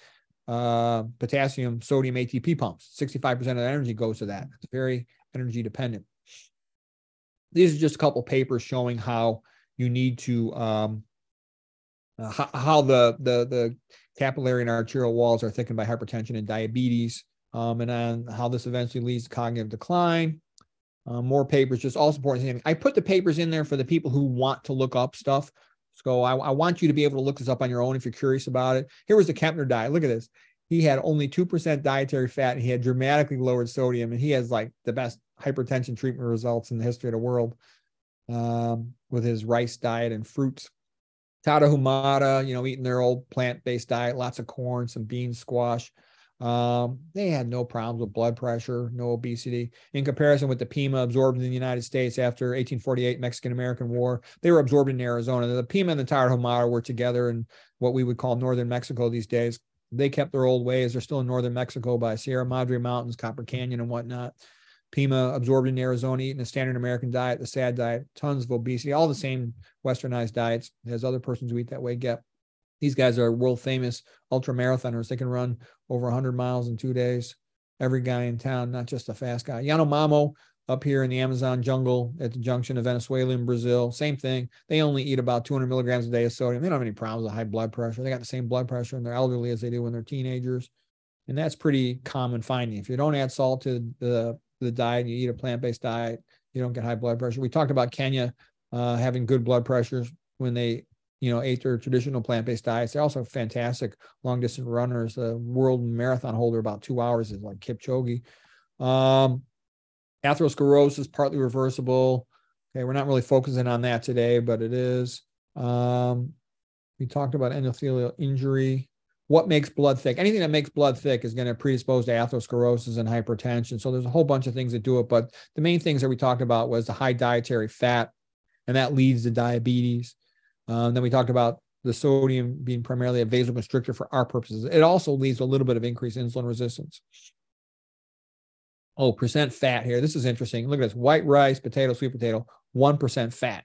Speaker 4: uh, potassium, sodium ATP pumps. 65% of the energy goes to that. It's very energy dependent. These are just a couple papers showing how you need to um, uh, how, the the the capillary and arterial walls are thickened by hypertension and diabetes, um, and on how this eventually leads to cognitive decline. Uh, more papers, just all supporting. I put the papers in there for the people who want to look up stuff. So I, I, want you to be able to look this up on your own if you're curious about it. Here was the Kempner diet. Look at this. He had only 2% dietary fat and he had dramatically lowered sodium. And he has like the best hypertension treatment results in the history of the world um, with his rice diet and fruits. Tarahumara, you know, eating their old plant-based diet, lots of corn, some beans, squash. Um, they had no problems with blood pressure, no obesity. In comparison with the Pima absorbed in the United States after 1848 Mexican-American War, they were absorbed in Arizona. The Pima and the Tarahumara were together in what we would call northern Mexico these days. They kept their old ways. They're still in northern Mexico by Sierra Madre Mountains, Copper Canyon, and whatnot. Pima absorbed in Arizona, eating a standard American diet, the SAD diet, tons of obesity, all the same westernized diets as other persons who eat that way get. These guys are world famous ultra marathoners. They can run over 100 miles in two days. Every guy in town, not just a fast guy. Yanomamo up here in the Amazon jungle at the junction of Venezuela and Brazil, same thing. They only eat about 200 milligrams a day of sodium. They don't have any problems with high blood pressure. They got the same blood pressure in their elderly as they do when they're teenagers. And that's pretty common finding. If you don't add salt to the the diet, and you eat a plant based diet, you don't get high blood pressure. We talked about Kenya uh, having good blood pressures when they you know ate their traditional plant based diets. They're also fantastic long distance runners. The world marathon holder about two hours is like Kipchoge. Um, atherosclerosis partly reversible. Okay, we're not really focusing on that today, but it is. Um, we talked about endothelial injury what makes blood thick. Anything that makes blood thick is going to predispose to atherosclerosis and hypertension. So there's a whole bunch of things that do it. But the main things that we talked about was the high dietary fat, and that leads to diabetes. Um, then we talked about the sodium being primarily a vasoconstrictor for our purposes. It also leads to a little bit of increased insulin resistance. Oh, percent fat here. This is interesting. Look at this white rice, potato, sweet potato, 1% fat.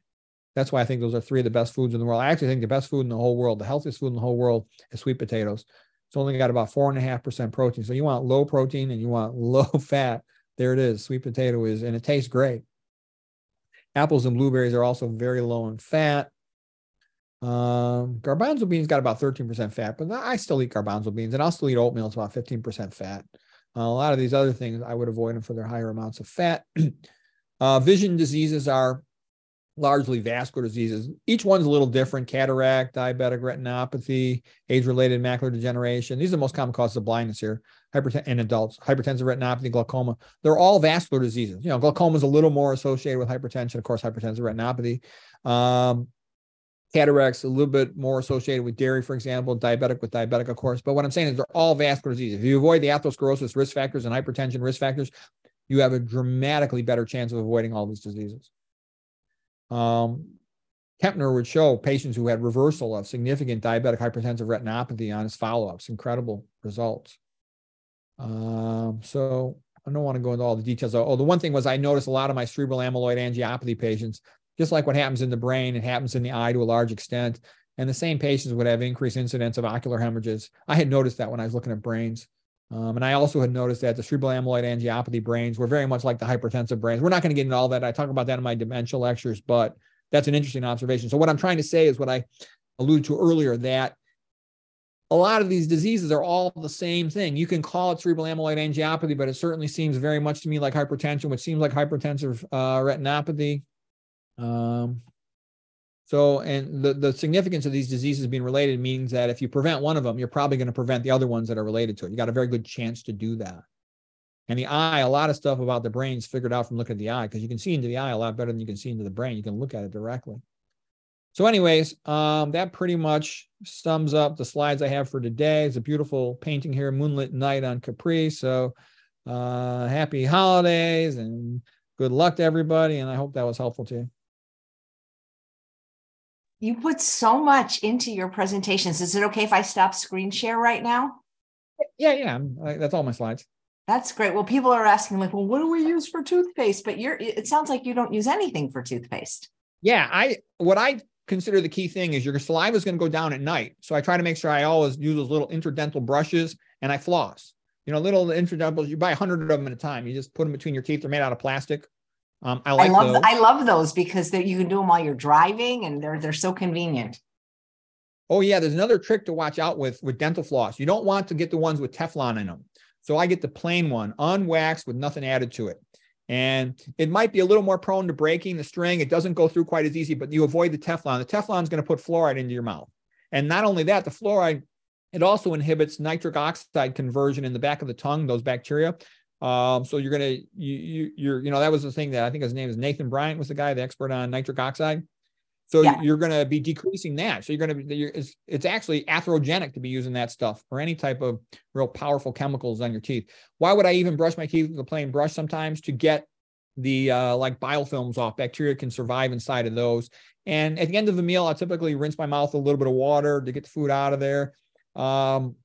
Speaker 4: That's why I think those are three of the best foods in the world. I actually think the best food in the whole world, the healthiest food in the whole world is sweet potatoes. It's only got about four and a half percent protein. So you want low protein and you want low fat. There it is. Sweet potato is, and it tastes great. Apples and blueberries are also very low in fat. Um, garbanzo beans got about 13% fat, but I still eat garbanzo beans and I'll still eat oatmeal. It's about 15% fat. Uh, a lot of these other things I would avoid them for their higher amounts of fat. uh, vision diseases are largely vascular diseases. Each one's a little different cataract, diabetic retinopathy, age related macular degeneration. These are the most common causes of blindness here hypertension in adults, hypertensive retinopathy, glaucoma. They're all vascular diseases. You know, glaucoma is a little more associated with hypertension, of course, hypertensive retinopathy. Um, cataracts a little bit more associated with dairy, for example, diabetic with diabetic, of course. But what I'm saying is they're all vascular diseases. If you avoid the atherosclerosis risk factors and hypertension risk factors, you have a dramatically better chance of avoiding all these diseases. Um, Kempner would show patients who had reversal of significant diabetic hypertensive retinopathy on his follow-ups. Incredible results. Um, so I don't want to go into all the details. Oh, the one thing was I noticed a lot of my cerebral amyloid angiopathy patients, just like what happens in the brain, it happens in the eye to a large extent. And the same patients would have increased incidence of ocular hemorrhages. I had noticed that when I was looking at brains. Um, and I also had noticed that the cerebral amyloid angiopathy brains were very much like the hypertensive brains. We're not going to get into all that. I talk about that in my dementia lectures, but that's an interesting observation. So what I'm trying to say is what I alluded to earlier that a lot of these diseases are all the same thing. You can call it cerebral amyloid angiopathy, but it certainly seems very much to me like hypertension, which seems like hypertensive uh, retinopathy. Um, so, and the, the significance of these diseases being related means that if you prevent one of them, you're probably going to prevent the other ones that are related to it. You got a very good chance to do that. And the eye, a lot of stuff about the brain is figured out from looking at the eye because you can see into the eye a lot better than you can see into the brain. You can look at it directly. So, anyways, um, that pretty much sums up the slides I have for today. It's a beautiful painting here, moonlit night on Capri. So, uh, happy holidays and good luck to everybody. And I hope that was helpful to you
Speaker 1: you put so much into your presentations. Is it okay if I stop screen share right now?
Speaker 4: Yeah, yeah. That's all my slides.
Speaker 1: That's great. Well, people are asking, like, well, what do we use for toothpaste? But you're it sounds like you don't use anything for toothpaste.
Speaker 4: Yeah, I what I consider the key thing is your saliva is going to go down at night. So I try to make sure I always use those little interdental brushes and I floss. You know, little interdental, you buy a hundred of them at a time. You just put them between your teeth. They're made out of plastic. Um, I like
Speaker 1: I love
Speaker 4: those.
Speaker 1: I love those because that you can do them while you're driving and they're they're so convenient.
Speaker 4: Oh yeah, there's another trick to watch out with with dental floss. You don't want to get the ones with Teflon in them. So I get the plain one, unwaxed with nothing added to it. And it might be a little more prone to breaking the string. It doesn't go through quite as easy, but you avoid the Teflon. The Teflon is going to put fluoride into your mouth. And not only that, the fluoride, it also inhibits nitric oxide conversion in the back of the tongue, those bacteria. Um, so you're to, you, you, you're, you know, that was the thing that I think his name is Nathan Bryan was the guy, the expert on nitric oxide. So
Speaker 1: Yeah.
Speaker 4: you're going to be decreasing that. So you're going to be, you're, it's, it's actually atherogenic to be using that stuff or any type of real powerful chemicals on your teeth. Why would I even brush my teeth with a plain brush sometimes to get the uh, like biofilms off? Bacteria can survive inside of those. And at the end of the meal, I typically rinse my mouth with a little bit of water to get the food out of there. Um,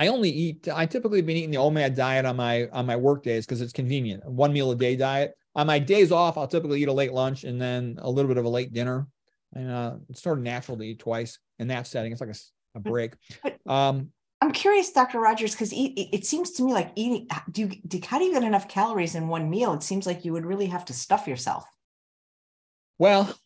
Speaker 4: I only eat. I typically been eating the OMAD diet on my on my work days because it's convenient. One meal a day diet. On my days off, I'll typically eat a late lunch and then a little bit of a late dinner. And uh, it's sort of natural to eat twice in that setting. It's like a break. Um,
Speaker 1: I'm curious, Dr. Rogers, because it, it seems to me like eating. Do you do, how do you get enough calories in one meal? It seems like you would really have to stuff yourself.
Speaker 4: Well,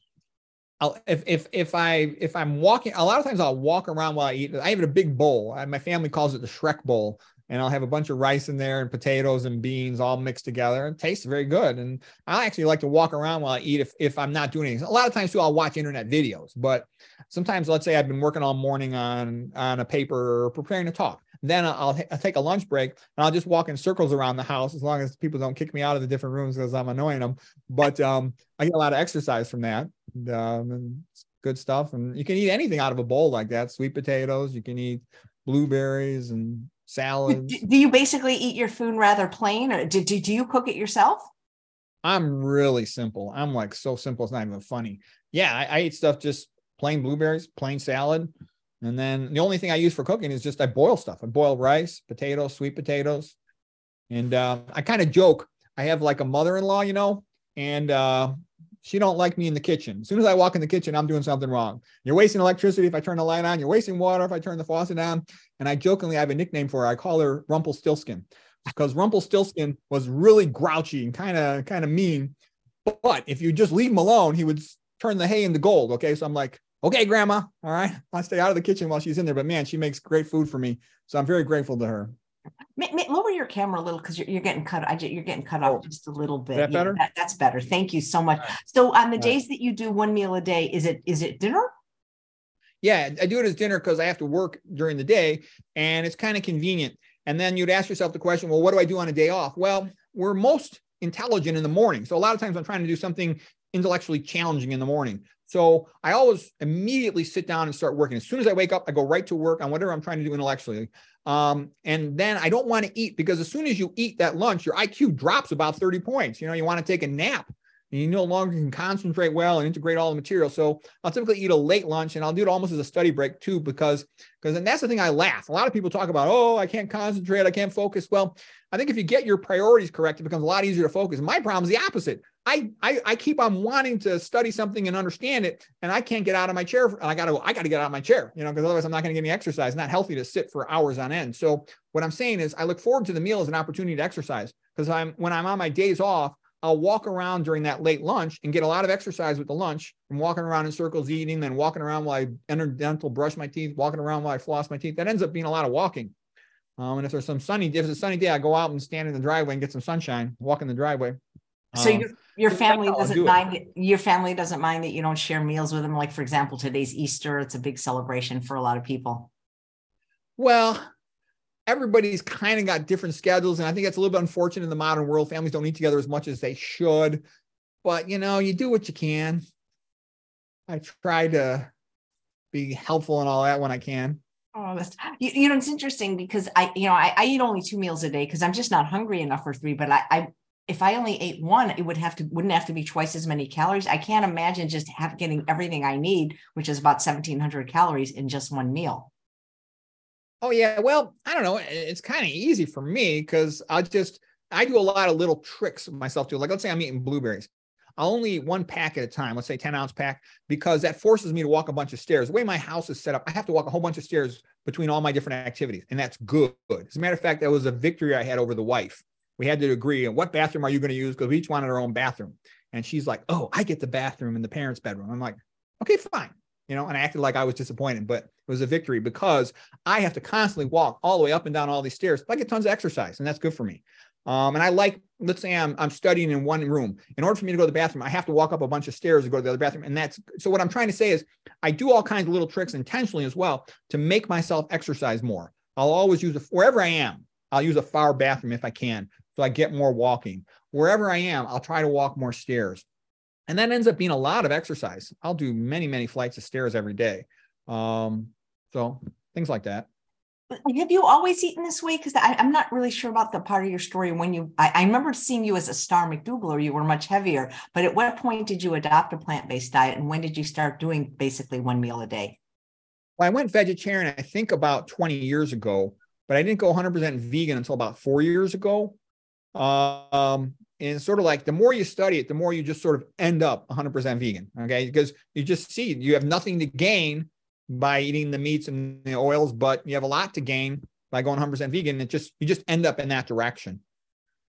Speaker 4: If if if I if I'm walking, a lot of times I'll walk around while I eat. I have a big bowl. I- My family calls it the Shrek bowl, and I'll have a bunch of rice in there and potatoes and beans all mixed together. It tastes very good, and I actually like to walk around while I eat if if I'm not doing anything. A lot of times too, I'll watch internet videos, but sometimes let's say I've been working all morning on on a paper or preparing a talk. Then I'll, I'll take a lunch break and I'll just walk in circles around the house as long as people don't kick me out of the different rooms because I'm annoying them. But um, I get a lot of exercise from that. Um, and good stuff. And you can eat anything out of a bowl like that. Sweet potatoes. You can eat blueberries and
Speaker 1: Do,
Speaker 4: salads.
Speaker 1: do you basically eat your food rather plain, or do, do, do you cook it yourself?
Speaker 4: I'm really simple. I'm like so simple. It's not even funny. Yeah, I, I eat stuff just plain blueberries, plain salad. And then the only thing I use for cooking is just I boil stuff. I boil rice, potatoes, sweet potatoes. And uh, I kind of joke. I have like a mother-in-law, you know, and uh, she don't like me in the kitchen. As soon as I walk in the kitchen, I'm doing something wrong. You're wasting electricity if I turn the light on. You're wasting water if I turn the faucet on. And I jokingly I have a nickname for her. I call her Rumpelstiltskin because Rumpelstiltskin was really grouchy and kind of kind of mean. But if you just leave him alone, he would turn the hay into gold. Okay, so I'm like, okay, Grandma, all right, I'll stay out of the kitchen while she's in there. But man, she makes great food for me, so I'm very grateful to her.
Speaker 1: Lower your camera a little because you're, you're getting cut. I, you're getting cut off
Speaker 4: Oh.
Speaker 1: just a little bit.
Speaker 4: that
Speaker 1: Yeah,
Speaker 4: better?
Speaker 1: that- that's better. Thank you so much.
Speaker 4: Right.
Speaker 1: So on the
Speaker 4: right.
Speaker 1: days that you do one meal a day, is it is it dinner?
Speaker 4: Yeah, I do it as dinner because I have to work during the day, and it's kind of convenient. And then you'd ask yourself the question, well, what do I do on a day off? Well, we're most intelligent in the morning, so a lot of times I'm trying to do something intellectually challenging in the morning. So I always immediately sit down and start working. As soon as I wake up, I go right to work on whatever I'm trying to do intellectually. Um, and then I don't want to eat because as soon as you eat that lunch, your IQ drops about 30 points. You know, you want to take a nap and you no longer can concentrate well and integrate all the material. So I'll typically eat a late lunch and I'll do it almost as a study break too, because because and that's the thing I laugh. A lot of people talk about, oh, I can't concentrate, I can't focus. Well, I think if you get your priorities correct, it becomes a lot easier to focus. My problem is the opposite. I, I I keep on wanting to study something and understand it, and I can't get out of my chair. And I gotta I gotta get out of my chair, you know, because otherwise I'm not gonna get any exercise. Not healthy to sit for hours on end. So what I'm saying is I look forward to the meal as an opportunity to exercise because I'm when I'm on my days off, I'll walk around during that late lunch and get a lot of exercise with the lunch from walking around in circles eating, then walking around while I enter dental, brush my teeth, walking around while I floss my teeth. That ends up being a lot of walking. Um, and if there's some sunny, if it's a sunny day, I go out and stand in the driveway and get some sunshine, walk in the driveway.
Speaker 1: So
Speaker 4: Um,
Speaker 1: your your family doesn't
Speaker 4: do
Speaker 1: mind it. Your family doesn't mind that you don't share meals with them. Like for example, today's Easter. It's a big celebration for a lot of people.
Speaker 4: Well, everybody's kind of got different schedules, and I think that's a little bit unfortunate in the modern world. Families don't eat together as much as they should, but you know, you do what you can. I try to be helpful and all that when I can.
Speaker 1: Oh, that's you, you know it's interesting because I you know I, I eat only two meals a day because I'm just not hungry enough for three. But I, I if I only ate one, it would have to wouldn't have to be twice as many calories. I can't imagine just have getting everything I need, which is about 1700 calories in just one meal.
Speaker 4: Oh yeah, well, I don't know. It's kind of easy for me because I just I do a lot of little tricks myself too. Like let's say I'm eating blueberries. I'll only eat one pack at a time, let's say 10 ounce pack, because that forces me to walk a bunch of stairs. The way my house is set up, I have to walk a whole bunch of stairs between all my different activities, and that's good. As a matter of fact, that was a victory I had over the wife. We had to agree on what bathroom are you going to use because we each wanted our own bathroom. And she's like, Oh, I get the bathroom in the parents' bedroom. I'm like, Okay, fine. you know, and I acted like I was disappointed, but it was a victory because I have to constantly walk all the way up and down all these stairs. But I get tons of exercise, and that's good for me. Um, and I like, let's say I'm I'm studying in one room. In order for me to go to the bathroom, I have to walk up a bunch of stairs to go to the other bathroom. And that's so what I'm trying to say is I do all kinds of little tricks intentionally as well to make myself exercise more. I'll always use a wherever I am, I'll use a far bathroom if I can. So I get more walking. Wherever I am, I'll try to walk more stairs. And that ends up being a lot of exercise. I'll do many, many flights of stairs every day. Um, so things like that.
Speaker 1: Have you always eaten this way? Because I'm not really sure about the part of your story when you. I, I, remember seeing you as a star McDougall, you were much heavier. But at what point did you adopt a plant based diet, and when did you start doing basically one meal a day?
Speaker 4: Well, I went vegetarian, I think about 20 years ago, but I didn't go 100% vegan until about four years ago. Um, and sort of like the more you study it, the more you just sort of end up 100% vegan. Okay. Because you just see you have nothing to gain by eating the meats and the oils, but you have a lot to gain by going 100% vegan. It just, you just end up in that direction.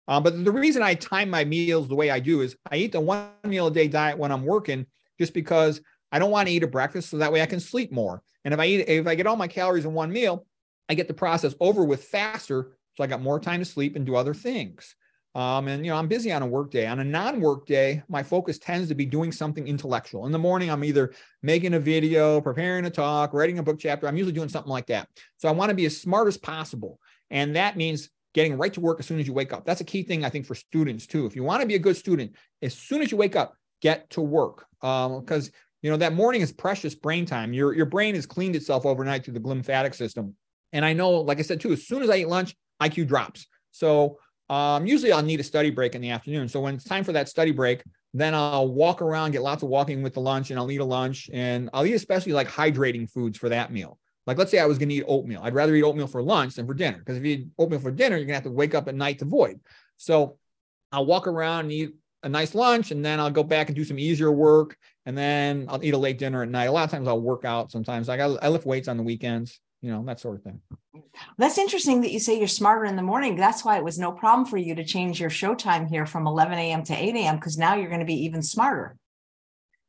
Speaker 4: Um, but the reason I time my meals the way I do is I eat the one meal a day diet when I'm working, just because I don't want to eat a breakfast so that way I can sleep more. And if I eat, if I get all my calories in one meal, I get the process over with faster. So I got more time to sleep and do other things. Um, and you know, I'm busy on a work day. On a non-work day, my focus tends to be doing something intellectual. In the morning, I'm either making a video, preparing a talk, writing a book chapter. I'm usually doing something like that. So I want to be as smart as possible. And that means getting right to work as soon as you wake up. That's a key thing, I think, for students too. If you want to be a good student, as soon as you wake up, get to work. Because um, you know that morning is precious brain time. Your your brain has cleaned itself overnight through the glymphatic system. And I know, like I said too, as soon as I eat lunch, IQ drops. So um, usually I'll need a study break in the afternoon. So when it's time for that study break, then I'll walk around, get lots of walking with the lunch, and I'll eat a lunch. And I'll eat especially like hydrating foods for that meal. Like let's say I was going to eat oatmeal. I'd rather eat oatmeal for lunch than for dinner because if you eat oatmeal for dinner, you're going to have to wake up at night to void. So I'll walk around and eat a nice lunch, and then I'll go back and do some easier work, and then I'll eat a late dinner at night. A lot of times I'll work out. Sometimes like I, I lift weights on the weekends you know, that sort of thing.
Speaker 1: That's interesting that you say you're smarter in the morning. That's why it was no problem for you to change your show time here from 11 a.m. to 8 a.m. because now you're going to be even smarter.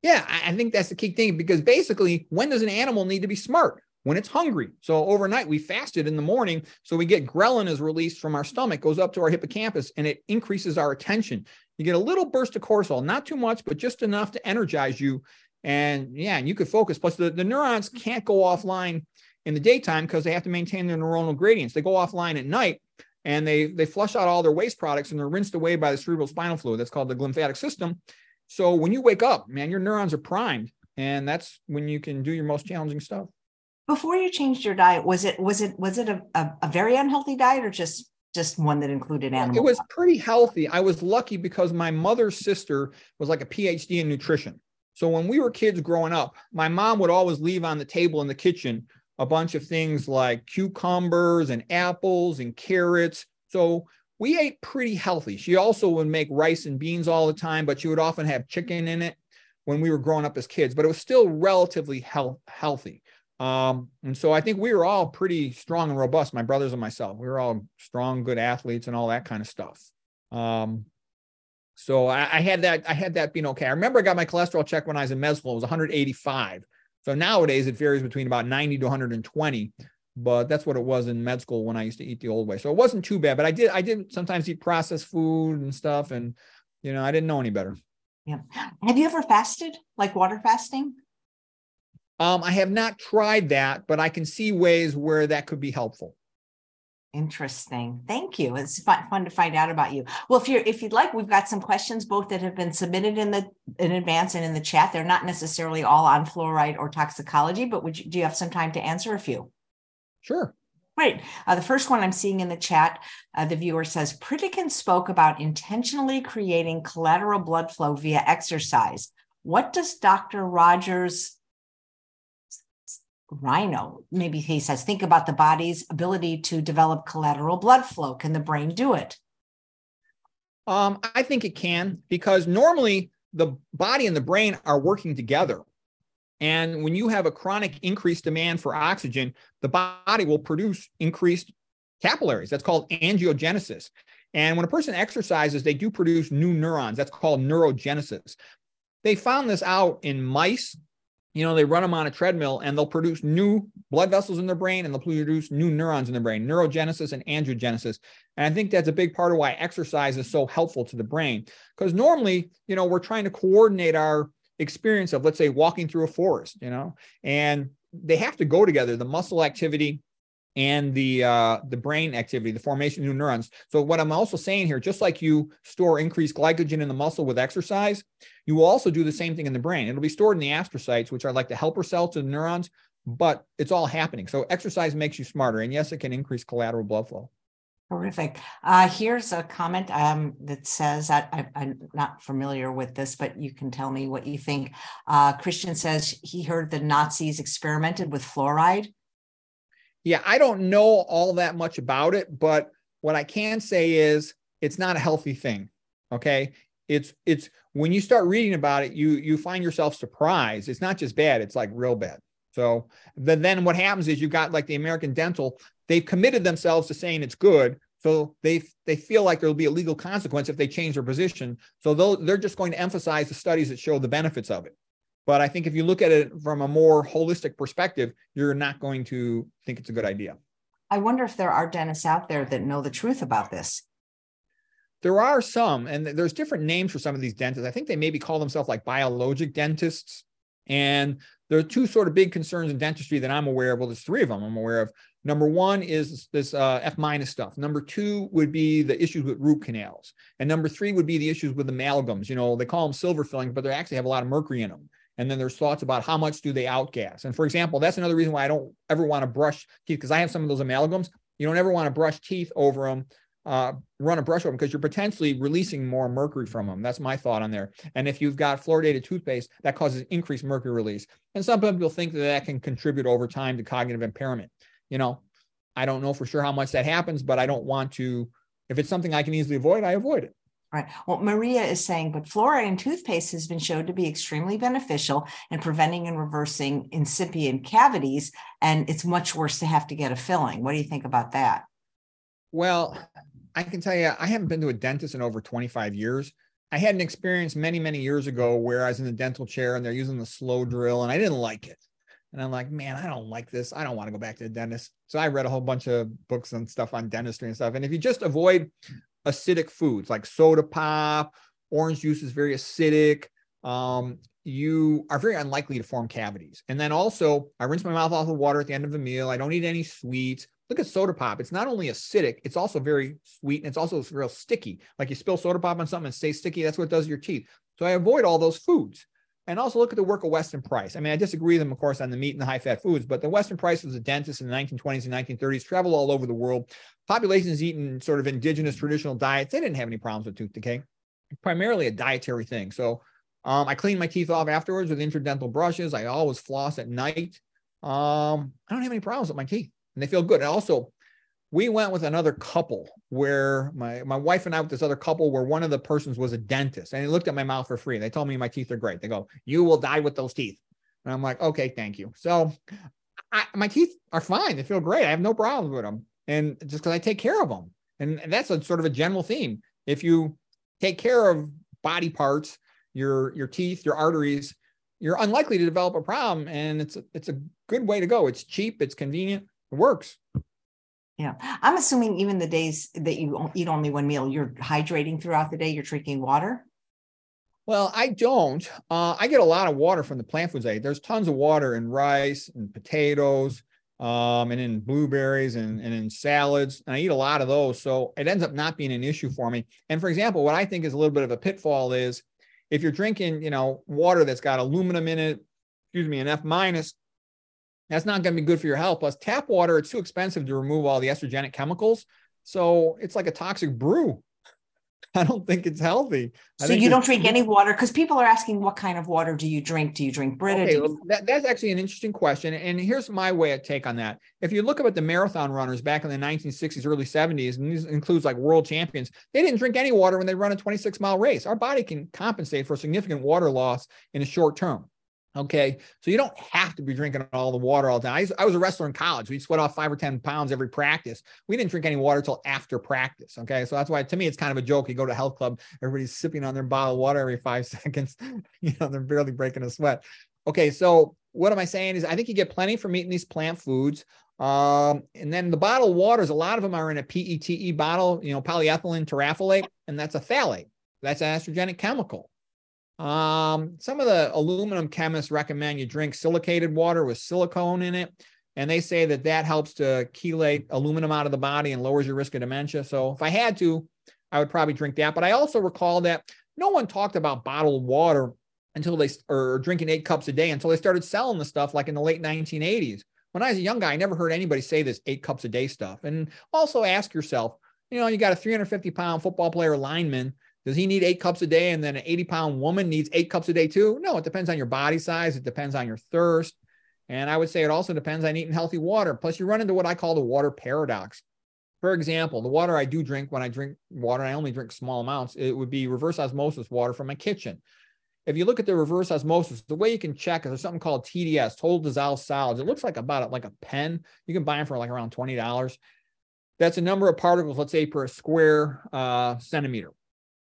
Speaker 4: Yeah, I think that's the key thing because basically, when does an animal need to be smart? When it's hungry. So overnight, we fasted in the morning. So we get ghrelin is released from our stomach, goes up to our hippocampus, and it increases our attention. You get a little burst of cortisol, not too much, but just enough to energize you. And yeah, and you could focus. Plus, the, the neurons can't go offline in the daytime because they have to maintain their neuronal gradients. They go offline at night and they they flush out all their waste products and they're rinsed away by the cerebral spinal fluid. That's called the glymphatic system. So when you wake up, man, your neurons are primed, and that's when you can do your most challenging stuff.
Speaker 1: Before you changed your diet, was it was it was it a, a, a very unhealthy diet or just just one that included animals?
Speaker 4: It was pretty healthy. I was lucky because my mother's sister was like a PhD in nutrition. So when we were kids growing up, my mom would always leave on the table in the kitchen a bunch of things like cucumbers and apples and carrots. So we ate pretty healthy. She also would make rice and beans all the time, but she would often have chicken in it when we were growing up as kids, but it was still relatively health, healthy. Um, and so I think we were all pretty strong and robust, my brothers and myself. We were all strong, good athletes and all that kind of stuff. Um, so I, I, had that, I had that being okay. I remember I got my cholesterol check when I was in school. It was 185. So nowadays it varies between about 90 to 120, but that's what it was in med school when I used to eat the old way. So it wasn't too bad, but I did I did sometimes eat processed food and stuff and you know, I didn't know any better.
Speaker 1: Yeah. Have you ever fasted like water fasting?
Speaker 4: Um, I have not tried that, but I can see ways where that could be helpful.
Speaker 1: Interesting. Thank you. It's fun, fun to find out about you. Well, if you're if you'd like, we've got some questions both that have been submitted in the in advance and in the chat. They're not necessarily all on fluoride or toxicology, but would you, do you have some time to answer a few?
Speaker 4: Sure.
Speaker 1: Great. Uh, the first one I'm seeing in the chat, uh, the viewer says Pritikin spoke about intentionally creating collateral blood flow via exercise. What does Dr. Rogers rhino. Maybe he says, think about the body's ability to develop collateral blood flow. Can the brain do it?
Speaker 4: Um, I think it can because normally the body and the brain are working together. And when you have a chronic increased demand for oxygen, the body will produce increased capillaries. That's called angiogenesis. And when a person exercises, they do produce new neurons. That's called neurogenesis. They found this out in mice you know, they run them on a treadmill and they'll produce new blood vessels in their brain and they'll produce new neurons in their brain, neurogenesis and angiogenesis. And I think that's a big part of why exercise is so helpful to the brain. Because normally, you know, we're trying to coordinate our experience of, let's say, walking through a forest, you know, and they have to go together. The muscle activity and the uh, the brain activity, the formation of new neurons. So what I'm also saying here, just like you store increased glycogen in the muscle with exercise, you will also do the same thing in the brain. It'll be stored in the astrocytes, which are like the helper cells to the neurons, but it's all happening. So exercise makes you smarter, and yes, it can increase collateral blood flow.
Speaker 1: Terrific. Uh, here's a comment um, that says I, am not familiar with this, but you can tell me what you think. Uh, Christian says he heard the Nazis experimented with fluoride
Speaker 4: yeah, I don't know all that much about it, but what I can say is it's not a healthy thing. Okay. It's it's when you start reading about it, you you find yourself surprised. It's not just bad, it's like real bad. So then, then what happens is you've got like the American Dental, they've committed themselves to saying it's good. So they they feel like there'll be a legal consequence if they change their position. So they're just going to emphasize the studies that show the benefits of it. But I think if you look at it from a more holistic perspective, you're not going to think it's a good idea.
Speaker 1: I wonder if there are dentists out there that know the truth about this.
Speaker 4: There are some, and there's different names for some of these dentists. I think they maybe call themselves like biologic dentists. And there are two sort of big concerns in dentistry that I'm aware of. Well, there's three of them I'm aware of. Number one is this uh, F minus stuff. Number two would be the issues with root canals. And number three would be the issues with amalgams. You know, they call them silver fillings, but they actually have a lot of mercury in them. And then there's thoughts about how much do they outgas. And for example, that's another reason why I don't ever want to brush teeth because I have some of those amalgams. You don't ever want to brush teeth over them, uh, run a brush over them because you're potentially releasing more mercury from them. That's my thought on there. And if you've got fluoridated toothpaste, that causes increased mercury release. And some people think that that can contribute over time to cognitive impairment. You know, I don't know for sure how much that happens, but I don't want to. If it's something I can easily avoid, I avoid it.
Speaker 1: Right. Well, Maria is saying, but fluoride in toothpaste has been shown to be extremely beneficial in preventing and reversing incipient cavities, and it's much worse to have to get a filling. What do you think about that?
Speaker 4: Well, I can tell you, I haven't been to a dentist in over 25 years. I had an experience many, many years ago where I was in the dental chair and they're using the slow drill, and I didn't like it. And I'm like, man, I don't like this. I don't want to go back to the dentist. So I read a whole bunch of books and stuff on dentistry and stuff. And if you just avoid acidic foods like soda pop, orange juice is very acidic. Um, you are very unlikely to form cavities. And then also, I rinse my mouth off with water at the end of the meal. I don't eat any sweets. Look at soda pop. It's not only acidic, it's also very sweet and it's also real sticky. Like you spill soda pop on something and stays sticky, that's what does your teeth. So I avoid all those foods. And also look at the work of Weston Price. I mean, I disagree with them, of course, on the meat and the high fat foods, but the Weston Price was a dentist in the 1920s and 1930s, traveled all over the world. Populations eating sort of indigenous traditional diets. They didn't have any problems with tooth decay, primarily a dietary thing. So um, I clean my teeth off afterwards with interdental brushes. I always floss at night. Um, I don't have any problems with my teeth and they feel good. And also, we went with another couple where my my wife and I with this other couple where one of the persons was a dentist and he looked at my mouth for free. and They told me my teeth are great. They go, "You will die with those teeth," and I'm like, "Okay, thank you." So I, my teeth are fine. They feel great. I have no problems with them, and just because I take care of them, and, and that's a sort of a general theme. If you take care of body parts, your your teeth, your arteries, you're unlikely to develop a problem, and it's a, it's a good way to go. It's cheap, it's convenient, it works.
Speaker 1: Yeah. I'm assuming even the days that you eat only one meal, you're hydrating throughout the day, you're drinking water.
Speaker 4: Well, I don't. Uh, I get a lot of water from the plant foods I eat. There's tons of water in rice and potatoes, um, and in blueberries and, and in salads. And I eat a lot of those. So it ends up not being an issue for me. And for example, what I think is a little bit of a pitfall is if you're drinking, you know, water that's got aluminum in it, excuse me, an F minus, that's not going to be good for your health. Plus, tap water, it's too expensive to remove all the estrogenic chemicals. So it's like a toxic brew. I don't think it's healthy. I
Speaker 1: so you don't drink any water because people are asking, what kind of water do you drink? Do you drink Brita? Okay,
Speaker 4: well, that, that's actually an interesting question. And here's my way of take on that. If you look up at the marathon runners back in the 1960s, early 70s, and this includes like world champions, they didn't drink any water when they run a 26 mile race. Our body can compensate for significant water loss in a short term. Okay. So you don't have to be drinking all the water all the time. I, I, was a wrestler in college. We'd sweat off five or 10 pounds every practice. We didn't drink any water until after practice. Okay. So that's why to me, it's kind of a joke. You go to a health club, everybody's sipping on their bottle of water every five seconds. you know, they're barely breaking a sweat. Okay. So what am I saying is I think you get plenty from eating these plant foods. Um, and then the bottled waters, a lot of them are in a PETE bottle, you know, polyethylene terephthalate, and that's a phthalate. That's an estrogenic chemical. Um, some of the aluminum chemists recommend you drink silicated water with silicone in it. And they say that that helps to chelate aluminum out of the body and lowers your risk of dementia. So if I had to, I would probably drink that. But I also recall that no one talked about bottled water until they or drinking eight cups a day until they started selling the stuff like in the late 1980s. When I was a young guy, I never heard anybody say this eight cups a day stuff. And also ask yourself, you know, you got a 350 pound football player lineman does he need eight cups a day and then an 80 pound woman needs eight cups a day too? No, it depends on your body size. It depends on your thirst. And I would say it also depends on eating healthy water. Plus, you run into what I call the water paradox. For example, the water I do drink when I drink water, I only drink small amounts, it would be reverse osmosis water from my kitchen. If you look at the reverse osmosis, the way you can check is there's something called TDS, total dissolved solids. It looks like about like a pen. You can buy them for like around $20. That's a number of particles, let's say per square uh, centimeter.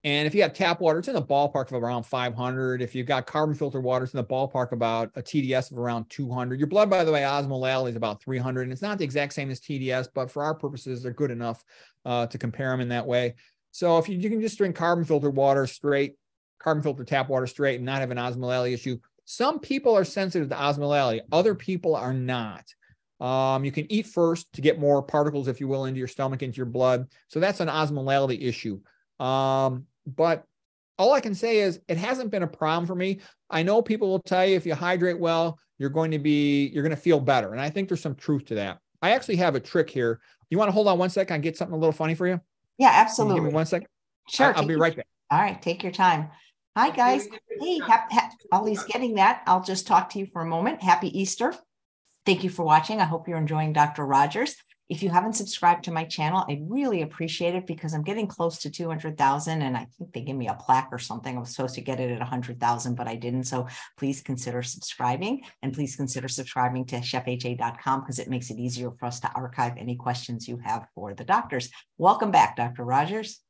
Speaker 4: And if you have tap water, it's in the ballpark of around 500. If you've got carbon filter water, it's in the ballpark about a TDS of around 200. Your blood, by the way, osmolality is about 300. And it's not the exact same as TDS, but for our purposes, they're good enough uh, to compare them in that way. So if you, you can just drink carbon filtered water straight, carbon filtered tap water straight, and not have an osmolality issue. Some people are sensitive to osmolality, other people are not. Um, you can eat first to get more particles, if you will, into your stomach, into your blood. So that's an osmolality issue. Um, but all I can say is it hasn't been a problem for me. I know people will tell you if you hydrate well, you're going to be, you're going to feel better. And I think there's some truth to that. I actually have a trick here. You want to hold on one second? I get something a little funny for you?
Speaker 1: Yeah, absolutely.
Speaker 4: Give me one second.
Speaker 1: Sure.
Speaker 4: I'll be right back.
Speaker 1: All right. Take your time. Hi, guys. Hey, ha- ha- while he's getting that, I'll just talk to you for a moment. Happy Easter. Thank you for watching. I hope you're enjoying Dr. Rogers. If you haven't subscribed to my channel, I really appreciate it because I'm getting close to 200,000 and I think they give me a plaque or something. I was supposed to get it at 100,000, but I didn't. So please consider subscribing and please consider subscribing to chefaj.com because it makes it easier for us to archive any questions you have for the doctors. Welcome back, Dr. Rogers.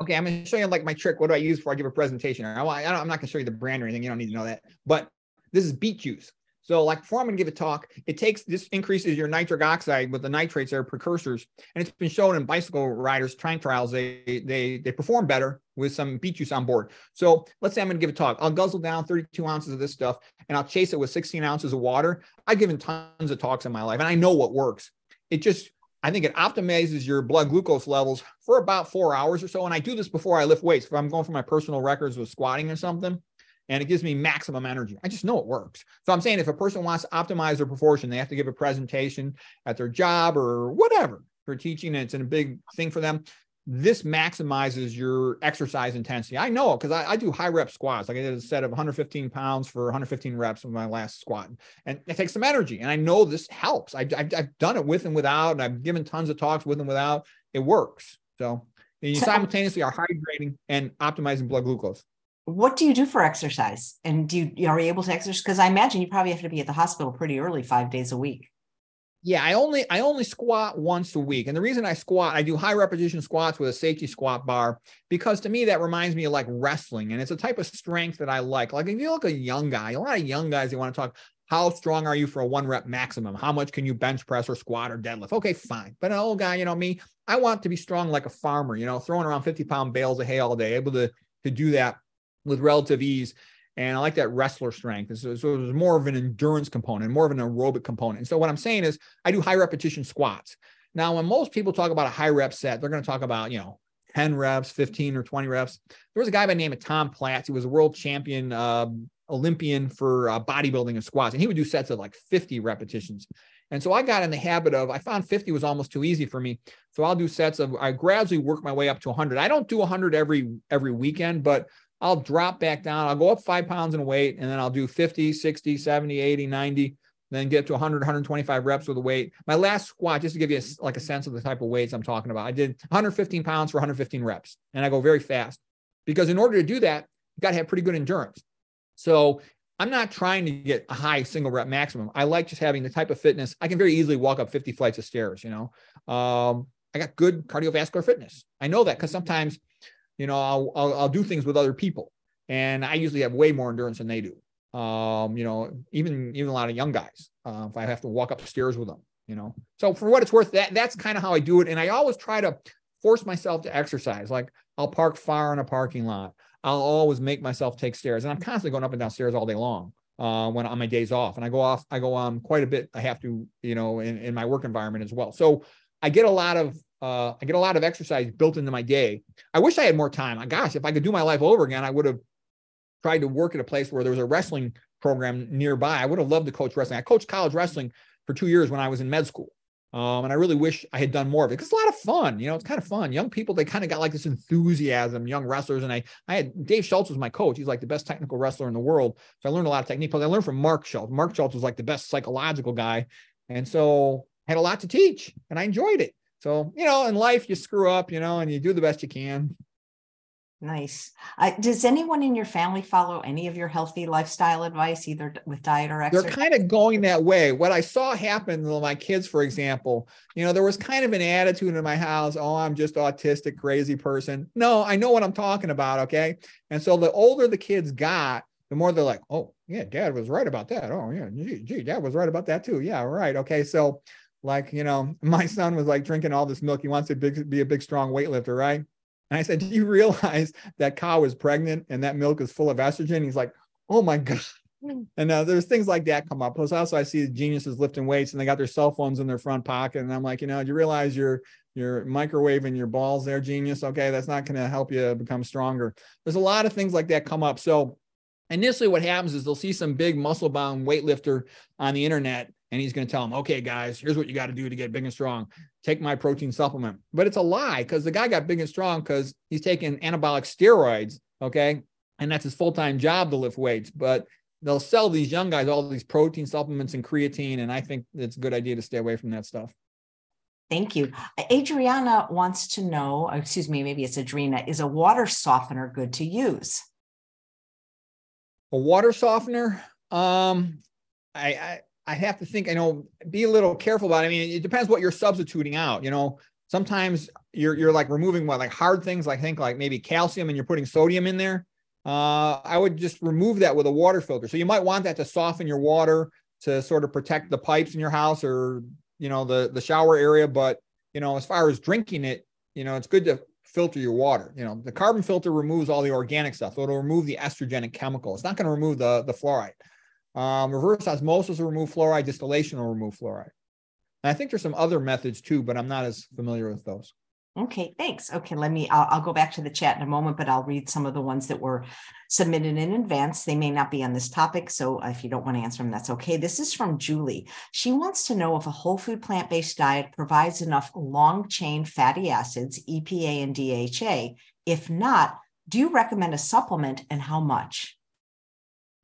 Speaker 4: Okay, I'm going to show you like my trick. What do I use before I give a presentation? I, I'm not going to show you the brand or anything. You don't need to know that. But this is beet juice. So like before I'm to give a talk, it takes this increases your nitric oxide with the nitrates are precursors. And it's been shown in bicycle riders time trials, they they they perform better with some beet juice on board. So let's say I'm going to give a talk. I'll guzzle down 32 ounces of this stuff and I'll chase it with 16 ounces of water. I've given tons of talks in my life and I know what works. It just I think it optimizes your blood glucose levels for about four hours or so. And I do this before I lift weights. If I'm going for my personal records with squatting or something, and it gives me maximum energy. I just know it works. So I'm saying if a person wants to optimize their proportion, they have to give a presentation at their job or whatever for teaching, and it's a big thing for them. This maximizes your exercise intensity. I know because I, I, do high rep squats. Like I did a set of 115 pounds for 115 reps of my last squat, and it takes some energy. And I know this helps. I, I've, I've done it with and without, and I've given tons of talks with and without. It works. So you simultaneously are hydrating and optimizing blood glucose
Speaker 1: what do you do for exercise? And do you are you able to exercise? Because I imagine you probably have to be at the hospital pretty early, five days a week.
Speaker 4: Yeah, I only I only squat once a week. And the reason I squat, I do high repetition squats with a safety squat bar because to me that reminds me of like wrestling. And it's a type of strength that I like. Like if you look a young guy, a lot of young guys they want to talk, how strong are you for a one rep maximum? How much can you bench press or squat or deadlift? Okay, fine. But an old guy, you know me, I want to be strong like a farmer, you know, throwing around 50 pound bales of hay all day, able to to do that with relative ease. And I like that wrestler strength. So, so there's more of an endurance component, more of an aerobic component. And so what I'm saying is I do high repetition squats. Now, when most people talk about a high rep set, they're going to talk about, you know, 10 reps, 15 or 20 reps. There was a guy by the name of Tom Platz. He was a world champion uh, Olympian for uh, bodybuilding and squats. And he would do sets of like 50 repetitions. And so I got in the habit of, I found 50 was almost too easy for me. So I'll do sets of, I gradually work my way up to 100. I don't do 100 every, every weekend, but I'll drop back down. I'll go up five pounds in weight and then I'll do 50, 60, 70, 80, 90, then get to 100, 125 reps with the weight. My last squat, just to give you a, like a sense of the type of weights I'm talking about, I did 115 pounds for 115 reps and I go very fast because in order to do that, you got to have pretty good endurance. So I'm not trying to get a high single rep maximum. I like just having the type of fitness. I can very easily walk up 50 flights of stairs, you know. Um, I got good cardiovascular fitness. I know that because sometimes – you know, I'll, I'll, I'll do things with other people. And I usually have way more endurance than they do. Um, you know, even even a lot of young guys. Uh, if I have to walk upstairs with them, you know. So for what it's worth, that that's kind of how I do it. And I always try to force myself to exercise. Like I'll park far in a parking lot. I'll always make myself take stairs, and I'm constantly going up and down stairs all day long uh, when on my days off. And I go off, I go on quite a bit. I have to, you know, in, in my work environment as well. So I get a lot of uh, I get a lot of exercise built into my day. I wish I had more time. Gosh, if I could do my life over again, I would have tried to work at a place where there was a wrestling program nearby. I would have loved to coach wrestling. I coached college wrestling for two years when I was in med school. Um, and I really wish I had done more of it because it's a lot of fun. You know, it's kind of fun. Young people, they kind of got like this enthusiasm, young wrestlers. And I, I had Dave Schultz was my coach. He's like the best technical wrestler in the world. So I learned a lot of technique. But I learned from Mark Schultz. Mark Schultz was like the best psychological guy. And so I had a lot to teach and I enjoyed it. So, you know, in life, you screw up, you know, and you do the best you can.
Speaker 1: Nice. Uh, does anyone in your family follow any of your healthy lifestyle advice, either with diet or exercise?
Speaker 4: They're kind of going that way. What I saw happen with my kids, for example, you know, there was kind of an attitude in my house oh, I'm just autistic, crazy person. No, I know what I'm talking about. Okay. And so the older the kids got, the more they're like, oh, yeah, dad was right about that. Oh, yeah, gee, gee dad was right about that too. Yeah, right. Okay. So, like, you know, my son was like drinking all this milk. He wants to big, be a big, strong weightlifter, right? And I said, Do you realize that cow is pregnant and that milk is full of estrogen? He's like, Oh my God. And uh, there's things like that come up. Plus, also I see geniuses lifting weights and they got their cell phones in their front pocket. And I'm like, you know, do you realize you're you're microwaving your balls there, genius? Okay, that's not going to help you become stronger. There's a lot of things like that come up. So initially, what happens is they'll see some big muscle bound weightlifter on the internet and he's going to tell them, okay, guys, here's what you got to do to get big and strong. Take my protein supplement. But it's a lie because the guy got big and strong because he's taking anabolic steroids. Okay. And that's his full time job to lift weights. But they'll sell these young guys all these protein supplements and creatine. And I think it's a good idea to stay away from that stuff.
Speaker 1: Thank you. Adriana wants to know, excuse me, maybe it's Adrina, is a water softener good to use?
Speaker 4: A water softener? Um, I, I I have to think, I know, be a little careful about it. I mean, it depends what you're substituting out. You know, sometimes you're you're like removing what like hard things, like think like maybe calcium and you're putting sodium in there. Uh, I would just remove that with a water filter. So you might want that to soften your water to sort of protect the pipes in your house or you know the the shower area. But you know, as far as drinking it, you know, it's good to filter your water. You know, the carbon filter removes all the organic stuff. So it'll remove the estrogenic chemical. It's not going to remove the the fluoride. Um, reverse osmosis will remove fluoride, distillation will remove fluoride. And I think there's some other methods too, but I'm not as familiar with those.
Speaker 1: Okay, thanks. Okay, let me, I'll, I'll, go back to the chat in a moment, but I'll read some of the ones that were submitted in advance. They may not be on this topic. So if you don't want to answer them, that's okay. This is from Julie. She wants to know if a whole food plant based diet provides enough long chain fatty acids, EPA and DHA. If not, do you recommend a supplement and how much?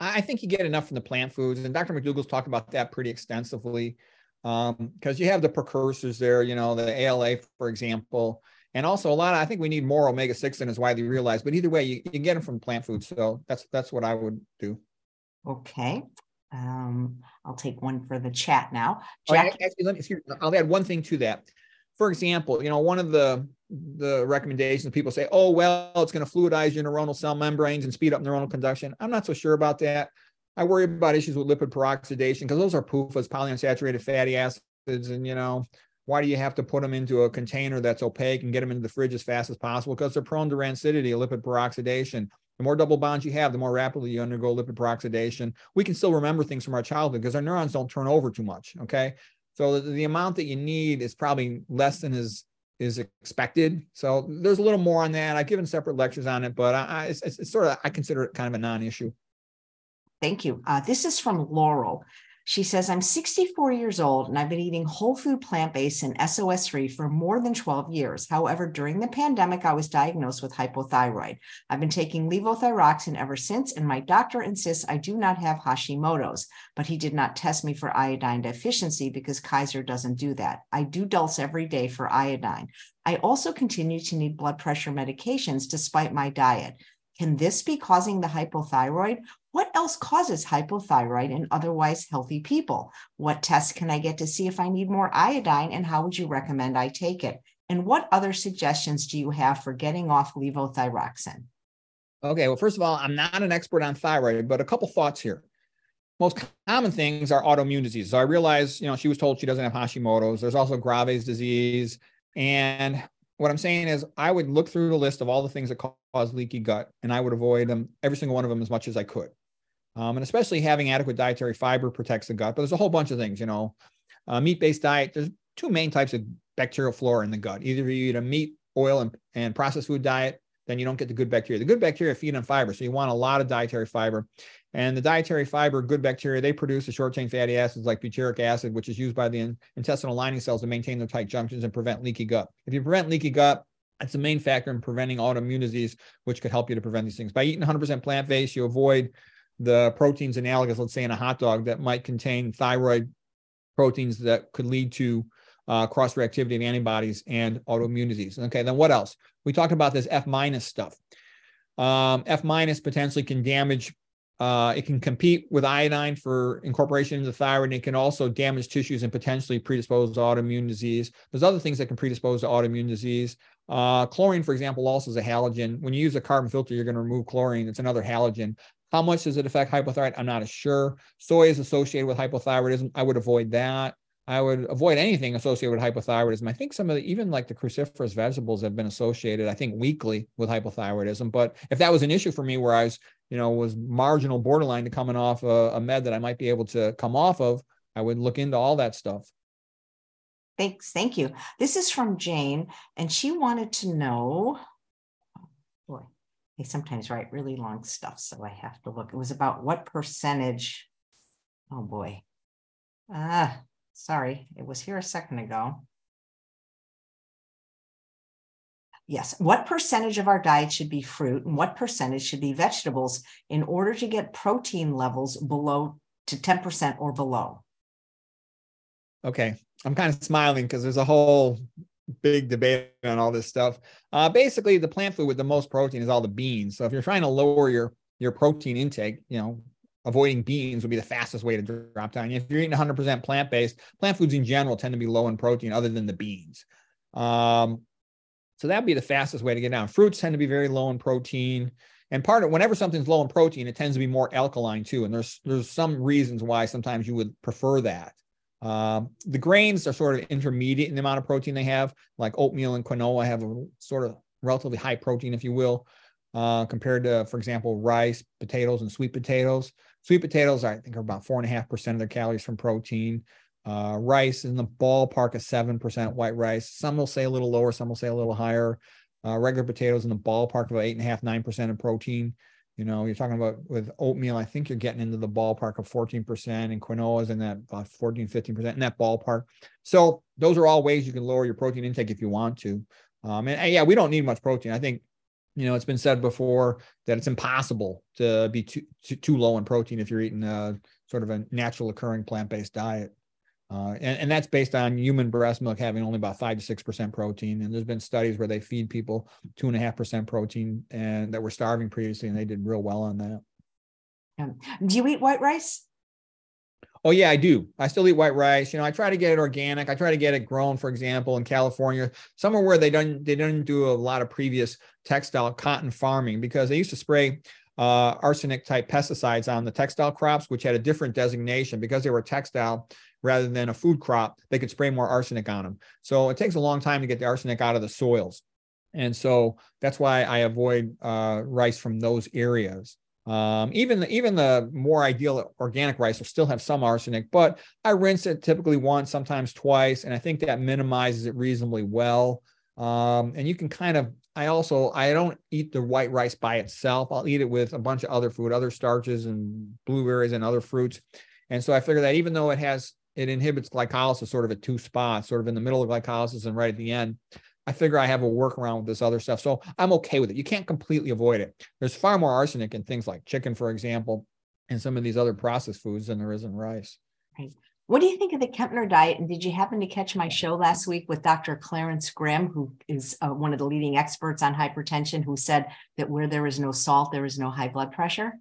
Speaker 4: I think you get enough from the plant foods, and Dr. McDougall's talked about that pretty extensively because um, you have the precursors there, you know, the ALA, for example, and also a lot. Of, I think we need more omega six than is widely realized. But either way, you, you get them from plant foods, so that's that's what I would do.
Speaker 1: Okay, um, I'll take one for the chat now.
Speaker 4: Jack- oh, actually, let me. I'll add one thing to that. For example, you know, one of the the recommendations people say, oh, well, it's going to fluidize your neuronal cell membranes and speed up neuronal conduction. I'm not so sure about that. I worry about issues with lipid peroxidation because those are PUFAs, polyunsaturated fatty acids. And, you know, why do you have to put them into a container that's opaque and get them into the fridge as fast as possible? Because they're prone to rancidity, lipid peroxidation. The more double bonds you have, the more rapidly you undergo lipid peroxidation. We can still remember things from our childhood because our neurons don't turn over too much. Okay. So the, the amount that you need is probably less than is is expected. So there's a little more on that. I've given separate lectures on it, but I, it's, it's, sort of I consider it kind of a non-issue.
Speaker 1: Thank you. Uh, this is from Laurel. She says, I'm 64 years old and I've been eating whole food plant based and SOS free for more than 12 years. However, during the pandemic, I was diagnosed with hypothyroid. I've been taking levothyroxine ever since, and my doctor insists I do not have Hashimoto's, but he did not test me for iodine deficiency because Kaiser doesn't do that. I do dulse every day for iodine. I also continue to need blood pressure medications despite my diet. Can this be causing the hypothyroid? What else causes hypothyroid in otherwise healthy people? What tests can I get to see if I need more iodine and how would you recommend I take it? And what other suggestions do you have for getting off levothyroxine?
Speaker 4: Okay, well, first of all, I'm not an expert on thyroid, but a couple thoughts here. most common things are autoimmune diseases. So I realize, you know, she was told she doesn't have Hashimoto's. There's also Graves disease. And what I'm saying is I would look through the list of all the things that cause leaky gut and I would avoid them, every single one of them as much as I could. Um, and especially having adequate dietary fiber protects the gut, but there's a whole bunch of things, you know, uh, meat-based diet, there's two main types of bacterial flora in the gut. Either you eat a meat, oil, and, and processed food diet, then you don't get the good bacteria. The good bacteria feed on fiber, so you want a lot of dietary fiber. And the dietary fiber, good bacteria, they produce the short chain fatty acids like butyric acid, which is used by the intestinal lining cells to maintain their tight junctions and prevent leaky gut. If you prevent leaky gut, that's the main factor in preventing autoimmune disease, which could help you to prevent these things. By eating 100% plant based, you avoid the proteins analogous, let's say, in a hot dog that might contain thyroid proteins that could lead to uh, cross reactivity of antibodies and autoimmune disease. Okay, then what else? We talked about this F minus stuff. Um, F minus potentially can damage uh, it can compete with iodine for incorporation into the thyroid, and it can also damage tissues and potentially predispose to autoimmune disease. There's other things that can predispose to autoimmune disease. Uh, chlorine, for example, also is a halogen. When you use a carbon filter, you're going to remove chlorine. It's another halogen. How much does it affect hypothyroid? I'm not sure. Soy is associated with hypothyroidism. I would avoid that. I would avoid anything associated with hypothyroidism. I think some of the, even like the cruciferous vegetables have been associated, I think weakly with hypothyroidism. But if that was an issue for me where I was, you know, was marginal borderline to coming off a, a med that I might be able to come off of, I would look into all that stuff.
Speaker 1: Thanks. Thank you. This is from Jane, and she wanted to know. Oh boy, they sometimes write really long stuff, so I have to look. It was about what percentage. Oh boy. Ah, Sorry, it was here a second ago. Yes. What percentage of our diet should be fruit and what percentage should be vegetables in order to get protein levels below to 10% or below?
Speaker 4: Okay. I'm kind of smiling because there's a whole big debate on all this stuff. Uh, basically, the plant food with the most protein is all the beans. So if you're trying to lower your your protein intake, you know, avoiding beans would be the fastest way to drop down. If you're eating 100% plant based, plant foods in general tend to be low in protein other than the beans. Um, so that'd be the fastest way to get down. Fruits tend to be very low in protein. And part of whenever something's low in protein, it tends to be more alkaline too. And there's there's some reasons why sometimes you would prefer that. Um, the grains are sort of intermediate in the amount of protein they have, like oatmeal and quinoa have a sort of relatively high protein, if you will, uh, compared to, for example, rice, potatoes, and sweet potatoes. Sweet potatoes, I think, are about four and a half percent of their calories from protein. Uh, rice in the ballpark of seven percent white rice. Some will say a little lower, some will say a little higher. Uh, regular potatoes in the ballpark of eight and a half, nine percent of protein. You know, you're talking about with oatmeal, I think you're getting into the ballpark of 14%, and quinoa is in that about 14, 15% in that ballpark. So those are all ways you can lower your protein intake if you want to. Um, and, and yeah, we don't need much protein. I think you know, it's been said before that it's impossible to be too, too, too low in protein if you're eating a sort of a natural occurring plant-based diet. Uh, and, and that's based on human breast milk having only about five to six percent protein. And there's been studies where they feed people two and a half percent protein and that were starving previously, and they did real well on that.
Speaker 1: Um, do you eat white rice?
Speaker 4: Oh yeah, I do. I still eat white rice. You know, I try to get it organic. I try to get it grown, for example, in California, somewhere where they don't they don't do a lot of previous textile cotton farming because they used to spray uh, arsenic type pesticides on the textile crops, which had a different designation because they were textile rather than a food crop. They could spray more arsenic on them. So it takes a long time to get the arsenic out of the soils, and so that's why I avoid uh, rice from those areas. Um, even the, even the more ideal organic rice will still have some arsenic, but I rinse it typically once, sometimes twice, and I think that minimizes it reasonably well. Um, and you can kind of I also I don't eat the white rice by itself. I'll eat it with a bunch of other food, other starches and blueberries and other fruits. And so I figure that even though it has it inhibits glycolysis sort of at two spots, sort of in the middle of glycolysis and right at the end, I figure I have a workaround with this other stuff. So I'm okay with it. You can't completely avoid it. There's far more arsenic in things like chicken, for example, and some of these other processed foods than there is in rice.
Speaker 1: Right. What do you think of the Kempner diet? And did you happen to catch my show last week with Dr. Clarence Grim, who is uh, one of the leading experts on hypertension, who said that where there is no salt, there is no high blood pressure?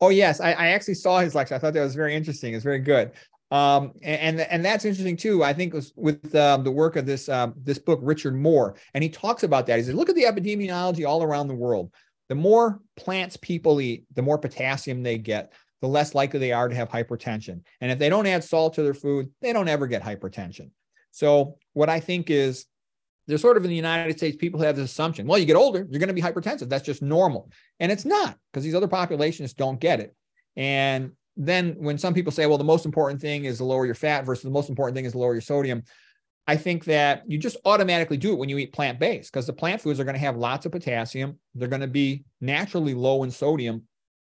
Speaker 4: Oh yes, I, I actually saw his lecture. I thought that was very interesting. It's very good. Um, and and that's interesting too. I think with um, the work of this um, this book, Richard Moore, and he talks about that. He says, look at the epidemiology all around the world. The more plants people eat, the more potassium they get. The less likely they are to have hypertension. And if they don't add salt to their food, they don't ever get hypertension. So, what I think is there's sort of in the United States, people have this assumption well, you get older, you're going to be hypertensive. That's just normal. And it's not because these other populations don't get it. And then when some people say, well, the most important thing is to lower your fat versus the most important thing is to lower your sodium, I think that you just automatically do it when you eat plant based because the plant foods are going to have lots of potassium. They're going to be naturally low in sodium.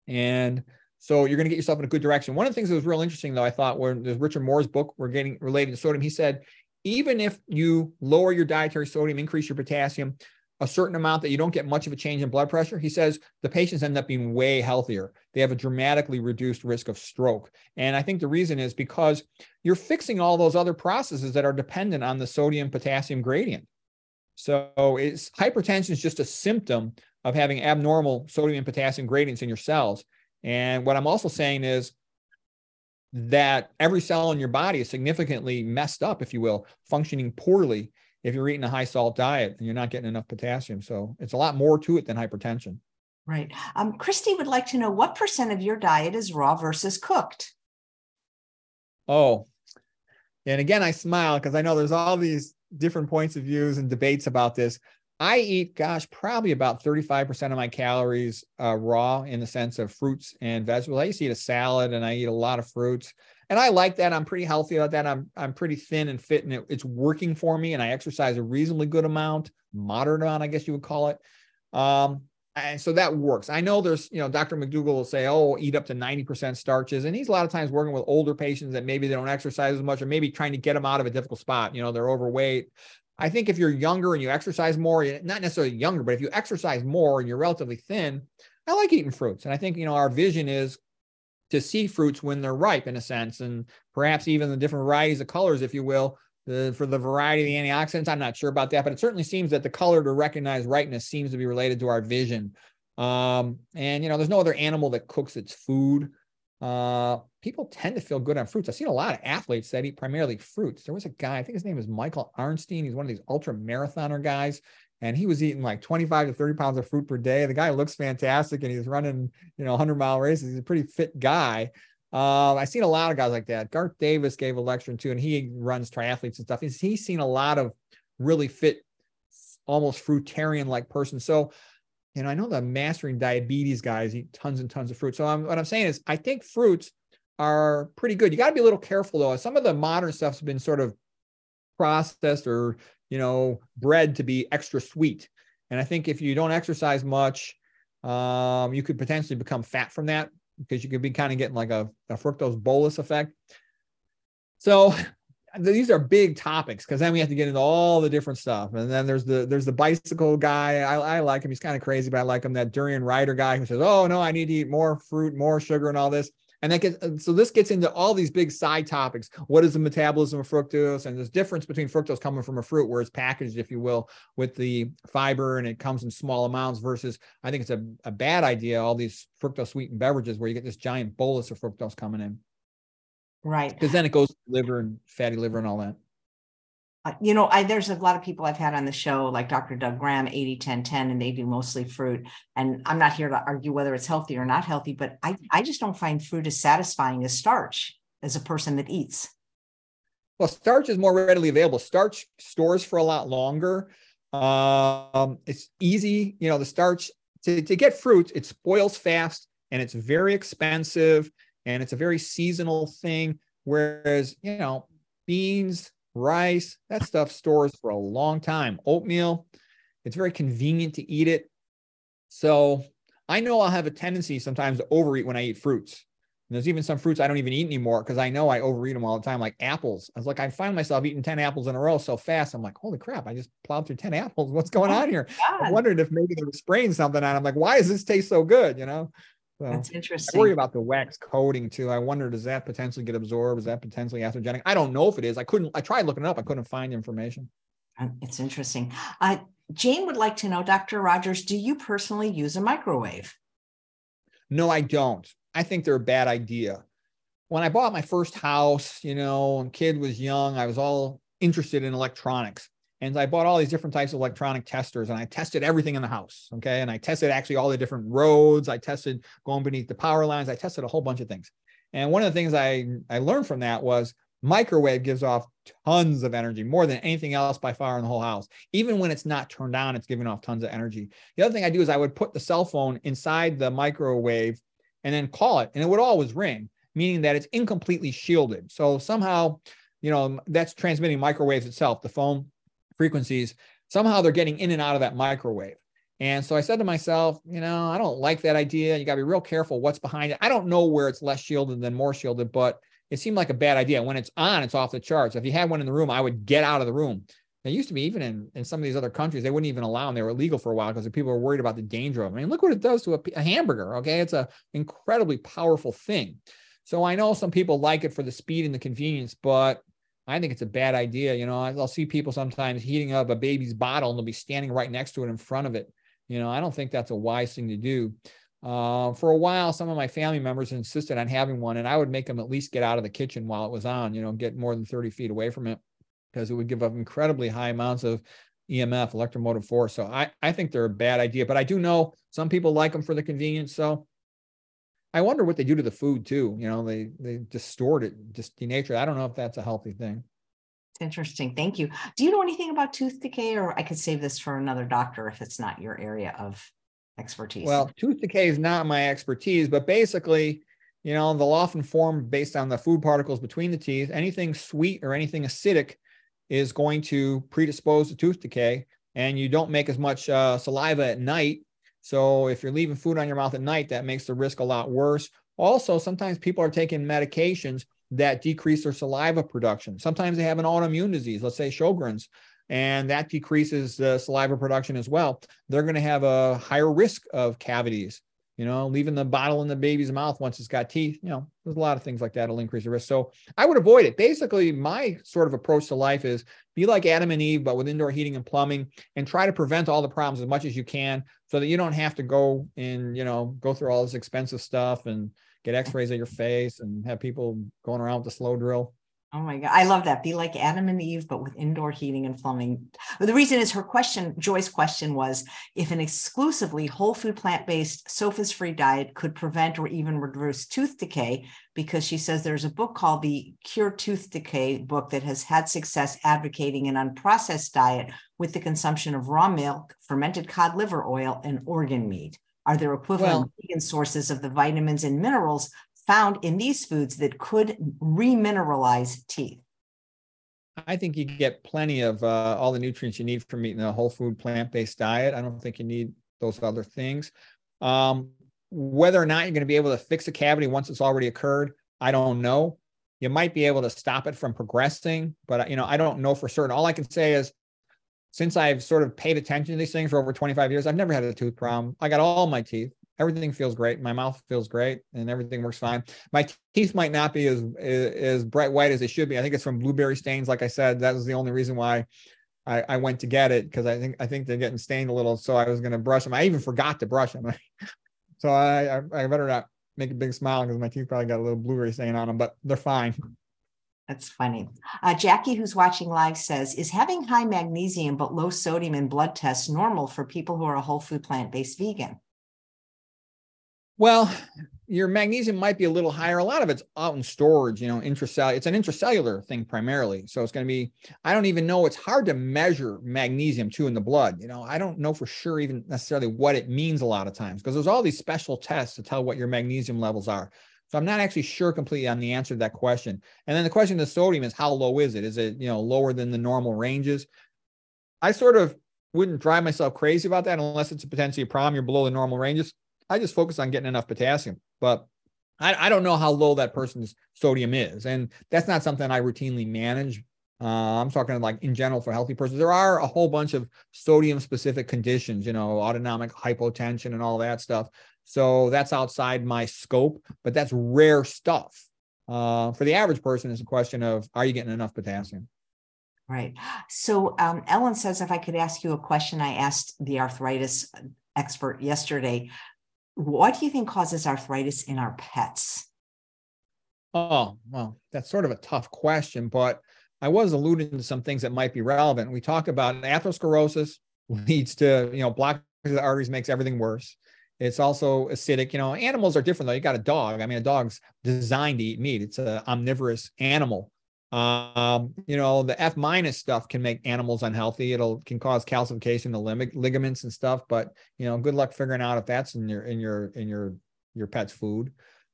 Speaker 4: And so you're going to get yourself in a good direction. One of the things that was real interesting, though, I thought, when there's Richard Moore's book, we're getting related to sodium, he said, even if you lower your dietary sodium, increase your potassium, a certain amount that you don't get much of a change in blood pressure, he says the patients end up being way healthier. They have a dramatically reduced risk of stroke. And I think the reason is because you're fixing all those other processes that are dependent on the sodium potassium gradient. So it's hypertension is just a symptom of having abnormal sodium and potassium gradients in your cells. And what I'm also saying is that every cell in your body is significantly messed up, if you will, functioning poorly if you're eating a high salt diet and you're not getting enough potassium. So it's a lot more to it than hypertension.
Speaker 1: Right. Um, Christy would like to know what percent of your diet is raw versus cooked?
Speaker 4: Oh, and again, I smile because I know there's all these different points of views and debates about this. I eat, gosh, probably about 35% of my calories uh, raw in the sense of fruits and vegetables. I used to eat a salad and I eat a lot of fruits. And I like that. I'm pretty healthy about that. I'm I'm pretty thin and fit, and it, it's working for me. And I exercise a reasonably good amount, moderate amount, I guess you would call it. Um, and so that works. I know there's, you know, Dr. McDougall will say, oh, eat up to 90% starches. And he's a lot of times working with older patients that maybe they don't exercise as much or maybe trying to get them out of a difficult spot. You know, they're overweight. I think if you're younger and you exercise more, not necessarily younger, but if you exercise more and you're relatively thin, I like eating fruits. And I think, you know, our vision is to see fruits when they're ripe in a sense, and perhaps even the different varieties of colors, if you will, the, for the variety of the antioxidants. I'm not sure about that, but it certainly seems that the color to recognize ripeness seems to be related to our vision. Um, and, you know, there's no other animal that cooks its food. Uh, people tend to feel good on fruits. I've seen a lot of athletes that eat primarily fruits. There was a guy, I think his name is Michael Arnstein. He's one of these ultra marathoner guys, and he was eating like 25 to 30 pounds of fruit per day. The guy looks fantastic, and he's running, you know, 100 mile races. He's a pretty fit guy. Uh, I've seen a lot of guys like that. Garth Davis gave a lecture too, and he runs triathletes and stuff. He's, he's seen a lot of really fit, almost fruitarian like person. So you know, I know the mastering diabetes guys eat tons and tons of fruit. So I'm, what I'm saying is, I think fruits are pretty good. You got to be a little careful though. Some of the modern stuff's been sort of processed or you know bred to be extra sweet, and I think if you don't exercise much, um, you could potentially become fat from that because you could be kind of getting like a, a fructose bolus effect. So these are big topics because then we have to get into all the different stuff. And then there's the there's the bicycle guy. I, I like him. He's kind of crazy, but I like him. That durian rider guy who says, "Oh no, I need to eat more fruit, more sugar, and all this." And that gets uh, so this gets into all these big side topics. What is the metabolism of fructose? And there's difference between fructose coming from a fruit where it's packaged, if you will, with the fiber and it comes in small amounts versus I think it's a, a bad idea, all these fructose sweetened beverages where you get this giant bolus of fructose coming in.
Speaker 1: Right.
Speaker 4: Because then it goes liver and fatty liver and all that.
Speaker 1: You know, I there's a lot of people I've had on the show, like Dr. Doug Graham, 80, 10, 10, and they do mostly fruit. And I'm not here to argue whether it's healthy or not healthy, but I, I just don't find fruit as satisfying as starch as a person that eats.
Speaker 4: Well, starch is more readily available. Starch stores for a lot longer. Um, it's easy, you know, the starch to, to get fruits, it spoils fast and it's very expensive and it's a very seasonal thing. Whereas, you know, beans, rice, that stuff stores for a long time. Oatmeal, it's very convenient to eat it. So I know I'll have a tendency sometimes to overeat when I eat fruits. And there's even some fruits I don't even eat anymore because I know I overeat them all the time, like apples. I was like, I find myself eating 10 apples in a row so fast. I'm like, holy crap, I just plowed through 10 apples. What's going oh on here? God. I wondered if maybe they were spraying something on. I'm like, why does this taste so good? You know?
Speaker 1: So That's interesting.
Speaker 4: I worry about the wax coating too. I wonder, does that potentially get absorbed? Is that potentially atherogenic? I don't know if it is. I couldn't, I tried looking it up. I couldn't find information.
Speaker 1: Uh, it's interesting. Uh, Jane would like to know, Dr. Rogers, do you personally use a microwave?
Speaker 4: No, I don't. I think they're a bad idea. When I bought my first house, you know, when kid was young, I was all interested in electronics. And I bought all these different types of electronic testers and I tested everything in the house. Okay. And I tested actually all the different roads. I tested going beneath the power lines. I tested a whole bunch of things. And one of the things I, I learned from that was microwave gives off tons of energy, more than anything else by far in the whole house. Even when it's not turned on, it's giving off tons of energy. The other thing I do is I would put the cell phone inside the microwave and then call it, and it would always ring, meaning that it's incompletely shielded. So somehow, you know, that's transmitting microwaves itself, the phone frequencies. Somehow they're getting in and out of that microwave. And so I said to myself, you know, I don't like that idea. You got to be real careful what's behind it. I don't know where it's less shielded than more shielded, but it seemed like a bad idea. When it's on, it's off the charts. If you had one in the room, I would get out of the room. It used to be even in, in some of these other countries, they wouldn't even allow them. They were illegal for a while because people were worried about the danger of them. I mean, look what it does to a, a hamburger. Okay. It's an incredibly powerful thing. So I know some people like it for the speed and the convenience, but I think it's a bad idea. You know, I'll see people sometimes heating up a baby's bottle and they'll be standing right next to it in front of it. You know, I don't think that's a wise thing to do. Uh, for a while, some of my family members insisted on having one, and I would make them at least get out of the kitchen while it was on, you know, get more than 30 feet away from it because it would give up incredibly high amounts of EMF, electromotive force. So I, I think they're a bad idea, but I do know some people like them for the convenience. So I wonder what they do to the food too. You know, they they distort it, just denature. I don't know if that's a healthy thing.
Speaker 1: Interesting. Thank you. Do you know anything about tooth decay, or I could save this for another doctor if it's not your area of expertise?
Speaker 4: Well, tooth decay is not my expertise, but basically, you know, they'll often form based on the food particles between the teeth. Anything sweet or anything acidic is going to predispose to tooth decay. And you don't make as much uh, saliva at night. So if you're leaving food on your mouth at night, that makes the risk a lot worse. Also, sometimes people are taking medications that decrease their saliva production. Sometimes they have an autoimmune disease, let's say Sjogren's, and that decreases the saliva production as well. They're going to have a higher risk of cavities. You know, leaving the bottle in the baby's mouth once it's got teeth, you know, there's a lot of things like that will increase the risk. So I would avoid it. Basically, my sort of approach to life is be like Adam and Eve, but with indoor heating and plumbing and try to prevent all the problems as much as you can so that you don't have to go and, you know, go through all this expensive stuff and get x-rays of your face and have people going around with the slow drill.
Speaker 1: Oh my God. I love that. Be like Adam and Eve, but with indoor heating and plumbing. The reason is her question, Joy's question was if an exclusively whole food plant based, SOFAS free diet could prevent or even reduce tooth decay, because she says there's a book called the Cure Tooth Decay book that has had success advocating an unprocessed diet with the consumption of raw milk, fermented cod liver oil, and organ meat. Are there equivalent well, vegan sources of the vitamins and minerals found in these foods that could remineralize teeth?
Speaker 4: I think you get plenty of uh, all the nutrients you need from eating a whole food plant based diet. I don't think you need those other things. Um, whether or not you're going to be able to fix a cavity once it's already occurred, I don't know. You might be able to stop it from progressing, but you know, I don't know for certain. All I can say is since I've sort of paid attention to these things for over 25 years, I've never had a tooth problem. I got all my teeth everything feels great. My mouth feels great and everything works fine. My teeth might not be as, as bright white as they should be. I think it's from blueberry stains. Like I said, that was the only reason why I, I went to get it because I think I think they're getting stained a little. So I was going to brush them. I even forgot to brush them. so I, I, I better not make a big smile because my teeth probably got a little blueberry stain on them, but they're fine.
Speaker 1: That's funny. Uh, Jackie, who's watching live, says, Is having high magnesium but low sodium in blood tests normal for people who are a whole food plant based vegan?
Speaker 4: Well, your magnesium might be a little higher. A lot of it's out in storage, you know, intracellular. It's an intracellular thing primarily. So it's going to be, I don't even know. It's hard to measure magnesium too in the blood. You know, I don't know for sure even necessarily what it means a lot of times because there's all these special tests to tell what your magnesium levels are. So I'm not actually sure completely on the answer to that question. And then the question of the sodium is how low is it? Is it, you know, lower than the normal ranges? I sort of wouldn't drive myself crazy about that unless it's a potentially a problem. You're below the normal ranges. I just focus on getting enough potassium. But I, I don't know how low that person's sodium is. And that's not something I routinely manage. Uh, I'm talking like in general for healthy persons. There are a whole bunch of sodium specific conditions, you know, autonomic hypotension and all that stuff. So that's outside my scope, but that's rare stuff. Uh, for the average person, it's a question of are you getting enough potassium?
Speaker 1: Right. So um, Ellen says, if I could ask you a question, I asked the arthritis expert yesterday what do you think causes arthritis in our pets?
Speaker 4: Oh, well, that's sort of a tough question, but I was alluding to some things that might be relevant. We talk about atherosclerosis leads to, you know, block the arteries makes everything worse. It's also acidic. You know, animals are different though. You got a dog. I mean, a dog's designed to eat meat. It's an omnivorous animal. Um, you know, the F minus stuff can make animals unhealthy. It'll can cause calcification of lig- ligaments and stuff. But you know, good luck figuring out if that's in your in your in your your pet's food.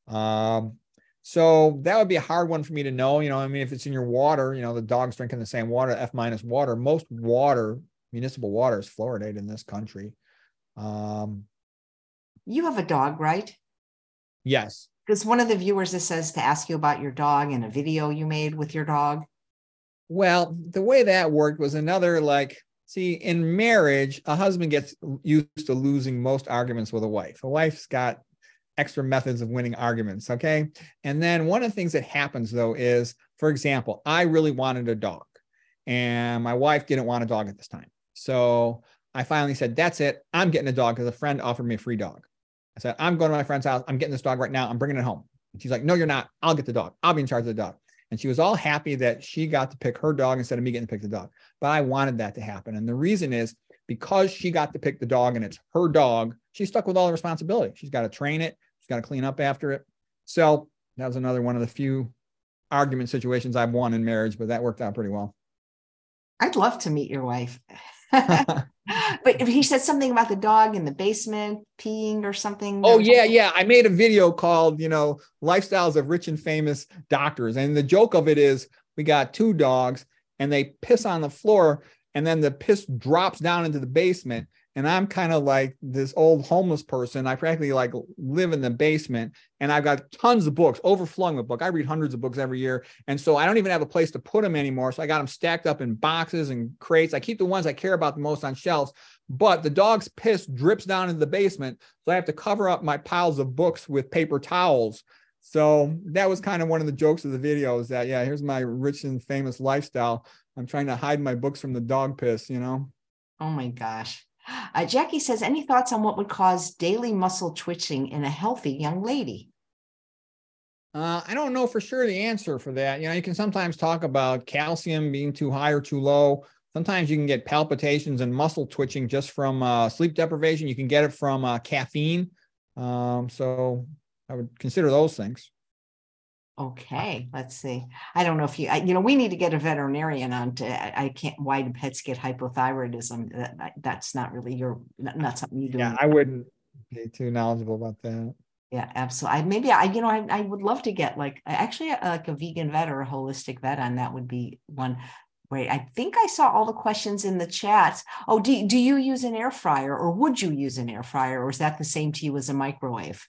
Speaker 4: Um, so that would be a hard one for me to know. You know, I mean, if it's in your water, you know, the dog's drinking the same water, F minus water. Most water, municipal water, is fluoridated in this country. Um,
Speaker 1: You have a dog, right?
Speaker 4: yes.
Speaker 1: Because one of the viewers that says to ask you about your dog and a video you made with your dog.
Speaker 4: Well, the way that worked was another like, see, in marriage, a husband gets used to losing most arguments with a wife. A wife's got extra methods of winning arguments. Okay. And then one of the things that happens though is, for example, I really wanted a dog and my wife didn't want a dog at this time. So I finally said, that's it. I'm getting a dog because a friend offered me a free dog. I said, I'm going to my friend's house. I'm getting this dog right now. I'm bringing it home. And she's like, no, you're not. I'll get the dog. I'll be in charge of the dog. And she was all happy that she got to pick her dog instead of me getting to pick the dog. But I wanted that to happen. And the reason is because she got to pick the dog and it's her dog, she's stuck with all the responsibility. She's got to train it, she's got to clean up after it. So that was another one of the few argument situations I've won in marriage, but that worked out pretty well.
Speaker 1: I'd love to meet your wife. but he said something about the dog in the basement peeing or something.
Speaker 4: Oh yeah, yeah. I made a video called, you know, lifestyles of rich and famous doctors. And the joke of it is we got two dogs and they piss on the floor and then the piss drops down into the basement. And I'm kind of like this old homeless person. I practically like live in the basement and I've got tons of books overflowing with books. I read hundreds of books every year. And so I don't even have a place to put them anymore. So I got them stacked up in boxes and crates. I keep the ones I care about the most on shelves, but the dog's piss drips down into the basement. So I have to cover up my piles of books with paper towels. So that was kind of one of the jokes of the video is that, yeah, here's my rich and famous lifestyle. I'm trying to hide my books from the dog piss, you know?
Speaker 1: Oh my gosh. Uh, Jackie says, any thoughts on what would cause daily muscle twitching in a healthy young lady?
Speaker 4: Uh, I don't know for sure the answer for that. You know, you can sometimes talk about calcium being too high or too low. Sometimes you can get palpitations and muscle twitching just from uh, sleep deprivation. You can get it from uh, caffeine. Um, so I would consider those things.
Speaker 1: Okay, let's see. I don't know if you, I, you know, we need to get a veterinarian on to, I, I can't, why do pets get hypothyroidism? That, that- that's not really your, not not something you do.
Speaker 4: Yeah, I wouldn't be too knowledgeable about that.
Speaker 1: Yeah, absolutely. I, maybe I, you know, I, I would love to get like, actually uh, like a vegan vet or a holistic vet on that would be one. Wait, I think I saw all the questions in the chats. Oh, do, do you use an air fryer or would you use an air fryer or is that the same to you as a microwave?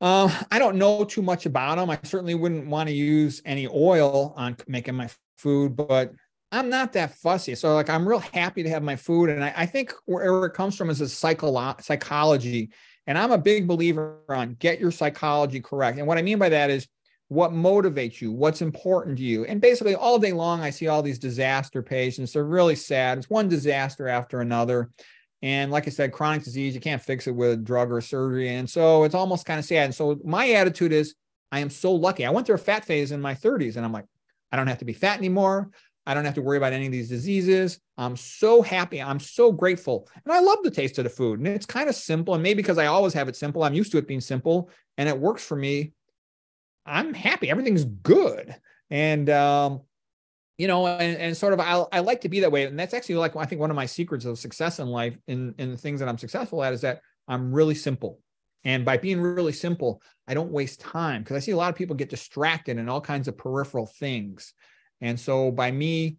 Speaker 4: Uh, I don't know too much about them. I certainly wouldn't want to use any oil on making my food, but I'm not that fussy. So, like, I'm real happy to have my food, and I, I think where it comes from is a psycholo- psychology. And I'm a big believer on get your psychology correct. And what I mean by that is what motivates you, what's important to you. And basically, all day long, I see all these disaster patients. They're really sad. It's one disaster after another. And like I said, chronic disease, you can't fix it with drug or surgery. And so it's almost kind of sad. And so my attitude is, I am so lucky. I went through a fat phase in my 30s, and I'm like, I don't have to be fat anymore. I don't have to worry about any of these diseases. I'm so happy. I'm so grateful. And I love the taste of the food. And it's kind of simple. And maybe because I always have it simple, I'm used to it being simple and it works for me. I'm happy. Everything's good. And, um, you know, and, and sort of, I, I like to be that way. And that's actually like, I think one of my secrets of success in life in, in the things that I'm successful at is that I'm really simple. And by being really simple, I don't waste time because I see a lot of people get distracted in all kinds of peripheral things. And so by me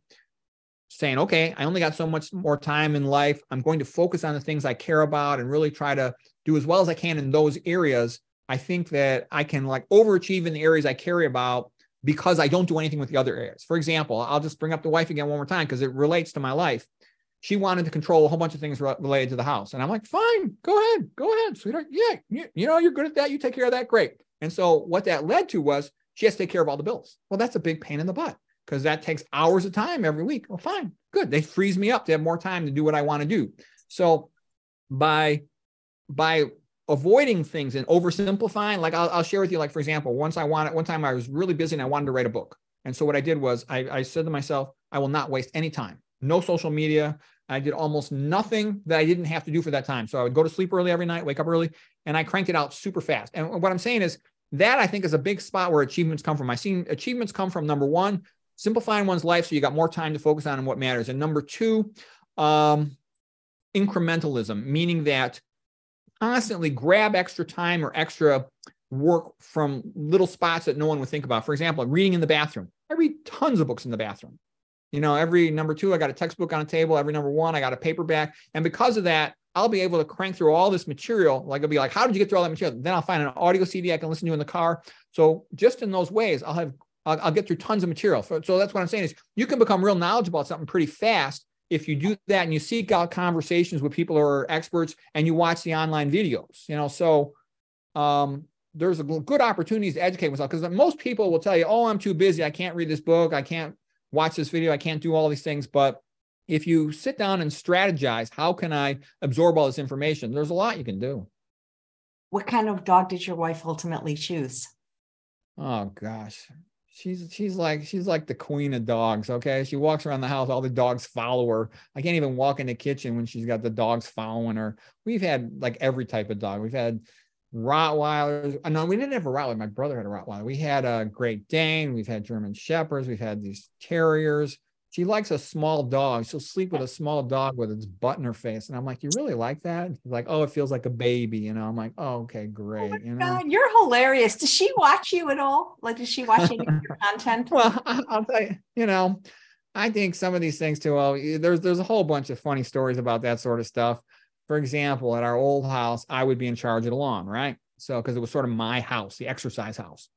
Speaker 4: saying, okay, I only got so much more time in life, I'm going to focus on the things I care about and really try to do as well as I can in those areas. I think that I can like overachieve in the areas I care about because I don't do anything with the other areas. For example, I'll just bring up the wife again one more time because it relates to my life. She wanted to control a whole bunch of things re- related to the house. And I'm like, fine, go ahead, go ahead, sweetheart. Yeah, you, you know, you're good at that. You take care of that. Great. And so what that led to was she has to take care of all the bills. Well, that's a big pain in the butt because that takes hours of time every week. Well, fine, good. They freeze me up to have more time to do what I want to do. So by by avoiding things and oversimplifying, like I'll, I'll share with you, like for example, once I wanted one time I was really busy and I wanted to write a book. And so what I did was I, I said to myself, I will not waste any time. No social media. I did almost nothing that I didn't have to do for that time. So I would go to sleep early every night, wake up early, and I cranked it out super fast. And what I'm saying is that I think is a big spot where achievements come from. I seen achievements come from number one, simplifying one's life so you got more time to focus on what matters. And number two, um, incrementalism, meaning that constantly grab extra time or extra work from little spots that no one would think about. For example, reading in the bathroom. I read tons of books in the bathroom. You know, every number two, I got a textbook on a table. Every number one, I got a paperback. And because of that, I'll be able to crank through all this material. Like I'll be like, how did you get through all that material? Then I'll find an audio CD I can listen to in the car. So just in those ways, I'll have I'll, I'll get through tons of material. So, so that's what I'm saying is you can become real knowledgeable about something pretty fast if you do that and you seek out conversations with people who are experts and you watch the online videos. You know, so um, there's a good opportunities to educate myself because most people will tell you, "Oh, I'm too busy. I can't read this book. I can't watch this video. I can't do all these things." But if you sit down and strategize, how can I absorb all this information? There's a lot you can do.
Speaker 1: What kind of dog did your wife ultimately choose?
Speaker 4: Oh gosh. She's she's like she's like the queen of dogs. Okay, she walks around the house, all the dogs follow her. I can't even walk in the kitchen when she's got the dogs following her. We've had like every type of dog. We've had Rottweilers. Uh, no, we didn't have a Rottweiler. My brother had a Rottweiler. We had a Great Dane. We've had German Shepherds. We've had these terriers. She likes a small dog. She'll sleep with a small dog with its butt in her face. And I'm like, you really like that? She's like, oh, it feels like a baby. You know, I'm like, oh, okay, oh great. Oh you know,
Speaker 1: God, you're hilarious. Does she watch you at all? Like, does she watch any of your content?
Speaker 4: Well, I'll tell you, you know, I think some of these things too. Well, there's there's a whole bunch of funny stories about that sort of stuff. For example, at our old house, I would be in charge of the lawn, right? So because it was sort of my house, the exercise house.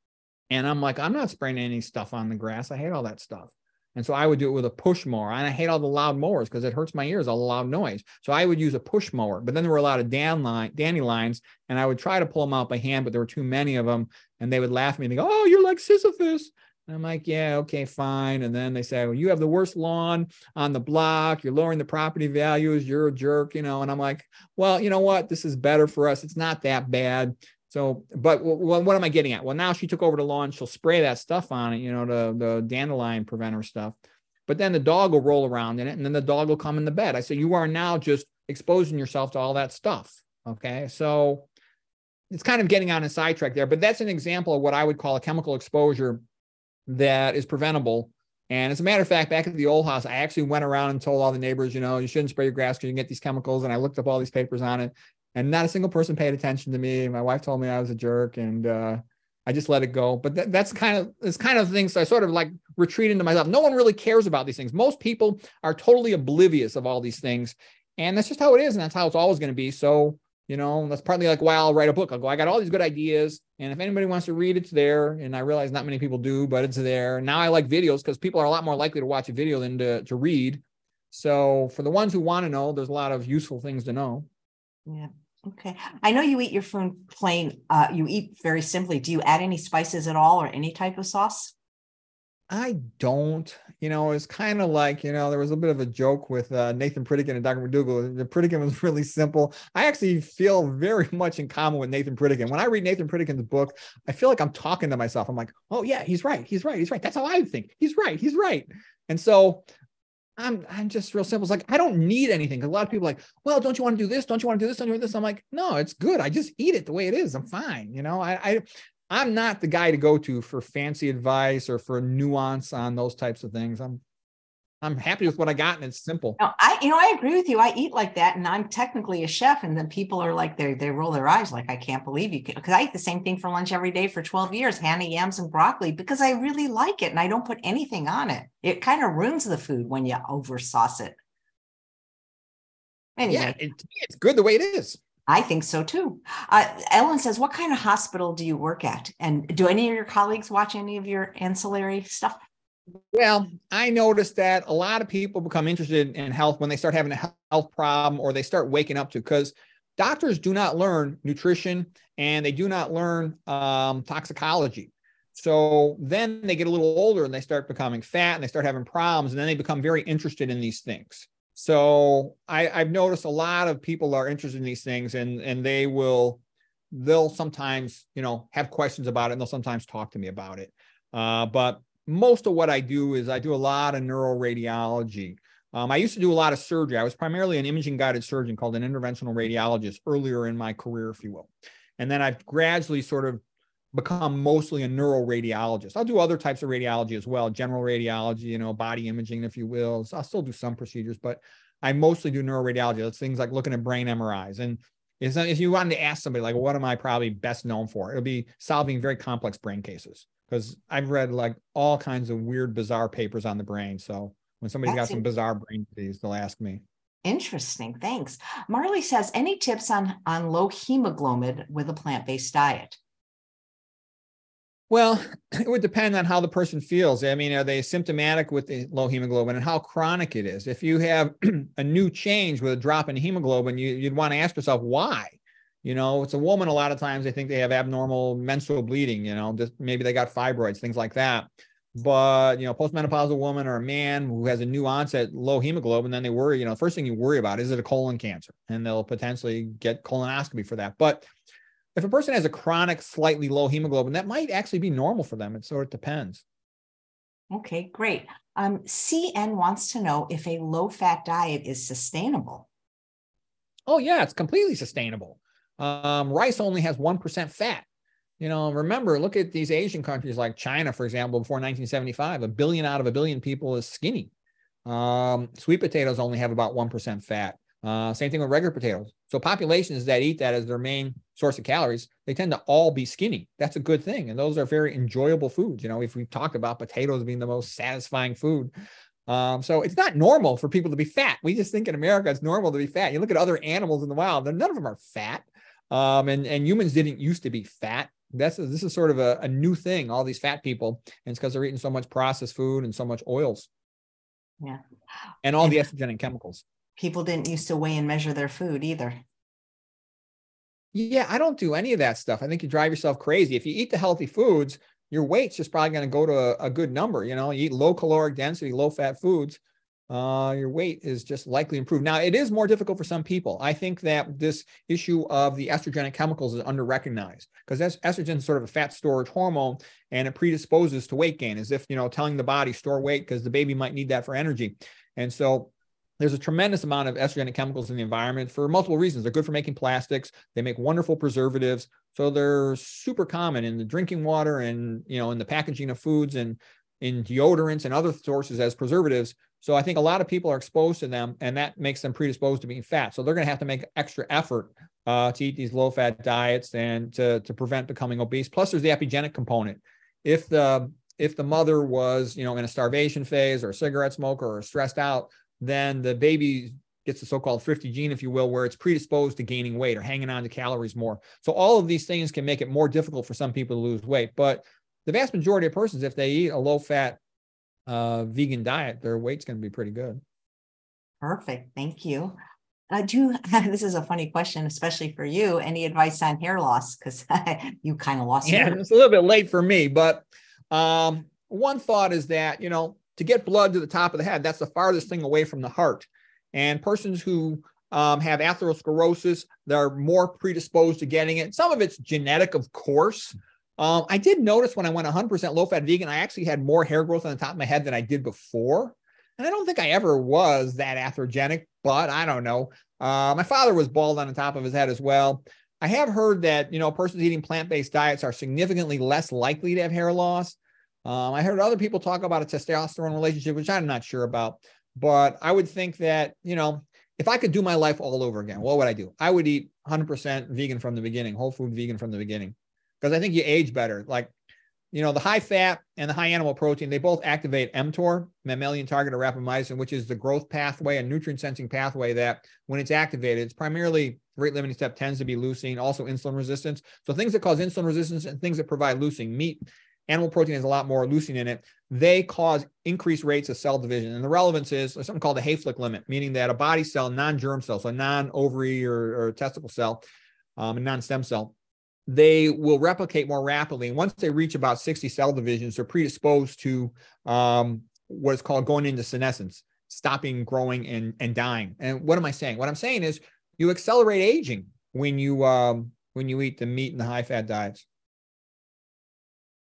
Speaker 4: And I'm like, I'm not spraying any stuff on the grass. I hate all that stuff. And so I would do it with a push mower. And I hate all the loud mowers because it hurts my ears, all the loud noise. So I would use a push mower. But then there were a lot of dandelion, dandelions, and I would try to pull them out by hand, but there were too many of them. And they would laugh at me and go, Oh, you're like Sisyphus. And I'm like, yeah, okay, fine. And then they say, well, you have the worst lawn on the block. You're lowering the property values. You're a jerk, you know. And I'm like, well, you know what? This is better for us. It's not that bad. So, but what, what am I getting at? Well, now she took over the lawn. She'll spray that stuff on it, you know, the, the dandelion preventer stuff. But then the dog will roll around in it and then the dog will come in the bed. I say, you are now just exposing yourself to all that stuff. Okay. So it's kind of getting on a sidetrack there, but that's an example of what I would call a chemical exposure that is preventable. And as a matter of fact, back at the old house, I actually went around and told all the neighbors, you know, you shouldn't spray your grass because you can get these chemicals. And I looked up all these papers on it, and not a single person paid attention to me. My wife told me I was a jerk, and uh, I just let it go. But that, that's kind of it's kind of things. So I sort of like retreat into myself. No one really cares about these things. Most people are totally oblivious of all these things, and that's just how it is, and that's how it's always going to be. So you know, that's partly like why I'll write a book. I'll go, I got all these good ideas. And if anybody wants to read, it's there. And I realize not many people do, but it's there. Now I like videos because people are a lot more likely to watch a video than to, to read. So for the ones who want to know, there's a lot of useful things to know.
Speaker 1: Yeah. Okay. I know you eat your food plain. Uh, you eat very simply. Do you add any spices at all or any type of sauce?
Speaker 4: I don't. You know, it's kind of like, you know, there was a bit of a joke with uh, Nathan Pritikin and Dr. McDougall. The Pritikin was really simple. I actually feel very much in common with Nathan Pritikin. When I read Nathan Pritikin's book, I feel like I'm talking to myself. I'm like, oh, yeah, he's right. He's right. He's right. That's how I think. He's right. He's right. And so I'm I'm just real simple. It's like I don't need anything. A lot of people like, well, don't you want to do this? Don't you want to do this? Don't you want this? I'm like, no, it's good. I just eat it the way it is. I'm fine. You know, I, I I'm not the guy to go to for fancy advice or for nuance on those types of things. I'm I'm happy with what I got and it's simple.
Speaker 1: No, I you know I agree with you. I eat like that and I'm technically a chef and then people are like they they roll their eyes like I can't believe you because I eat the same thing for lunch every day for 12 years, Hannah yams and broccoli because I really like it and I don't put anything on it. It kind of ruins the food when you over sauce it.
Speaker 4: Anyway. Yeah, it, it's good the way it is.
Speaker 1: I think so too. Uh, Ellen says, What kind of hospital do you work at? And do any of your colleagues watch any of your ancillary stuff?
Speaker 4: Well, I noticed that a lot of people become interested in health when they start having a health problem or they start waking up to because doctors do not learn nutrition and they do not learn um, toxicology. So then they get a little older and they start becoming fat and they start having problems and then they become very interested in these things. So I, I've noticed a lot of people are interested in these things and and they will they'll sometimes you know have questions about it and they'll sometimes talk to me about it. Uh, but most of what I do is I do a lot of neuroradiology. Um, I used to do a lot of surgery. I was primarily an imaging guided surgeon called an interventional radiologist earlier in my career, if you will. And then I've gradually sort of become mostly a neuroradiologist. I'll do other types of radiology as well, general radiology, you know, body imaging, if you will. So I'll still do some procedures, but I mostly do neuroradiology. That's things like looking at brain MRIs. And if you wanted to ask somebody, like, what am I probably best known for? It'll be solving very complex brain cases because I've read like all kinds of weird, bizarre papers on the brain. So when somebody's That's got some bizarre brain disease, they'll ask me.
Speaker 1: Interesting. Thanks. Marley says, any tips on, on low hemoglobin with a plant based diet?
Speaker 4: Well, it would depend on how the person feels. I mean, are they symptomatic with the low hemoglobin and how chronic it is? If you have a new change with a drop in hemoglobin, you, would want to ask yourself why. You know, it's a woman. A lot of times they think they have abnormal menstrual bleeding. You know, just maybe they got fibroids, things like that. But you know, postmenopausal woman or a man who has a new onset low hemoglobin, then they worry. You know, first thing you worry about is it a colon cancer, and they'll potentially get colonoscopy for that. But if a person has a chronic, slightly low hemoglobin, that might actually be normal for them. It sort of depends.
Speaker 1: Okay, great. Um, CN wants to know if a low fat diet is sustainable.
Speaker 4: Oh, yeah, it's completely sustainable. Um, rice only has 1% fat. You know, remember, look at these Asian countries like China, for example, before 1975, a billion out of a billion people is skinny. Um, sweet potatoes only have about 1% fat. Uh, same thing with regular potatoes. So populations that eat that as their main source of calories, they tend to all be skinny. That's a good thing. And those are very enjoyable foods. You know, if we talked about potatoes being the most satisfying food. Um, so it's not normal for people to be fat. We just think in America it's normal to be fat. You look at other animals in the wild, none of them are fat. Um, and, and humans didn't used to be fat. That's this is sort of a, a new thing, all these fat people. And it's because they're eating so much processed food and so much oils.
Speaker 1: Yeah.
Speaker 4: And all the estrogenic chemicals
Speaker 1: people didn't used to weigh and measure their food either.
Speaker 4: Yeah, I don't do any of that stuff. I think you drive yourself crazy. If you eat the healthy foods, your weight's just probably going to go to a, a, good number. You know, you eat low caloric density, low fat foods, uh, your weight is just likely improved. Now, it is more difficult for some people. I think that this issue of the estrogenic chemicals is under recognized because estrogen is sort of a fat storage hormone and it predisposes to weight gain, as if, you know, telling the body store weight because the baby might need that for energy. And so there's a tremendous amount of estrogenic chemicals in the environment for multiple reasons. They're good for making plastics. They make wonderful preservatives. So they're super common in the drinking water and you know in the packaging of foods and in deodorants and other sources as preservatives. So I think a lot of people are exposed to them, and that makes them predisposed to being fat. So they're going to have to make extra effort uh, to eat these low-fat diets and to, to prevent becoming obese. Plus, there's the epigenetic component. If the if the mother was you know in a starvation phase or a cigarette smoker or stressed out, then the baby gets the so-called thrifty gene, if you will, where it's predisposed to gaining weight or hanging on to calories more. So all of these things can make it more difficult for some people to lose weight. But the vast majority of persons, if they eat a low-fat uh, vegan diet, their weight's going to be pretty good.
Speaker 1: Perfect. Thank you. I do. This is a funny question, especially for you. Any advice on hair loss? Because you kind of lost.
Speaker 4: Yeah,
Speaker 1: hair.
Speaker 4: it's a little bit late for me, but um, one thought is that you know to get blood to the top of the head, that's the farthest thing away from the heart. And persons who um, have atherosclerosis, they're more predisposed to getting it. Some of it's genetic, of course. Um, I did notice when I went 100% low fat vegan, I actually had more hair growth on the top of my head than I did before. And I don't think I ever was that atherogenic, but I don't know. Uh, my father was bald on the top of his head as well. I have heard that, you know, persons eating plant based diets are significantly less likely to have hair loss. Um, I heard other people talk about a testosterone relationship, which I'm not sure about. But I would think that, you know, if I could do my life all over again, what would I do? I would eat 100% vegan from the beginning, whole food vegan from the beginning, because I think you age better. Like, you know, the high fat and the high animal protein, they both activate mTOR, mammalian target of rapamycin, which is the growth pathway and nutrient sensing pathway that when it's activated, it's primarily rate limiting step tends to be leucine, also insulin resistance. So things that cause insulin resistance and things that provide leucine, meat, animal protein has a lot more leucine in it. They cause increased rates of cell division. And the relevance is something called the Hayflick limit, meaning that a body cell, non-germ cell, so non-ovary or, or testicle cell, um, a non-stem cell, they will replicate more rapidly. And once they reach about 60 cell divisions, they're predisposed to um, what is called going into senescence, stopping growing and, and dying. And what am I saying? What I'm saying is you accelerate aging when you um, when you eat the meat and the high fat diets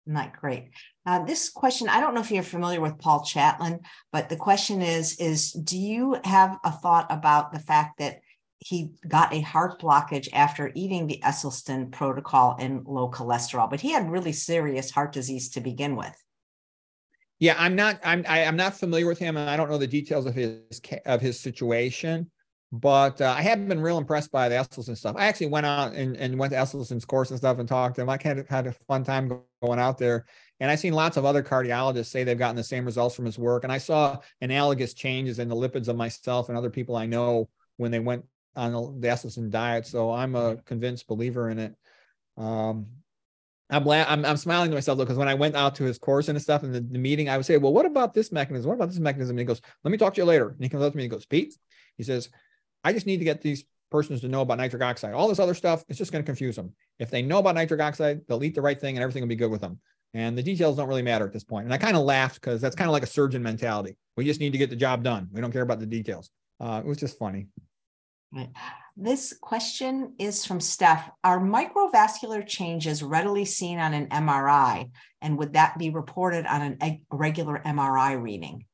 Speaker 1: not great. Uh, this question, I don't know if you're familiar with Paul Chatlin, but the question is, is do you have a thought about the fact that he got a heart blockage after eating the Esselstyn protocol and low cholesterol, but he had really serious heart disease to begin with.
Speaker 4: Yeah, I'm not. I'm. I, am i am not familiar with him, and I don't know the details of his of his situation. But uh, I have been real impressed by the Esselstyn stuff. I actually went out and, and went to Esselstyn's course and stuff and talked to him. I had had a fun time going out there, and I've seen lots of other cardiologists say they've gotten the same results from his work. And I saw analogous changes in the lipids of myself and other people I know when they went on the Esselstyn diet. So I'm a convinced believer in it. Um, I'm, I'm, I'm smiling to myself though because when I went out to his course and stuff and the, the meeting, I would say, "Well, what about this mechanism? What about this mechanism?" And he goes, "Let me talk to you later." And he comes up to me and he goes, "Pete," he says, "I just need to get these persons to know about nitric oxide. All this other stuff, it's just going to confuse them. If they know about nitric oxide, they'll eat the right thing and everything will be good with them. And the details don't really matter at this point. And I kind of laughed because that's kind of like a surgeon mentality. We just need to get the job done. We don't care about the details. Uh, it was just funny.
Speaker 1: Right. This question is from Steph. Are microvascular changes readily seen on an MRI? And would that be reported on an, a regular MRI reading?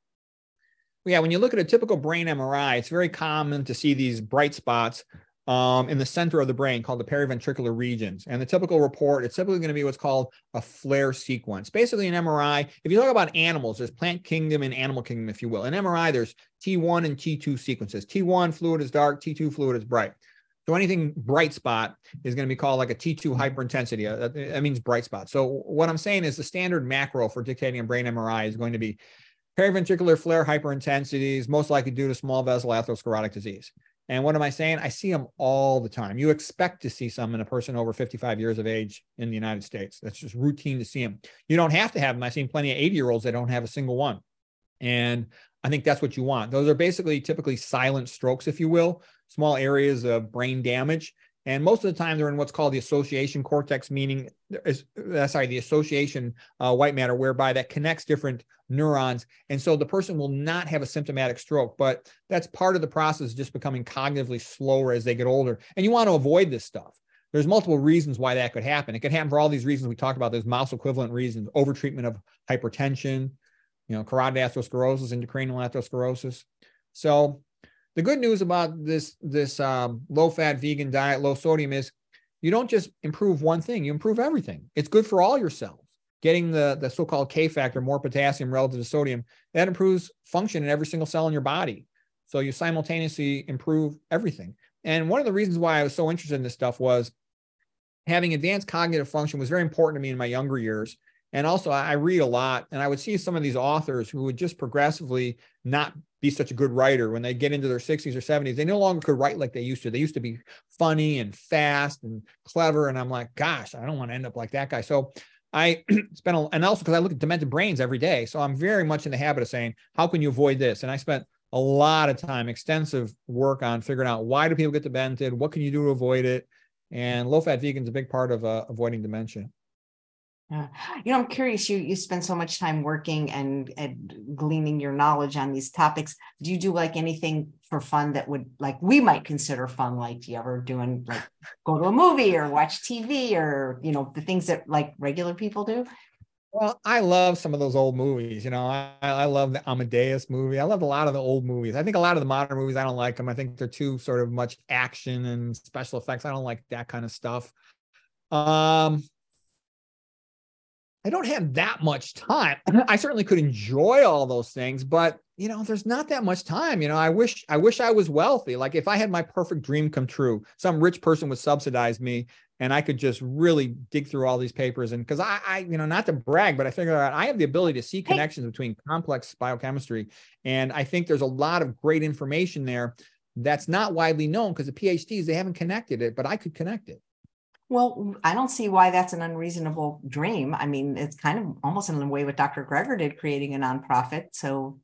Speaker 4: Yeah, when you look at a typical brain MRI, it's very common to see these bright spots um, in the center of the brain called the periventricular regions. And the typical report, it's typically going to be what's called a FLAIR sequence. Basically, an MRI, if you talk about animals, there's plant kingdom and animal kingdom, if you will. In MRI, there's T1 and T2 sequences. T1 fluid is dark, T2 fluid is bright. So anything bright spot is going to be called like a T2 hyperintensity. Uh, that means bright spot. So what I'm saying is the standard macro for dictating a brain MRI is going to be periventricular FLAIR hyperintensities, most likely due to small vessel atherosclerotic disease. And what am I saying? I see them all the time. You expect to see some in a person over 55 years of age in the United States. That's just routine to see them. You don't have to have them. I've seen plenty of 80 year olds that don't have a single one. And I think that's what you want. Those are basically typically silent strokes, if you will, small areas of brain damage. And most of the time, they're in what's called the association cortex, meaning, uh, sorry, the association uh, white matter, whereby that connects different neurons. And so the person will not have a symptomatic stroke, but that's part of the process, just becoming cognitively slower as they get older. And you want to avoid this stuff. There's multiple reasons why that could happen. It could happen for all these reasons we talked about. Those mouse equivalent reasons: overtreatment of hypertension, you know, carotid atherosclerosis, intracranial atherosclerosis. So the good news about this this um, low fat vegan diet, low sodium is you don't just improve one thing, you improve everything. It's good for all your cells. Getting the, the so-called K factor, more potassium relative to sodium, that improves function in every single cell in your body. So you simultaneously improve everything. And one of the reasons why I was so interested in this stuff was having advanced cognitive function was very important to me in my younger years. And also, I read a lot, and I would see some of these authors who would just progressively not be such a good writer when they get into their 60s or 70s. They no longer could write like they used to. They used to be funny and fast and clever. And I'm like, gosh, I don't want to end up like that guy. So I spent, a, and also because I look at demented brains every day. So I'm very much in the habit of saying, how can you avoid this? And I spent a lot of time, extensive work on figuring out why do people get demented? What can you do to avoid it? And low fat vegan is a big part of uh, avoiding dementia.
Speaker 1: You know, I'm curious, you you spend so much time working and, and gleaning your knowledge on these topics. Do you do like anything for fun that would like we might consider fun? Like do you ever doing like go to a movie or watch TV or you know the things that like regular people do?
Speaker 4: Well, I love some of those old movies. You know, I, I love the Amadeus movie. I love a lot of the old movies. I think a lot of the modern movies, I don't like them. I think they're too sort of much action and special effects. I don't like that kind of stuff. Um, I don't have that much time. I certainly could enjoy all those things, but you know, there's not that much time. You know, I wish I wish I was wealthy. Like if I had my perfect dream come true, some rich person would subsidize me and I could just really dig through all these papers. And because I, I, you know, not to brag, but I figure out I have the ability to see connections between complex biochemistry. And I think there's a lot of great information there that's not widely known because the PhDs, they haven't connected it, but I could connect it.
Speaker 1: Well, I don't see why that's an unreasonable dream. I mean, it's kind of almost in the way what Dr. Greger did, creating a nonprofit. So,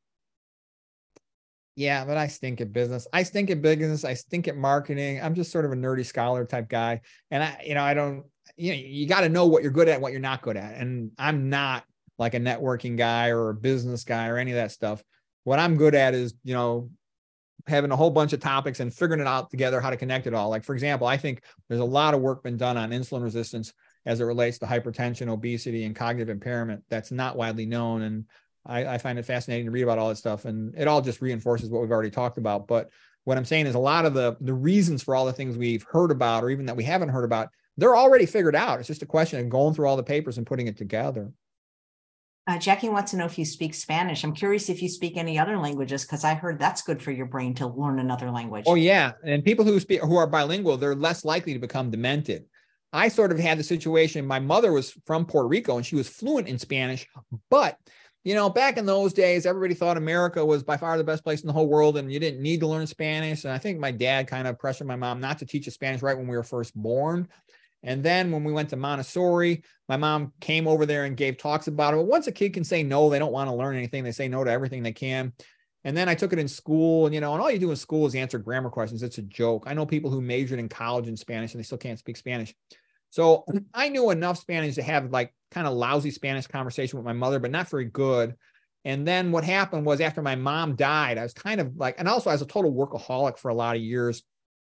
Speaker 4: yeah, but I stink at business. I stink at business. I stink at marketing. I'm just sort of a nerdy scholar type guy, and I, you know, I don't. You know, you got to know what you're good at, what you're not good at, and I'm not like a networking guy or a business guy or any of that stuff. What I'm good at is, you know, having a whole bunch of topics and figuring it out together how to connect it all. Like for example, I think there's a lot of work been done on insulin resistance as it relates to hypertension, obesity, and cognitive impairment. That's not widely known. And I, I find it fascinating to read about all this stuff. And it all just reinforces what we've already talked about. But what I'm saying is a lot of the, the reasons for all the things we've heard about, or even that we haven't heard about, they're already figured out. It's just a question of going through all the papers and putting it together.
Speaker 1: Uh, Jackie wants to know if you speak Spanish. I'm curious if you speak any other languages because I heard that's good for your brain to learn another language.
Speaker 4: Oh yeah, and people who speak who are bilingual, they're less likely to become demented. I sort of had the situation. My mother was from Puerto Rico and she was fluent in Spanish, but you know, back in those days, everybody thought America was by far the best place in the whole world, and you didn't need to learn Spanish. And I think my dad kind of pressured my mom not to teach us Spanish right when we were first born. And then when we went to Montessori, my mom came over there and gave talks about it. But once a kid can say no, they don't want to learn anything. They say no to everything they can. And then I took it in school, and you know, and all you do in school is answer grammar questions. It's a joke. I know people who majored in college in Spanish and they still can't speak Spanish. So I knew enough Spanish to have like kind of lousy Spanish conversation with my mother, but not very good. And then what happened was after my mom died, I was kind of like, and also I was a total workaholic for a lot of years.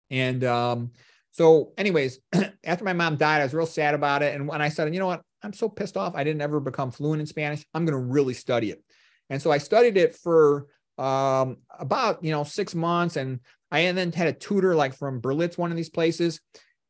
Speaker 4: And um, so, anyways, after my mom died, I was real sad about it. And when I said, you know what, I'm so pissed off, I didn't ever become fluent in Spanish. I'm going to really study it. And so I studied it for um, about, you know, six months. And I then had a tutor like from Berlitz, one of these places.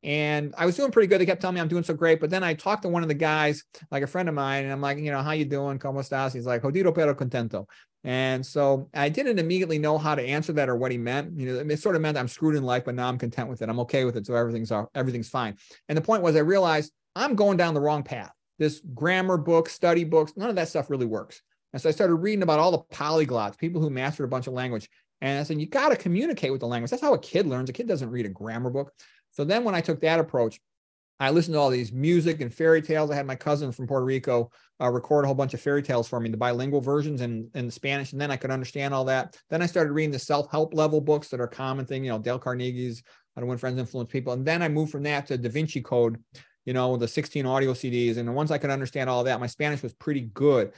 Speaker 4: And I was doing pretty good. They kept telling me I'm doing so great. But then I talked to one of the guys, like a friend of mine, and I'm like, you know, how you doing? ¿Cómo estás? He's like, jodido pero contento. And so I didn't immediately know how to answer that or what he meant. You know, it sort of meant I'm screwed in life, but now I'm content with it. I'm okay with it. So everything's everything's fine. And the point was I realized I'm going down the wrong path. This grammar book, study books, none of that stuff really works. And so I started reading about all the polyglots, people who mastered a bunch of language. And I said, you got to communicate with the language. That's how a kid learns. A kid doesn't read a grammar book. So then when I took that approach, I listened to all these music and fairy tales. I had my cousin from Puerto Rico uh, record a whole bunch of fairy tales for me, the bilingual versions and in Spanish, and then I could understand all that. Then I started reading the self-help level books that are common thing, you know, Dale Carnegie's How to Win Friends, Influence People, and then I moved from that to Da Vinci Code, you know, the 16 audio CDs. And once I could understand all that, my Spanish was pretty good.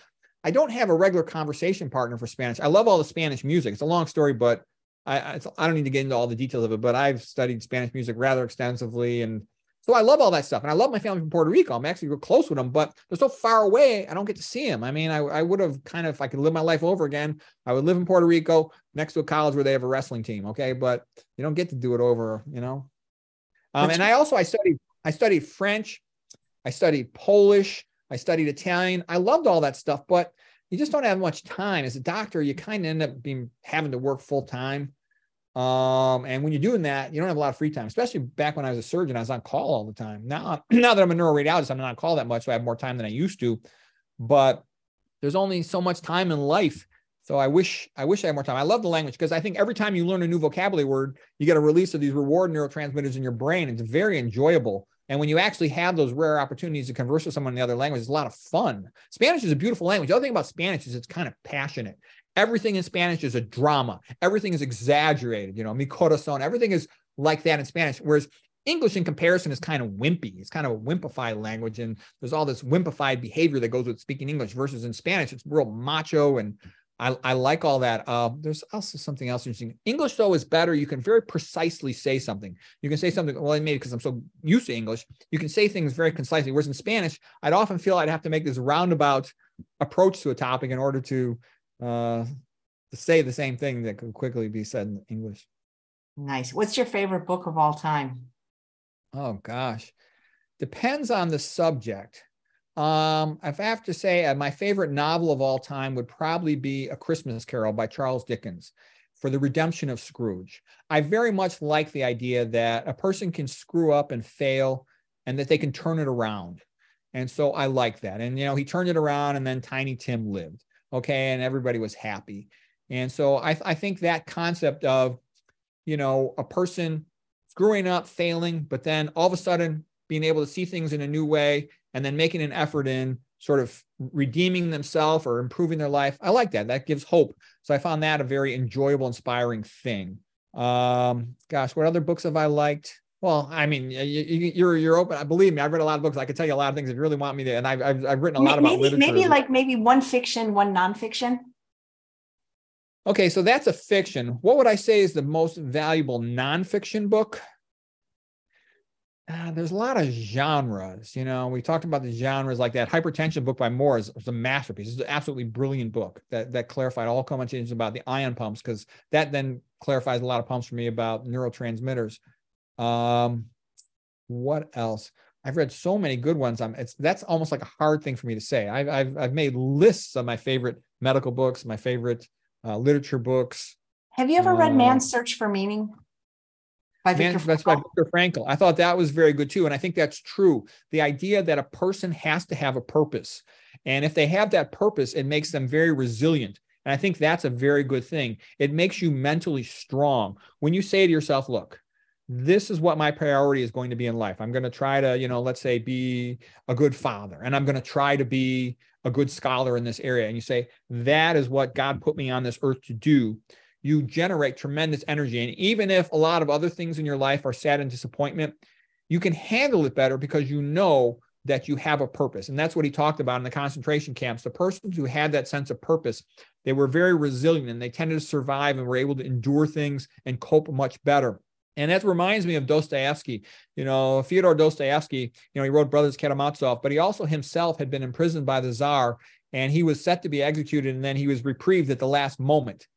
Speaker 4: I don't have a regular conversation partner for Spanish. I love all the Spanish music. It's a long story, but I, I, I don't need to get into all the details of it. But I've studied Spanish music rather extensively and so I love all that stuff. And I love my family from Puerto Rico. I'm actually real close with them, but they're so far away. I don't get to see them. I mean, I, I would have kind of, if I could live my life over again, I would live in Puerto Rico next to a college where they have a wrestling team. Okay. But you don't get to do it over, you know? Um, and I also, I studied, I studied French. I studied Polish. I studied Italian. I loved all that stuff, but you just don't have much time as a doctor. You kind of end up being having to work full time. Um, and when you're doing that, you don't have a lot of free time, especially back when I was a surgeon, I was on call all the time. Now, now that I'm a neuroradiologist, I'm not on call that much. So I have more time than I used to, but there's only so much time in life. So I wish, I wish I had more time. I love the language because I think every time you learn a new vocabulary word, you get a release of these reward neurotransmitters in your brain. It's very enjoyable. And when you actually have those rare opportunities to converse with someone in the other language, it's a lot of fun. Spanish is a beautiful language. The other thing about Spanish is it's kind of passionate. Everything in Spanish is a drama. Everything is exaggerated. You know, mi corazón. Everything is like that in Spanish. Whereas English, in comparison, is kind of wimpy. It's kind of a wimpified language, and there's all this wimpified behavior that goes with speaking English. Versus in Spanish, it's real macho, and I, I like all that. Uh, there's also something else interesting. English, though, is better. You can very precisely say something. You can say something. Well, I maybe because I'm so used to English, you can say things very concisely. Whereas in Spanish, I'd often feel I'd have to make this roundabout approach to a topic in order to uh, to say the same thing that could quickly be said in English.
Speaker 1: Nice. What's your favorite book of all time?
Speaker 4: Oh gosh, depends on the subject. Um, if I have to say, uh, my favorite novel of all time would probably be A Christmas Carol by Charles Dickens for the redemption of Scrooge. I very much like the idea that a person can screw up and fail and that they can turn it around. And so I like that. And, you know, he turned it around and then Tiny Tim lived okay and everybody was happy and so I, I think that concept of you know a person screwing up failing but then all of a sudden being able to see things in a new way and then making an effort in sort of redeeming themselves or improving their life i like that that gives hope so i found that a very enjoyable inspiring thing um gosh what other books have i liked well, I mean, you, are you're open. Believe me, I've read a lot of books. I could tell you a lot of things if you really want me to. And I've I've, I've written a lot
Speaker 1: maybe,
Speaker 4: about literature.
Speaker 1: Maybe like maybe one fiction, one nonfiction.
Speaker 4: Okay, so that's a fiction. What would I say is the most valuable nonfiction book? Uh, there's a lot of genres. You know, we talked about the genres like that. Hypertension book by Moore is, is a masterpiece. It's an absolutely brilliant book that that clarified all conversations about the ion pumps because that then clarifies a lot of pumps for me about neurotransmitters. Um, what else? I've read so many good ones. I'm it's that's almost like a hard thing for me to say. I've I've, I've made lists of my favorite medical books, my favorite uh, literature books.
Speaker 1: Have you ever read
Speaker 4: Uh,
Speaker 1: Man's Search for Meaning? By
Speaker 4: Man, that's by? Viktor Frankl. I thought that was very good too. And I think that's true. The idea that a person has to have a purpose. And if they have that purpose, it makes them very resilient. And I think that's a very good thing. It makes you mentally strong. When you say to yourself, look, this is what my priority is going to be in life. I'm going to try to, you know, let's say be a good father and I'm going to try to be a good scholar in this area. And you say, that is what God put me on this earth to do you generate tremendous energy. And even if a lot of other things in your life are sad and disappointment, you can handle it better because you know that you have a purpose. And that's what he talked about in the concentration camps. The persons who had that sense of purpose, they were very resilient and they tended to survive and were able to endure things and cope much better. And that reminds me of Dostoevsky. You know, Fyodor Dostoevsky, you know, he wrote Brothers Karamazov, but he also himself had been imprisoned by the Tsar and he was set to be executed and then he was reprieved at the last moment.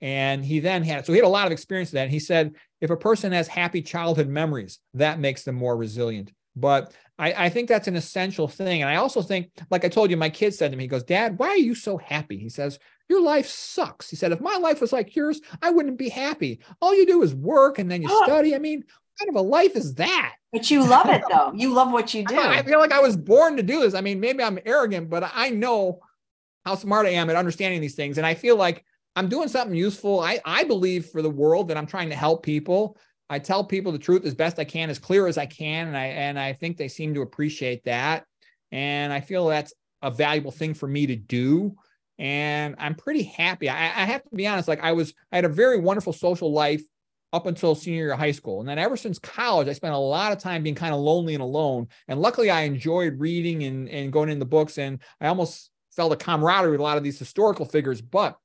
Speaker 4: And he then had, so he had a lot of experience with that. And he said, if a person has happy childhood memories, that makes them more resilient. But I, I think that's an essential thing. And I also think, like I told you, my kid said to me, he goes, Dad, why are you so happy? He says, Your life sucks. He said, If my life was like yours, I wouldn't be happy. All you do is work and then you study. I mean, what kind of a life is that?
Speaker 1: But you love it though. You love what you do.
Speaker 4: I feel like I was born to do this. I mean, maybe I'm arrogant, but I know how smart I am at understanding these things. And I feel like I'm doing something useful. I, I believe for the world that I'm trying to help people. I tell people the truth as best I can, as clear as I can. And I and I think they seem to appreciate that. And I feel that's a valuable thing for me to do. And I'm pretty happy. I, I have to be honest, like I was, I had a very wonderful social life up until senior year of high school. And then ever since college, I spent a lot of time being kind of lonely and alone. And luckily I enjoyed reading and, and going into books. And I almost felt a camaraderie with a lot of these historical figures, but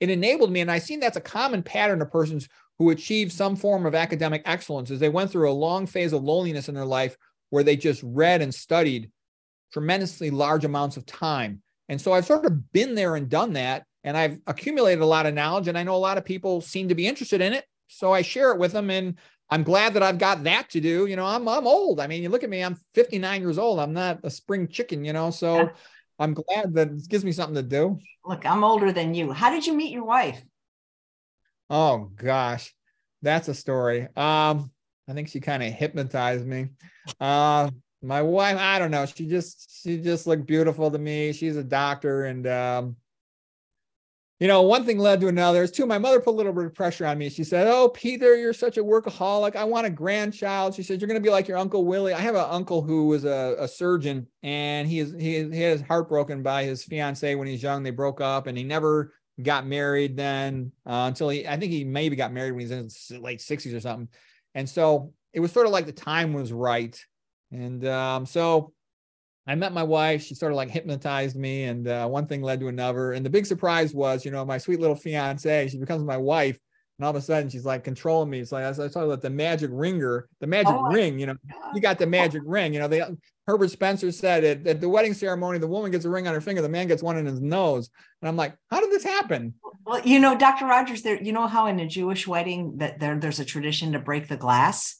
Speaker 4: it enabled me. And I've seen that's a common pattern of persons who achieve some form of academic excellence is they went through a long phase of loneliness in their life where they just read and studied tremendously large amounts of time. And so I've sort of been there and done that. And I've accumulated a lot of knowledge. And I know a lot of people seem to be interested in it. So I share it with them. And I'm glad that I've got that to do. You know, I'm I'm old. I mean, you look at me, I'm 59 years old. I'm not a spring chicken, you know. So
Speaker 1: Yeah.
Speaker 4: I'm glad that it gives me something to do.
Speaker 1: Look, I'm older than you. How did you meet your wife?
Speaker 4: Oh gosh, that's a story. Um, I think she kind of hypnotized me. Uh, my wife, I don't know. She just she just looked beautiful to me. She's a doctor, and um, you know, one thing led to another. It's too. My mother put a little bit of pressure on me. She said, "Oh, Peter, you're such a workaholic. I want a grandchild." She said, "You're going to be like your uncle Willie." I have an uncle who was a, a surgeon, and he is he, he is heartbroken by his fiance when he's young. They broke up, and he never got married then uh, until he. I think he maybe got married when he's in his late sixties or something. And so it was sort of like the time was right, and um, so I met my wife. She sort of like hypnotized me, and uh, one thing led to another. And the big surprise was, you know, my sweet little fiance. She becomes my wife, and all of a sudden she's like controlling me. It's like I was talking about the magic ringer, the magic
Speaker 1: Oh,
Speaker 4: ring. You know, you got the magic ring. You know, they Herbert Spencer said it at the wedding ceremony. The woman gets a ring on her finger, the man gets one in his nose. And I'm like, how did this happen?
Speaker 1: Well, you know, Dr. Rogers, there, you know how in a Jewish wedding that there, there's a tradition to break the glass?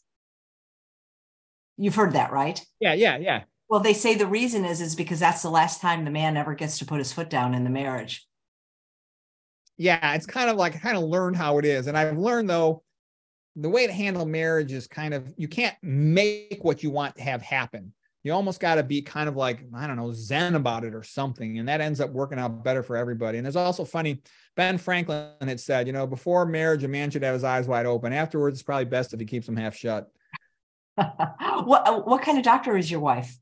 Speaker 1: You've heard that, right?
Speaker 4: Yeah, yeah, yeah.
Speaker 1: Well, they say the reason is is because that's the last time the man ever gets to put his foot down in the marriage.
Speaker 4: yeah, it's kind of like I kind of learned how it is. And I've learned though, the way to handle marriage is kind of you can't make what you want to have happen. You almost got to be kind of like, I don't know, zen about it or something. And that ends up working out better for everybody. And there's also funny, Ben Franklin had said, you know, before marriage, a man should have his eyes wide open. Afterwards, it's probably best if he keeps them half shut.
Speaker 1: what what kind of doctor is your wife?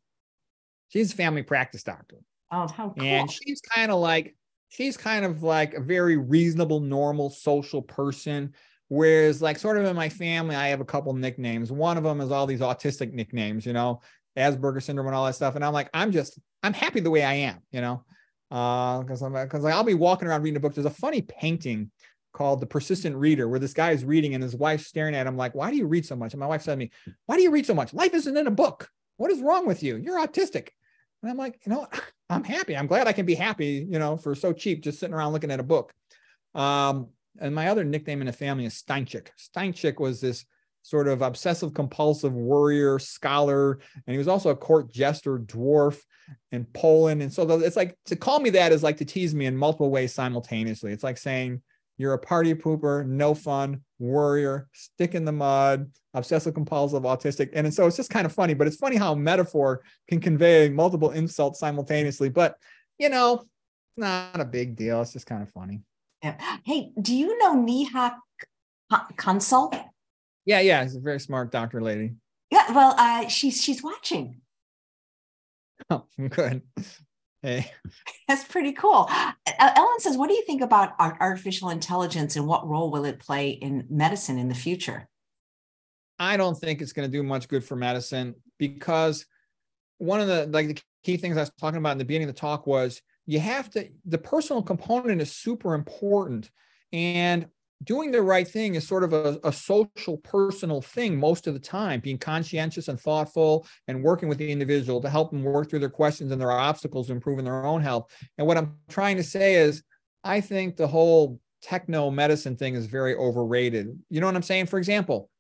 Speaker 4: She's a family practice doctor.
Speaker 1: Oh, how cool.
Speaker 4: And she's kind of like, she's kind of like a very reasonable, normal, social person. Whereas, like, sort of in my family, I have a couple nicknames. One of them is all these autistic nicknames, you know, Asperger syndrome and all that stuff. And I'm like, I'm just, I'm happy the way I am, you know, uh, because I'm because like, I'll be walking around reading a book. There's a funny painting called The Persistent Reader, where this guy is reading and his wife's staring at him like, Why do you read so much? And my wife said to me, Why do you read so much? Life isn't in a book. What is wrong with you? You're autistic. And I'm like, you know, I'm happy. I'm glad I can be happy, you know, for so cheap, just sitting around looking at a book. Um, and my other nickname in the family is Stańczyk. Stańczyk was this sort of obsessive compulsive warrior scholar and he was also a court jester dwarf in poland and so it's like to call me that is like to tease me in multiple ways simultaneously it's like saying you're a party pooper no fun warrior stick in the mud obsessive compulsive autistic and so it's just kind of funny but it's funny how metaphor can convey multiple insults simultaneously but you know it's not a big deal it's just kind of funny
Speaker 1: yeah. hey do you know neha consult
Speaker 4: yeah, yeah, she's a very smart doctor lady.
Speaker 1: Yeah, well, uh, she's she's watching.
Speaker 4: Oh, good. Hey,
Speaker 1: that's pretty cool. Uh, Ellen says, "What do you think about artificial intelligence and what role will it play in medicine in the future?"
Speaker 4: I don't think it's going to do much good for medicine because one of the like the key things I was talking about in the beginning of the talk was you have to the personal component is super important and doing the right thing is sort of a, a, social personal thing most of the time being conscientious and thoughtful and working with the individual to help them work through their questions and their obstacles improving their own health. And what i'm trying to say is i think the whole techno medicine thing is very overrated. You know what i'm saying? For example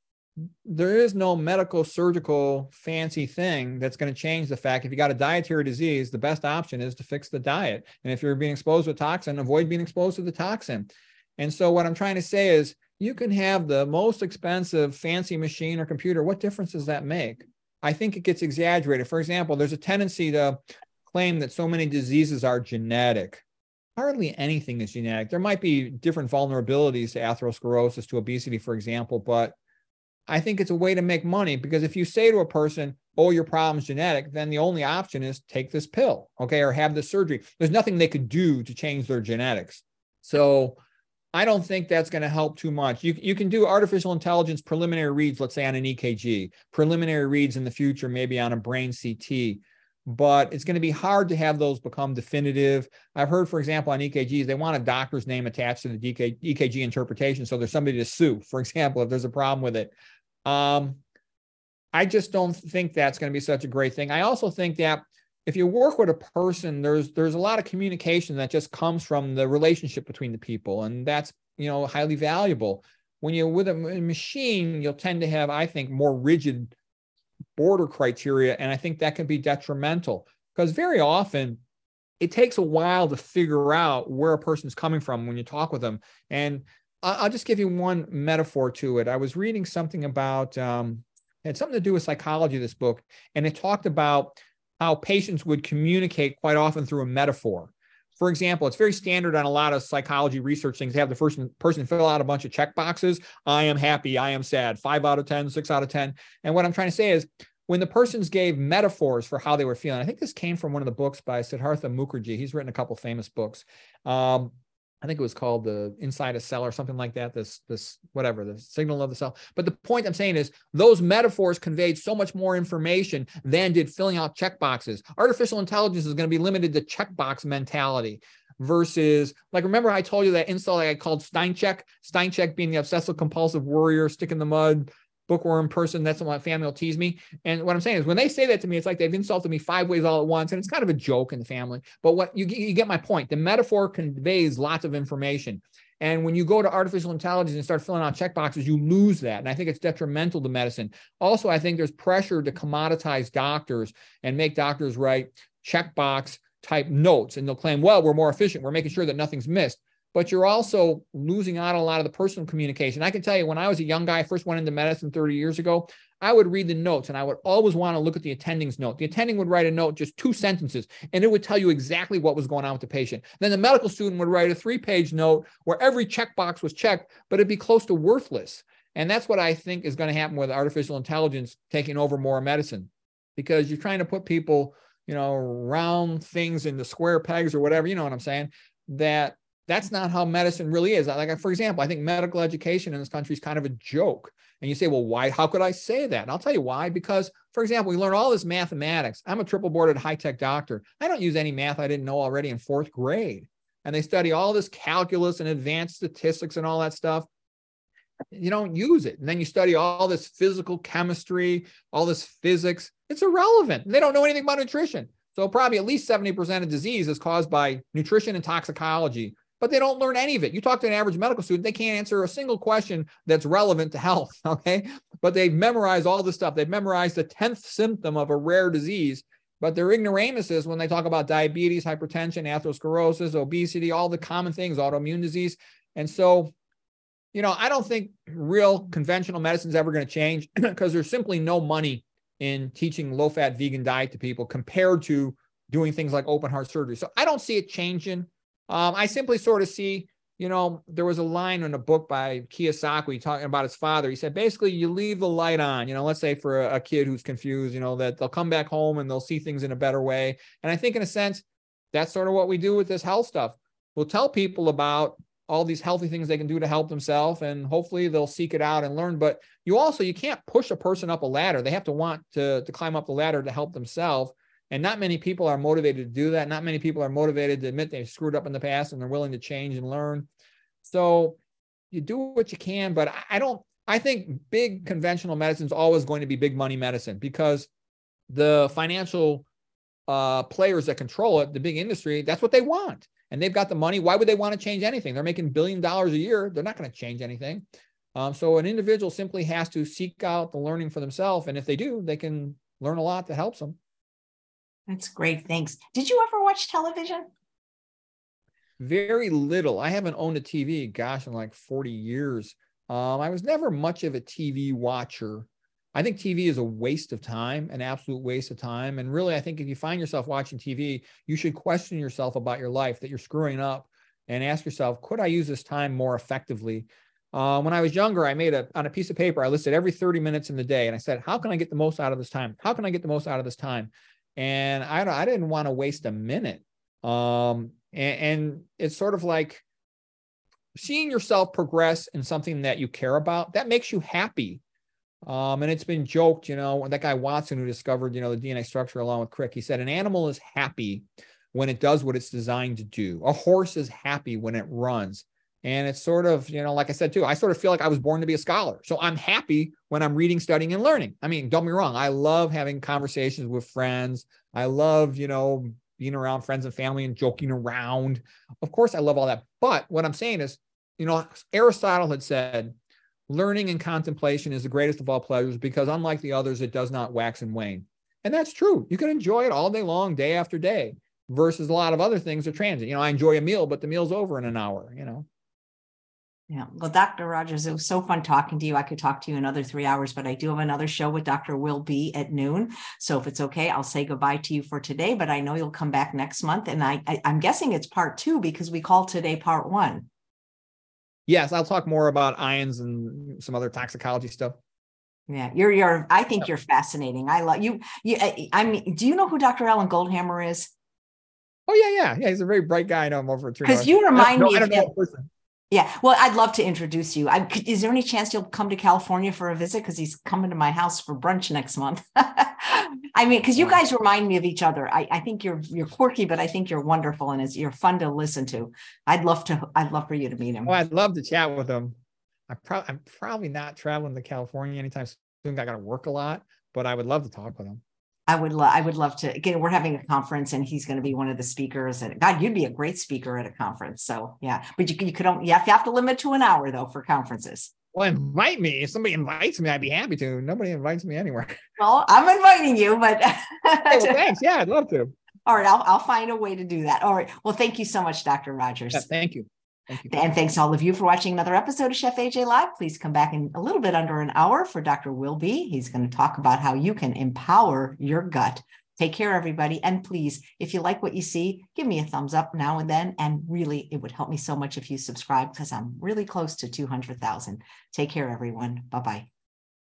Speaker 4: there is no medical surgical fancy thing that's going to change the fact if you got a dietary disease the best option is to fix the diet. And if you're being exposed to toxin avoid being exposed to the toxin and so what I'm trying to say is you can have the most expensive fancy machine or computer. What difference does that make? I think it gets exaggerated. For example, there's a tendency to claim that so many diseases are genetic. Hardly anything is genetic. There might be different vulnerabilities to atherosclerosis, to obesity, for example, but I think it's a way to make money because if you say to a person, oh, your problem's genetic, then the only option is take this pill, okay, or have this surgery. There's nothing they could do to change their genetics. So I don't think that's going to help too much. You, you can do artificial intelligence preliminary reads, let's say on an EKG, preliminary reads in the future, maybe on a brain CT, but it's going to be hard to have those become definitive. I've heard, for example, on EKGs, they want a doctor's name attached to the DK, EKG interpretation. So there's somebody to sue, for example, if there's a problem with it. Um, I just don't think that's going to be such a great thing. I also think that if you work with a person there's there's a lot of communication that just comes from the relationship between the people and that's you know highly valuable. When you're with a machine you'll tend to have i think more rigid border criteria and i think that can be detrimental because very often it takes a while to figure out where a person's coming from when you talk with them. And i'll just give you one metaphor to it. I was reading something about um, it had something to do with psychology this book and it talked about how patients would communicate quite often through a metaphor. For example, it's very standard on a lot of psychology research things to have the first person fill out a bunch of check boxes. I am happy, I am sad, five out of 10, six out of 10. And what I'm trying to say is when the persons gave metaphors for how they were feeling, I think this came from one of the books by Siddhartha Mukherjee. He's written a couple famous books. Um, I think it was called the inside a cell or something like that. This, this, whatever, the signal of the cell. But the point I'm saying is those metaphors conveyed so much more information than did filling out check boxes. Artificial intelligence is going to be limited to checkbox mentality versus like remember I told you that insult I called Stańczyk, Stańczyk being the obsessive compulsive warrior, stick in the mud, bookworm person. That's what my family will tease me. And what I'm saying is when they say that to me, it's like they've insulted me five ways all at once. And it's kind of a joke in the family. But what you, you get my point. The metaphor conveys lots of information. And when you go to artificial intelligence and start filling out check boxes, you lose that. And I think it's detrimental to medicine. Also, I think there's pressure to commoditize doctors and make doctors write checkbox type notes. And they'll claim, well, we're more efficient. We're making sure that nothing's missed but you're also losing out on a lot of the personal communication. I can tell you when I was a young guy, first went into medicine 30 years ago, I would read the notes and I would always want to look at the attending's note. The attending would write a note, just two sentences, and it would tell you exactly what was going on with the patient. Then the medical student would write a three page note where every checkbox was checked, but it'd be close to worthless. And that's what I think is going to happen with artificial intelligence taking over more medicine because you're trying to put people, you know, round things into square pegs or whatever, you know what I'm saying? That that's not how medicine really is. Like, for example, I think medical education in this country is kind of a joke. And you say, well, why? How could I say that? And I'll tell you why. Because, for example, we learn all this mathematics. I'm a triple boarded high tech doctor. I don't use any math I didn't know already in fourth grade. and they study all this calculus and advanced statistics and all that stuff. You don't use it. And then you study all this physical chemistry, all this physics. It's irrelevant. They don't know anything about nutrition. So probably at least 70% of disease is caused by nutrition and toxicology, but they don't learn any of it. You talk to an average medical student, they can't answer a single question that's relevant to health. Okay. But they've memorized all this stuff. They've memorized the 10th symptom of a rare disease, but they're ignoramuses when they talk about diabetes, hypertension, atherosclerosis, obesity, all the common things, autoimmune disease. And so, you know, I don't think real conventional medicine is ever going to change because there's simply no money in teaching low fat vegan diet to people compared to doing things like open heart surgery. So I don't see it changing. Um, I simply sort of see, you know, there was a line in a book by Kiyosaki talking about his father. He said, basically, you leave the light on, you know, let's say for a, a kid who's confused, you know, that they'll come back home and they'll see things in a better way. And I think, in a sense, that's sort of what we do with this health stuff. We'll tell people about all these healthy things they can do to help themselves and hopefully they'll seek it out and learn but you also you can't push a person up a ladder they have to want to, to climb up the ladder to help themselves and not many people are motivated to do that not many people are motivated to admit they've screwed up in the past and they're willing to change and learn so you do what you can but i don't i think big conventional medicine is always going to be big money medicine because the financial uh, players that control it the big industry that's what they want and they've got the money. Why would they want to change anything? They're making billion dollars a year. They're not going to change anything. Um, so an individual simply has to seek out the learning for themselves. And if they do, they can learn a lot that helps them.
Speaker 1: That's great. Thanks. Did you ever watch television?
Speaker 4: Very little. I haven't owned a TV, gosh, in like 40 years. Um, I was never much of a TV watcher. I think TV is a waste of time, an absolute waste of time. And really, I think if you find yourself watching TV, you should question yourself about your life that you're screwing up and ask yourself, could I use this time more effectively? Uh, when I was younger, I made a on a piece of paper, I listed every 30 minutes in the day. And I said, how can I get the most out of this time? How can I get the most out of this time? And I, don't, I didn't want to waste a minute. Um, and, and it's sort of like seeing yourself progress in something that you care about, that makes you happy um, and it's been joked, you know, that guy Watson who discovered, you know, the DNA structure along with Crick, he said an animal is happy when it does what it's designed to do. A horse is happy when it runs. And it's sort of, you know, like I said too, I sort of feel like I was born to be a scholar. So I'm happy when I'm reading, studying, and learning. I mean, don't be wrong. I love having conversations with friends. I love, you know, being around friends and family and joking around. Of course, I love all that. But what I'm saying is, you know, Aristotle had said, learning and contemplation is the greatest of all pleasures because unlike the others, it does not wax and wane. And that's true. You can enjoy it all day long, day after day, versus a lot of other things are transient. You know, I enjoy a meal, but the meal's over in an hour, you know.
Speaker 1: Yeah. Well, Dr. Rogers, it was so fun talking to you. I could talk to you another three hours, but I do have another show with Dr. Will B at noon. So if it's okay, I'll say goodbye to you for today, but I know you'll come back next month. And I, I I'm guessing it's part two because we called today part one
Speaker 4: yes, I'll talk more about ions and some other toxicology stuff.
Speaker 1: Yeah, you're you're. I think you're fascinating. I love you. You. I mean, do you know who Dr. Alan Goldhamer is?
Speaker 4: Oh yeah, yeah, yeah. He's a very bright guy. I know him over at
Speaker 1: Because you remind me of him. Yeah, well, I'd love to introduce you. I, is there any chance you'll come to California for a visit? Because he's coming to my house for brunch next month. I mean, because you guys remind me of each other. I, I think you're you're quirky, but I think you're wonderful and it's, you're fun to listen to. I'd love to. I'd love for you to meet him.
Speaker 4: Oh, I'd love to chat with him. I pro- I'm probably not traveling to California anytime soon. I got to work a lot, but I would love to talk with him.
Speaker 1: I would love I would love to again we're having a conference and he's going to be one of the speakers and God you'd be a great speaker at a conference so yeah. But you, you could only you have, you have to limit to an hour though for conferences.
Speaker 4: Well invite me. If somebody invites me I'd be happy to. Nobody invites me anywhere.
Speaker 1: Well I'm inviting you but
Speaker 4: hey, well, thanks. Yeah I'd love to.
Speaker 1: All right I'll, I'll find a way to do that. All right. Well thank you so much Dr. Rogers.
Speaker 4: Yeah, thank you
Speaker 1: Thank and thanks all of you for watching another episode of Chef AJ Live. Please come back in a little bit under an hour for Dr. Will B. He's going to talk about how you can empower your gut Take care, everybody. And please, if you like what you see, give me a thumbs up now and then. And really, it would help me so much if you subscribe because I'm really close to 200,000. Take care, everyone. Bye bye.